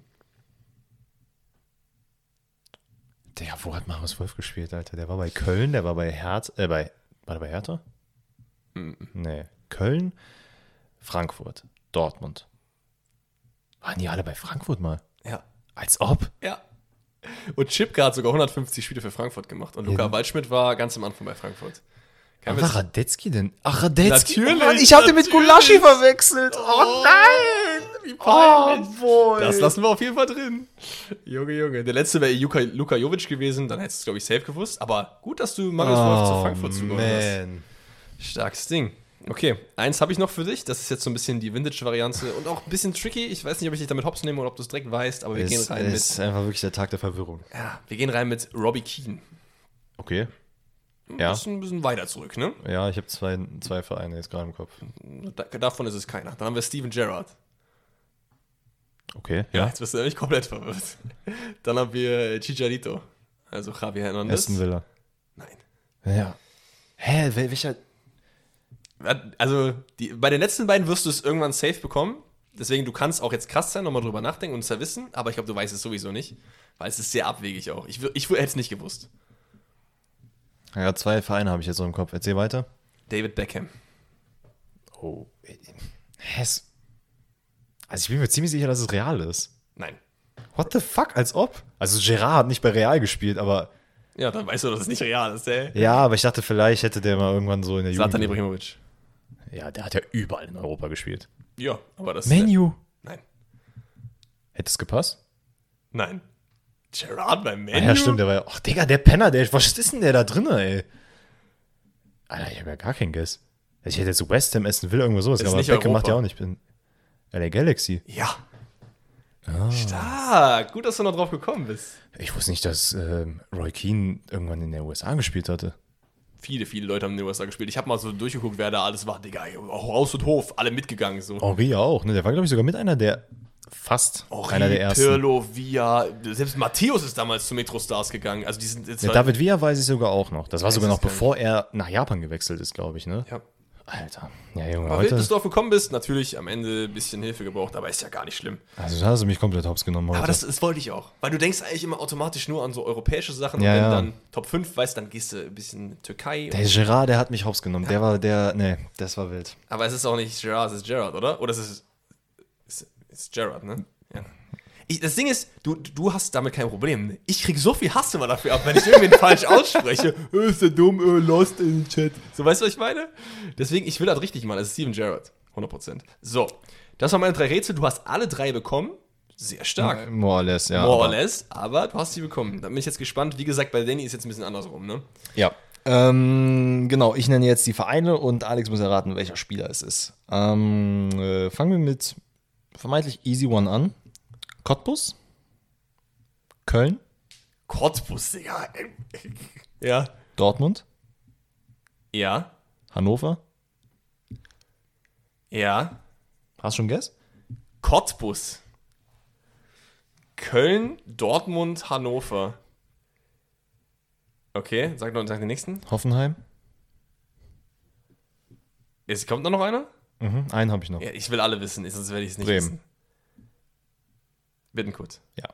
Der, wo hat Marius Wolf gespielt, Alter? Der war bei Köln, der war bei Hertha, äh, bei, war der bei Hertha? Nee. Köln, Frankfurt, Dortmund. Waren die alle bei Frankfurt mal? Ja. Als ob? Ja. Und Chipka hat sogar 150 Spiele für Frankfurt gemacht. Und Luca Ja. Waldschmidt war ganz am Anfang bei Frankfurt. Kein Was war Radetzky denn? Ach, Radetzky. Natürlich, Oh Mann, ich habe den mit. Gulaschi verwechselt. Oh, nein. Wie Oh, boy. Das lassen wir auf jeden Fall drin. Junge, Junge. Der letzte wäre Luka, Luka Jovic gewesen, dann hättest du, glaube ich, safe gewusst. Aber gut, dass du Marius Wolf zu Frankfurt zugeordnet hast. Oh. Starkes Ding. Okay, eins habe ich noch für dich. Das ist jetzt so ein bisschen die Vintage-Variante und auch ein bisschen tricky. Ich weiß nicht, ob ich dich damit hops nehme oder ob du es direkt weißt, aber wir gehen Es rein ist mit. einfach wirklich der Tag der Verwirrung. Ja, wir gehen rein mit Robbie Keane. Okay. Ein Ja. bisschen, ein bisschen weiter zurück, ne? Ja, ich habe zwei, zwei Vereine jetzt gerade im Kopf. Da, davon ist es keiner. Dann haben wir Steven Gerrard. Okay, Ja, ja. jetzt bist du nämlich komplett verwirrt. Dann haben wir Chicharito. Also Javier Hernandez. Aston Villa. Nein. Ja. Hä, wel- welcher? Also, die, bei den letzten beiden wirst du es irgendwann safe bekommen. Deswegen, du kannst auch jetzt krass sein, nochmal drüber nachdenken und es ja wissen, aber ich glaube, du weißt es sowieso nicht, weil es ist sehr abwegig auch. Ich, ich hätte es nicht gewusst. Ja, zwei Vereine habe ich jetzt so im Kopf. Erzähl weiter. David Beckham. Oh. Hä? Also ich bin mir ziemlich sicher, dass es real ist. Nein. What the fuck, als ob? Also Gerard hat nicht bei Real gespielt, aber Ja, dann weißt du, dass es nicht real ist, ey. ja, aber ich dachte, vielleicht hätte der mal irgendwann so in der Jugend. Ibrahimovic. Ja, der hat ja überall in Europa gespielt. Ja, aber das Menu. Nein. Hätte es gepasst? Nein. Gerard beim Menu? Ah, ja, stimmt, der war ja. Ach, Digga, der Penner, der, was ist denn der da drin, ey? Alter, ich habe ja gar keinen Guess. Ich hätte jetzt West Ham essen will, irgendwo sowas, Ist aber nicht Beckham Europa. macht ja auch nicht. Bin, ja, der Galaxy. Ja. Ah. Stark. Gut, dass du noch drauf gekommen bist. Ich wusste nicht, dass ähm, Roy Keane irgendwann in der USA gespielt hatte. Viele, viele Leute haben in den USA gespielt. Ich habe mal so durchgeguckt, wer da alles war. Digga, Haus und Hof, alle mitgegangen. So. Henri auch, ne? Der war, glaube ich, sogar mit einer der fast einer der ersten. Pirlo, Villa, selbst Matthäus ist damals zu Metro Stars gegangen. Also die sind jetzt Der David Villa weiß ich sogar auch noch. Das war sogar noch bevor er nach Japan gewechselt ist, glaube ich, ne? Ja. Alter. Ja, Junge, Aber wild, dass du drauf gekommen bist, natürlich am Ende ein bisschen Hilfe gebraucht, aber ist ja gar nicht schlimm. Also, da hast du mich komplett hops genommen heute. Aber das, das wollte ich auch. Weil du denkst eigentlich immer automatisch nur an so europäische Sachen Ja, und wenn ja. dann Top 5 weißt, dann gehst du ein bisschen Türkei. der Gerard, der hat mich hops genommen. Der war der. Nee, das war wild. aber es ist auch nicht Gerard, es ist Gerard, oder? Oder es ist, es ist Gerard, ne? Ja. Ich, das Ding ist, du, du hast damit kein Problem. Ich krieg so viel Hass immer dafür ab, wenn ich irgendwen *laughs* falsch ausspreche. Äh, ist der dumm, äh, lost in den Chat. So, weißt du, was ich meine? Deswegen, ich will das richtig machen. Es ist Steven Gerrard. 100%. So, das waren meine drei Rätsel. Du hast alle drei bekommen. Sehr stark. More or less, ja. More or aber- less, aber du hast sie bekommen. Da bin ich jetzt gespannt. Wie gesagt, bei Danny ist jetzt ein bisschen andersrum, ne? Ja. Ähm, genau, ich nenne jetzt die Vereine und Alex muss erraten, welcher Spieler es ist. Ähm, äh, fangen wir mit vermeintlich Easy One an. Cottbus, Köln, Cottbus, Digga. Ja. Dortmund, Ja. Hannover. Ja. Hast du schon Guess? Cottbus. Köln, Dortmund, Hannover. Okay, sag noch sag den nächsten. Hoffenheim. Es kommt noch einer? Mhm, einen habe ich noch. Ja, ich will alle wissen, sonst werde ich es nicht Bremen. wissen. Bittenkurt. Ja.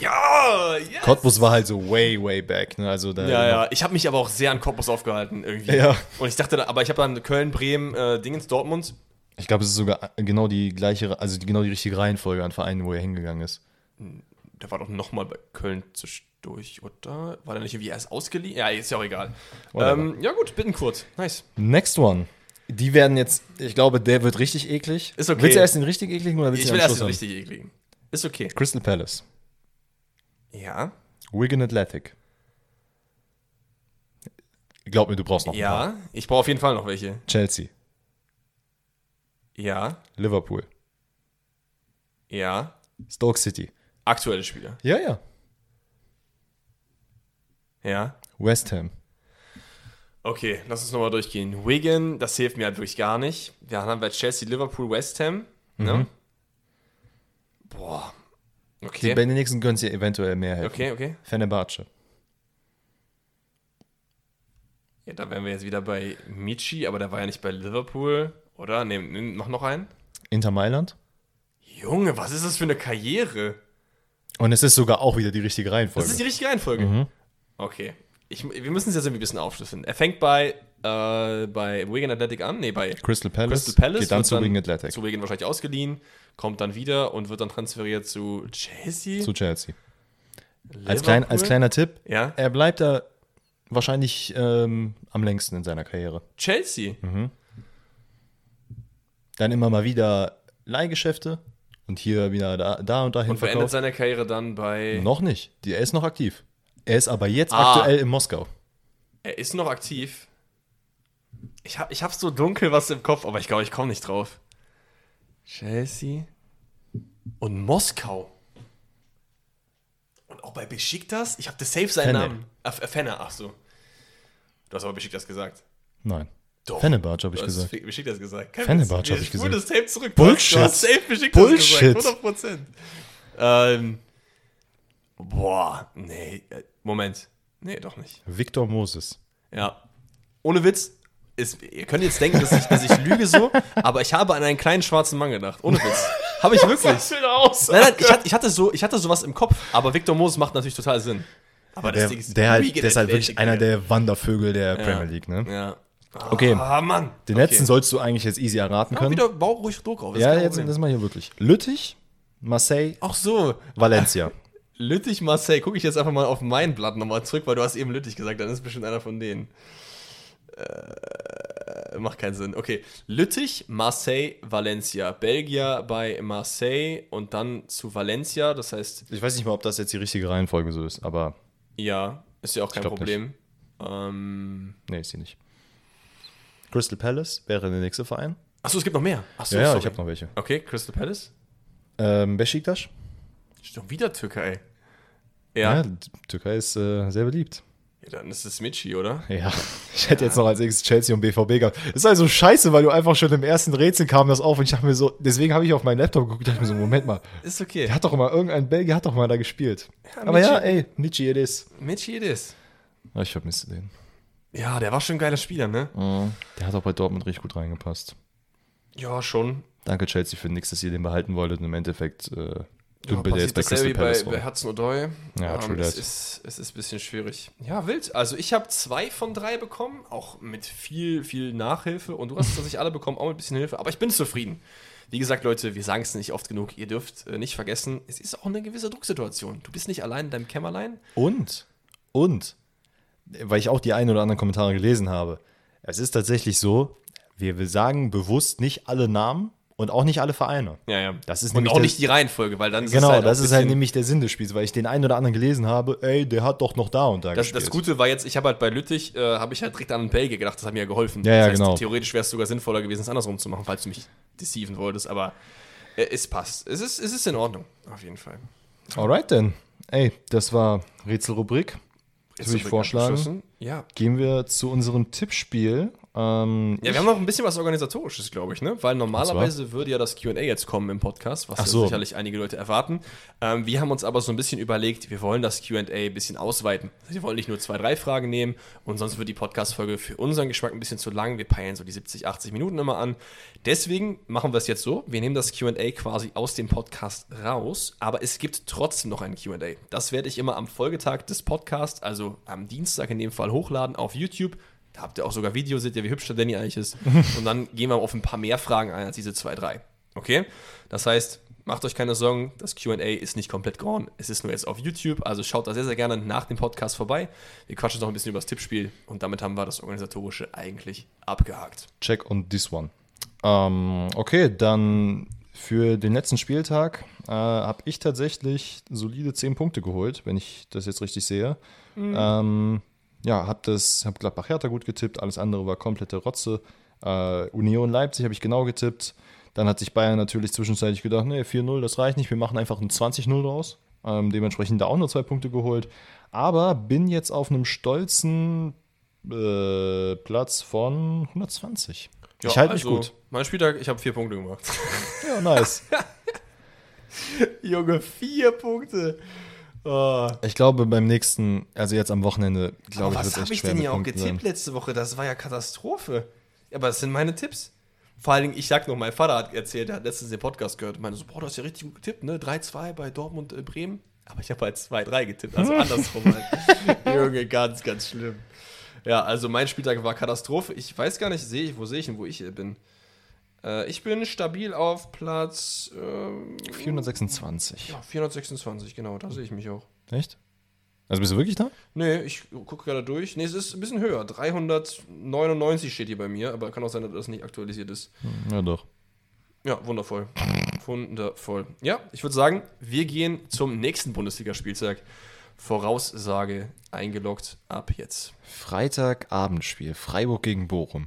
Ja, yes. Cottbus war halt so way, way back. Ne? Also da Ja, ja. Ich habe mich aber auch sehr an Cottbus aufgehalten irgendwie. Ja. Und ich dachte, da- aber ich habe dann Köln, Bremen, äh, Dingens, Dortmund. Ich glaube, es ist sogar genau die gleiche, also genau die richtige Reihenfolge an Vereinen, wo er hingegangen ist. Der war doch nochmal bei Köln zwischendurch, oder? War der nicht irgendwie erst ausgeliehen? Ja, ist ja auch egal. Ähm, ja, gut, Bittenkurt. Nice. Next one. Die werden jetzt, ich glaube, der wird richtig eklig. Ist okay. Willst du erst den richtig ekligen oder willst Ich du will den am erst den richtig ekligen. Ist okay. Crystal Palace. Ja. Wigan Athletic. Glaub mir, du brauchst noch ein paar. Ja. Ich brauche auf jeden Fall noch welche. Chelsea. Ja. Liverpool. Ja. Stoke City. Aktuelle Spieler. Ja, ja. Ja. West Ham. Okay, lass uns nochmal durchgehen. Wigan, das hilft mir halt wirklich gar nicht. Dann haben wir Chelsea, Liverpool, West Ham. Ne? Boah. Die Okay. Benedixen können sie eventuell mehr helfen. Okay, okay. Fenerbahce. Ja, da wären wir jetzt wieder bei Michi, aber der war ja nicht bei Liverpool, oder? Ne, mach noch einen. Inter Mailand. Junge, was ist das für eine Karriere? Und es ist sogar auch wieder die richtige Reihenfolge. Das ist die richtige Reihenfolge. Okay. Ich, wir müssen es jetzt irgendwie ein bisschen aufschlüsseln. Er fängt bei, äh, bei Wigan Athletic an, nee, bei Crystal Palace. Crystal Palace. Geht dann zu Wigan Athletic. Zu Wigan wahrscheinlich ausgeliehen, kommt dann wieder und wird dann transferiert zu Chelsea. Zu Chelsea. Liverpool. Als, klein, als kleiner Tipp, Ja, er bleibt da wahrscheinlich ähm, am längsten in seiner Karriere. Chelsea. Dann immer mal wieder Leihgeschäfte und hier wieder da, da und dahin Und beendet verkauft. seine Karriere dann bei. Noch nicht. Er ist noch aktiv. Er ist aber jetzt Ah. aktuell in Moskau. Er ist noch aktiv. Ich hab, ich hab so dunkel was im Kopf, aber ich glaube, ich komme nicht drauf. Chelsea und Moskau. Und auch bei Besiktas? Ich habe das safe seinen Fenne. Namen. Äh, äh, Fenner, ach so. Du hast aber Besiktas gesagt. Nein. Doch. Fenerbahce habe ich gesagt. Besiktas gesagt. Kein Fenerbahce Witz. hab ich gesagt. das Tape zurück. Bullshit. Du hast safe Besiktas Bullshit. gesagt. 100 Prozent. Ähm, boah, nee. äh, Moment. Nee, doch nicht. Victor Moses. Ja. Ohne Witz. Ist, ihr könnt jetzt denken, dass ich, dass ich lüge so, aber ich habe an einen kleinen schwarzen Mann gedacht. Ohne Witz. Habe ich *laughs* wirklich. aus? Nein, nein, ich hatte, ich, hatte so, ich hatte sowas im Kopf, aber Victor Moses macht natürlich total Sinn. Aber das Der, Ding ist der, halt, der ist halt wirklich einer der Wandervögel der Premier League, ne? Ja. Okay. Ah, Mann. Den okay. letzten sollst du eigentlich jetzt easy erraten Ja, können. wieder bau ruhig Druck auf. das ist ja, jetzt das mal hier wirklich. Lüttich, Marseille, Ach so. Valencia. *laughs* Lüttich, Marseille. Gucke ich jetzt einfach mal auf mein Blatt nochmal zurück, weil du hast eben Lüttich gesagt, dann ist bestimmt einer von denen. Äh, macht keinen Sinn. Okay. Lüttich, Marseille, Valencia. Belgier bei Marseille und dann zu Valencia. Das heißt, Ich weiß nicht mal, ob das jetzt die richtige Reihenfolge so ist, aber ja, ist ja auch kein Problem. Ähm, nee, ist sie nicht. Crystal Palace wäre der nächste Verein. achso, es gibt noch mehr. Achso, ja, ja, sorry. ich habe noch welche. Okay, Crystal Palace. Ähm, Besiktas. Schon wieder Türkei. Ja, Ja, Türkei ist äh, sehr beliebt. Ja dann ist es Michi, oder? Ja, *laughs* ich hätte jetzt noch als nächstes Chelsea und BVB gehabt. Das ist also scheiße, weil du einfach schon im ersten Rätsel kam das auf und ich dachte mir so, deswegen habe ich auf meinen Laptop geguckt und dachte mir so, Moment mal, Ist okay. der hat doch immer, irgendein Belgier hat doch mal da gespielt. Aber ja, Michi. ey, Michi it is. Michi it is. Ah, Ich vermisse den. Ja, der war schon ein geiler Spieler, ne? Der hat auch bei Dortmund richtig gut reingepasst. Ja, schon. Danke Chelsea für nix, dass ihr den behalten wolltet und im Endeffekt äh, Ja, dümpelt er jetzt bei Crystal Palace bei, bei rum. Hudson O'Doy. Ja, true es, that. ist, es ist ein bisschen schwierig. Ja, wild. Also ich habe zwei von drei bekommen, auch mit viel, viel Nachhilfe. Und du hast tatsächlich alle bekommen, auch mit ein bisschen Hilfe. Aber ich bin zufrieden. Wie gesagt, Leute, wir sagen es nicht oft genug. Ihr dürft äh, nicht vergessen, es ist auch eine gewisse Drucksituation. Du bist nicht allein in deinem Kämmerlein. Und, und, weil ich auch die ein oder anderen Kommentare gelesen habe, es ist tatsächlich so, wir wir sagen bewusst nicht alle Namen und auch nicht alle Vereine. Ja, ja. Das ist Und auch der- nicht die Reihenfolge, weil dann ist Genau, es halt das ist halt nämlich der Sinn des Spiels, weil ich den einen oder anderen gelesen habe, ey, der hat doch noch da und da Das, gespielt. das Gute war jetzt, ich habe halt bei Lüttich, äh, habe ich halt direkt an einen Belgier gedacht, das hat mir ja geholfen. Ja, ja, das heißt, genau. Theoretisch wäre es sogar sinnvoller gewesen, es andersrum zu machen, falls du mich deceiven wolltest, aber äh, es passt. Es ist, es ist in Ordnung, auf jeden Fall. Alright then. Ey, das war Rätselrubrik. Jetzt würde ich vorschlagen. Ja. gehen wir zu unserem Tippspiel. Ähm, Ja, wir haben noch ein bisschen was Organisatorisches, glaube ich, ne? Weil normalerweise würde ja das QA jetzt kommen im Podcast, was so. sicherlich einige Leute erwarten. Ähm, wir haben uns aber so ein bisschen überlegt, wir wollen das QA ein bisschen ausweiten. Wir wollen nicht nur zwei, drei Fragen nehmen und sonst wird die Podcast-Folge für unseren Geschmack ein bisschen zu lang. Wir peilen so die 70, 80 Minuten immer an. Deswegen machen wir es jetzt so: Wir nehmen das QA quasi aus dem Podcast raus, aber es gibt trotzdem noch ein QA. Das werde ich immer am Folgetag des Podcasts, also am Dienstag in dem Fall, hochladen auf YouTube. Da habt ihr auch sogar Video, seht ihr, wie hübsch der Danny eigentlich ist. *laughs* Und dann gehen wir auf ein paar mehr Fragen ein als diese zwei, drei. Okay? Das heißt, macht euch keine Sorgen, das QA ist nicht komplett gone. Es ist nur jetzt auf YouTube, also schaut da sehr, sehr gerne nach dem Podcast vorbei. Wir quatschen noch ein bisschen über das Tippspiel und damit haben wir das Organisatorische eigentlich abgehakt. Check on this one. Ähm, okay, dann für den letzten Spieltag äh, habe ich tatsächlich solide 10 Punkte geholt, wenn ich das jetzt richtig sehe. Ähm, ja, habe das, habe Gladbach Hertha gut getippt, alles andere war komplette Rotze. Äh, Union Leipzig habe ich genau getippt. Dann hat sich Bayern natürlich zwischenzeitlich gedacht, nee, 4-0, das reicht nicht, wir machen einfach ein 20-0 draus. Ähm, dementsprechend da auch nur zwei Punkte geholt. Aber bin jetzt auf einem stolzen äh, Platz von 120. Ja, ich halte mich also, gut. Mein Spieltag, ich habe vier Punkte gemacht. Ja, nice. *laughs* Junge, vier Punkte. Oh. ich glaube, beim nächsten, also jetzt am Wochenende, glaube ich, was wird es habe echt ich schwer denn mit hier auch getippt letzte Woche? Das war ja Katastrophe. Aber das sind meine Tipps. Vor allen Dingen, ich sag noch, mein Vater hat erzählt, er hat letztens den Podcast gehört und meinte so, boah, du hast ja richtig gut getippt, ne? 3-2 bei Dortmund äh, Bremen. Aber ich habe halt 2-3 getippt, also andersrum halt. *laughs* Junge, ganz, ganz schlimm. Ja, also mein Spieltag war Katastrophe. Ich weiß gar nicht, sehe ich, wo sehe ich denn, wo ich hier bin? Äh, ich bin stabil auf Platz ähm, 426. ja, 426, genau, da sehe ich mich auch. Echt? Also bist du wirklich da? Nee, ich gucke gerade durch. Nee, es ist ein bisschen höher. 399 steht hier bei mir, aber kann auch sein, dass das nicht aktualisiert ist. Ja, doch. Ja, wundervoll. Wundervoll. Ja, ich würde sagen, wir gehen zum nächsten Bundesligaspieltag. Voraussage eingeloggt ab jetzt. Freitagabendspiel. Freiburg gegen Bochum.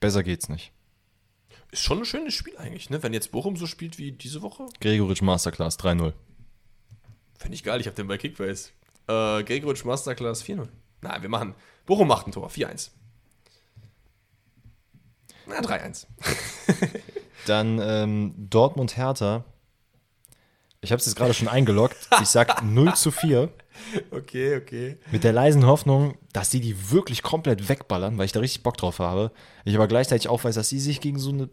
Besser geht's nicht. Ist schon ein schönes Spiel eigentlich, ne? Wenn jetzt Bochum so spielt wie diese Woche, Gregoritsch Masterclass 3-0. fände ich geil. Ich habe den bei Kickbase. Äh, Gregoritsch Masterclass 4-0. Nein, wir machen. Bochum macht ein Tor. 4-1. Na, 3-1. *laughs* Dann ähm, Dortmund Hertha. Ich habe es jetzt gerade schon eingeloggt. Ich sag *laughs* 0 zu 4. Okay, okay. Mit der leisen Hoffnung, dass die die wirklich komplett wegballern, weil ich da richtig Bock drauf habe. Ich aber gleichzeitig auch weiß, dass sie sich gegen so eine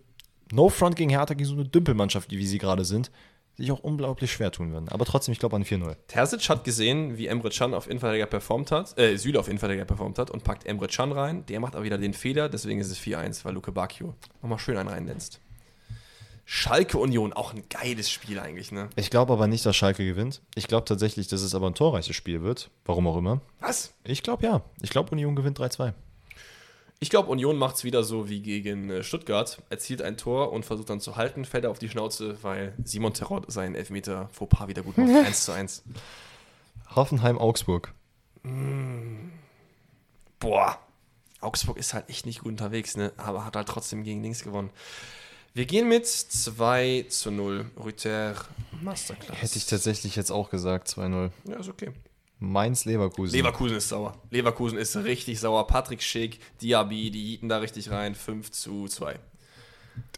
No-Front gegen Hertha, gegen so eine Dümpelmannschaft, wie sie gerade sind, sich auch unglaublich schwer tun werden. Aber trotzdem, ich glaube an 4-0. Terzic hat gesehen, wie Emre Can auf Innenverteidiger performt hat, äh, Süle auf Innenverteidiger performt hat und packt Emre Can rein. Der macht aber wieder den Fehler, deswegen ist es 4-1, weil Luke Bacchio nochmal schön einen reinlenzt. Schalke Union, auch ein geiles Spiel eigentlich, ne? Ich glaube aber nicht, dass Schalke gewinnt. Ich glaube tatsächlich, dass es aber ein torreiches Spiel wird. Warum auch immer. Was? Ich glaube ja. Ich glaube, Union gewinnt 3-2. Ich glaube, Union macht es wieder so wie gegen äh, Stuttgart, erzielt ein Tor und versucht dann zu halten, fällt er auf die Schnauze, weil Simon Terrott seinen Elfmeter Fauxpas wieder gut macht. *laughs* 1 zu 1. Hoffenheim-Augsburg. Boah, Augsburg ist halt echt nicht gut unterwegs, ne? aber hat halt trotzdem gegen links gewonnen. Wir gehen mit 2 zu 0. Rüther Masterclass. Hätte ich tatsächlich jetzt auch gesagt, 2-0. Ja, ist okay. Mainz-Leverkusen. Leverkusen ist sauer. Leverkusen ist richtig sauer. Patrick Schick, Diaby, die hieten da richtig rein. 5 zu 2.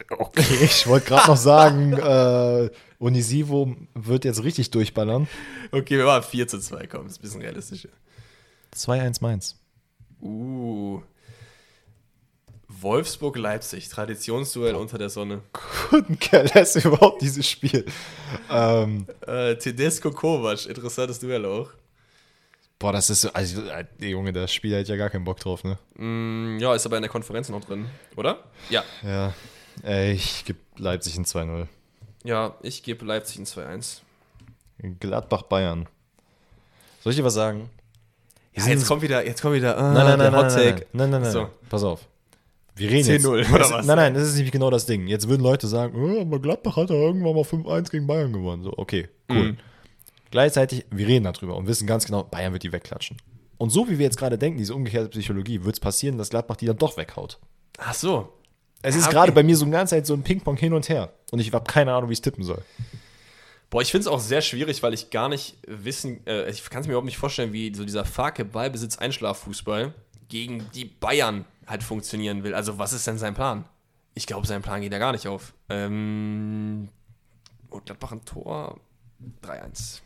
Okay, *laughs* ich wollte gerade noch sagen, äh, Unisivo wird jetzt richtig durchballern. Okay, wir waren 4 zu 2. Komm, ist ein bisschen realistischer. 2-1 Mainz. Uh. Wolfsburg-Leipzig, Traditionsduell unter der Sonne. Guten Kerl, ist überhaupt dieses Spiel. Ähm, Äh, Tedesco Kovac, interessantes Duell auch. Boah, das ist so, also, äh, Junge, das Spiel hätte ich ja gar keinen Bock drauf, ne? Mm, ja, ist aber in der Konferenz noch drin, oder? Ja. Ja, ey, ich gebe Leipzig ein 2-0. Ja, ich gebe Leipzig ein 2-1. Gladbach-Bayern. Soll ich dir was sagen? Ja, jetzt kommt wieder, jetzt kommt wieder, ah, Nein, nein, nein, nein, Hot nein, Take. nein, nein, nein, So. nein. Pass auf. Wir reden jetzt. 10-0 Das- oder was? Nein, nein, das ist nämlich genau das Ding. Jetzt würden Leute sagen, oh, aber Gladbach hat ja irgendwann mal 5-1 gegen Bayern gewonnen. So, okay, cool. Mhm. Gleichzeitig, wir reden darüber und wissen ganz genau, Bayern wird die wegklatschen. Und so wie wir jetzt gerade denken, diese umgekehrte Psychologie, wird es passieren, dass Gladbach die dann doch weghaut. Ach so. Es Ja, ist okay. gerade bei mir so eine ganze Zeit so ein Ping-Pong hin und her. Und ich habe keine Ahnung, wie ich tippen soll. Boah, ich finde es auch sehr schwierig, weil ich gar nicht wissen, äh, ich kann es mir überhaupt nicht vorstellen, wie so dieser Farke Ballbesitz Einschlaffußball gegen die Bayern halt funktionieren will. Also was ist denn sein Plan? Ich glaube, sein Plan geht ja gar nicht auf. Ähm, und Gladbach ein Tor 3-1.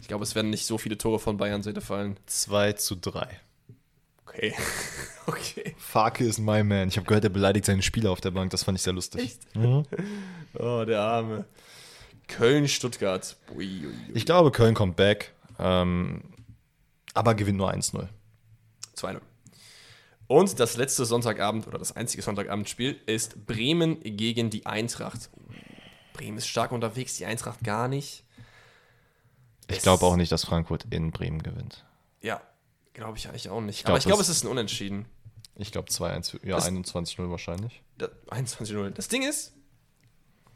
Ich glaube, es werden nicht so viele Tore von Bayern Seite fallen. 2 zu 3. Okay. *laughs* okay. Farke ist my man. Ich habe gehört, er beleidigt seine Spieler auf der Bank. Das fand ich sehr lustig. Echt? Mhm. *laughs* Oh, der Arme. Köln-Stuttgart. Ich glaube, Köln kommt back. Ähm, aber gewinnt nur 1-0. 2-0. Und das letzte Sonntagabend oder das einzige Sonntagabendspiel ist Bremen gegen die Eintracht. Bremen ist stark unterwegs, die Eintracht gar nicht. Ich glaube auch nicht, dass Frankfurt in Bremen gewinnt. Ja, glaube ich eigentlich auch nicht. glaub, Aber ich glaube, es ist ein Unentschieden. Ich glaube 2-1, für- ja, Das- 21-0 wahrscheinlich. Da- 21-0. Das Ding ist,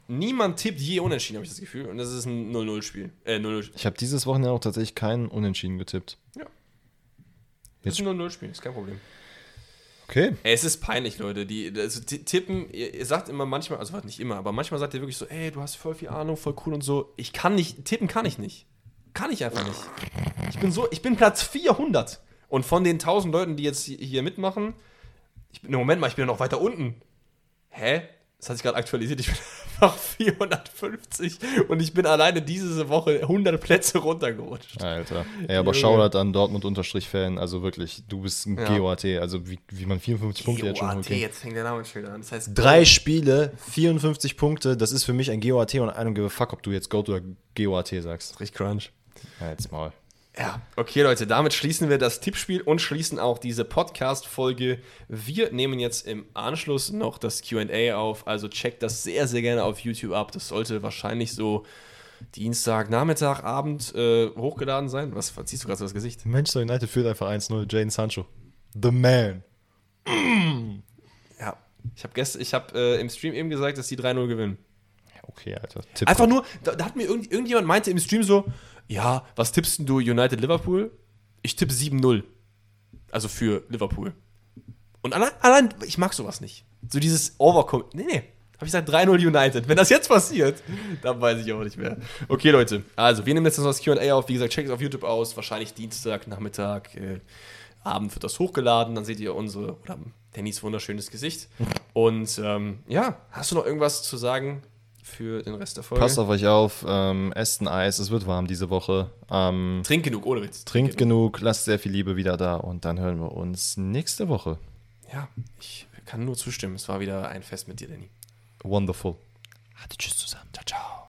niemand tippt je Unentschieden, habe ich das Gefühl. Und das ist ein 0-0-Spiel. Äh, 0-0. Ich habe dieses Wochenende auch tatsächlich keinen Unentschieden getippt. Das ist ein 0-0-Spiel, ist kein Problem. Okay. Ey, es ist peinlich, Leute. Die, also, ti- tippen, ihr, ihr sagt immer manchmal, also warte, nicht immer, aber manchmal sagt ihr wirklich so, ey, du hast voll viel Ahnung, voll cool und so. Ich kann nicht, tippen kann ich nicht. Kann ich einfach nicht. Ich bin so, ich bin Platz 400 Und von den 1000 Leuten, die jetzt hier mitmachen, ich bin, Moment mal, ich bin ja noch weiter unten. Hä? Das hat sich gerade aktualisiert. Ich bin *laughs* einfach 450 und ich bin alleine diese Woche 100 Plätze runtergerutscht. Alter. Ey, aber Shoutout an Dortmund-Fan. Also wirklich, du bist ein Ja. GOAT. Also wie, wie man 54 Punkte jetzt schon GOAT, holt. jetzt fängt der Name schon wieder an. Das heißt, Drei Spiele, 54 Punkte. Das ist für mich ein GOAT und I don't give a fuck, ob du jetzt Goat oder GOAT sagst. Richtig Crunch. Ja, jetzt mal. Ja, okay, Leute, damit schließen wir das Tippspiel und schließen auch diese Podcast-Folge. Wir nehmen jetzt im Anschluss noch das QA auf, also checkt das sehr, sehr gerne auf YouTube ab. Das sollte wahrscheinlich so Dienstag, Nachmittag, Abend äh, hochgeladen sein. Was ziehst du gerade so das Gesicht? Manchester United führt einfach 1-0. Jaden Sancho. The man. Ja, ich habe ich hab, äh, im Stream eben gesagt, dass die 3-0 gewinnen. Okay, Alter. Tipp Einfach nur, da, da hat mir irgend, irgendjemand meinte im Stream so, ja, was tippst du United Liverpool? Ich tippe 7-0. Also für Liverpool. Und allein, allein, ich mag sowas nicht. So dieses Overcom. Nee, nee. Habe ich gesagt 3-0 United. Wenn das jetzt passiert, dann weiß ich auch nicht mehr. Okay, Leute. Also, wir nehmen jetzt noch das QA auf. Wie gesagt, checkt es auf YouTube aus. Wahrscheinlich Dienstag, Nachmittag, äh, Abend wird das hochgeladen. Dann seht ihr unsere, oder Dannys wunderschönes Gesicht. Und ähm, ja, hast du noch irgendwas zu sagen für den Rest der Folge? Passt auf euch auf, ähm, esst ein Eis, es wird warm diese Woche. Ähm, Trink genug, ohne Witz. trinkt genug, lasst sehr viel Liebe wieder da und dann hören wir uns nächste Woche. Ja, ich kann nur zustimmen. Es war wieder ein Fest mit dir, Danny. Wonderful. Hatte tschüss zusammen. Ciao, ciao.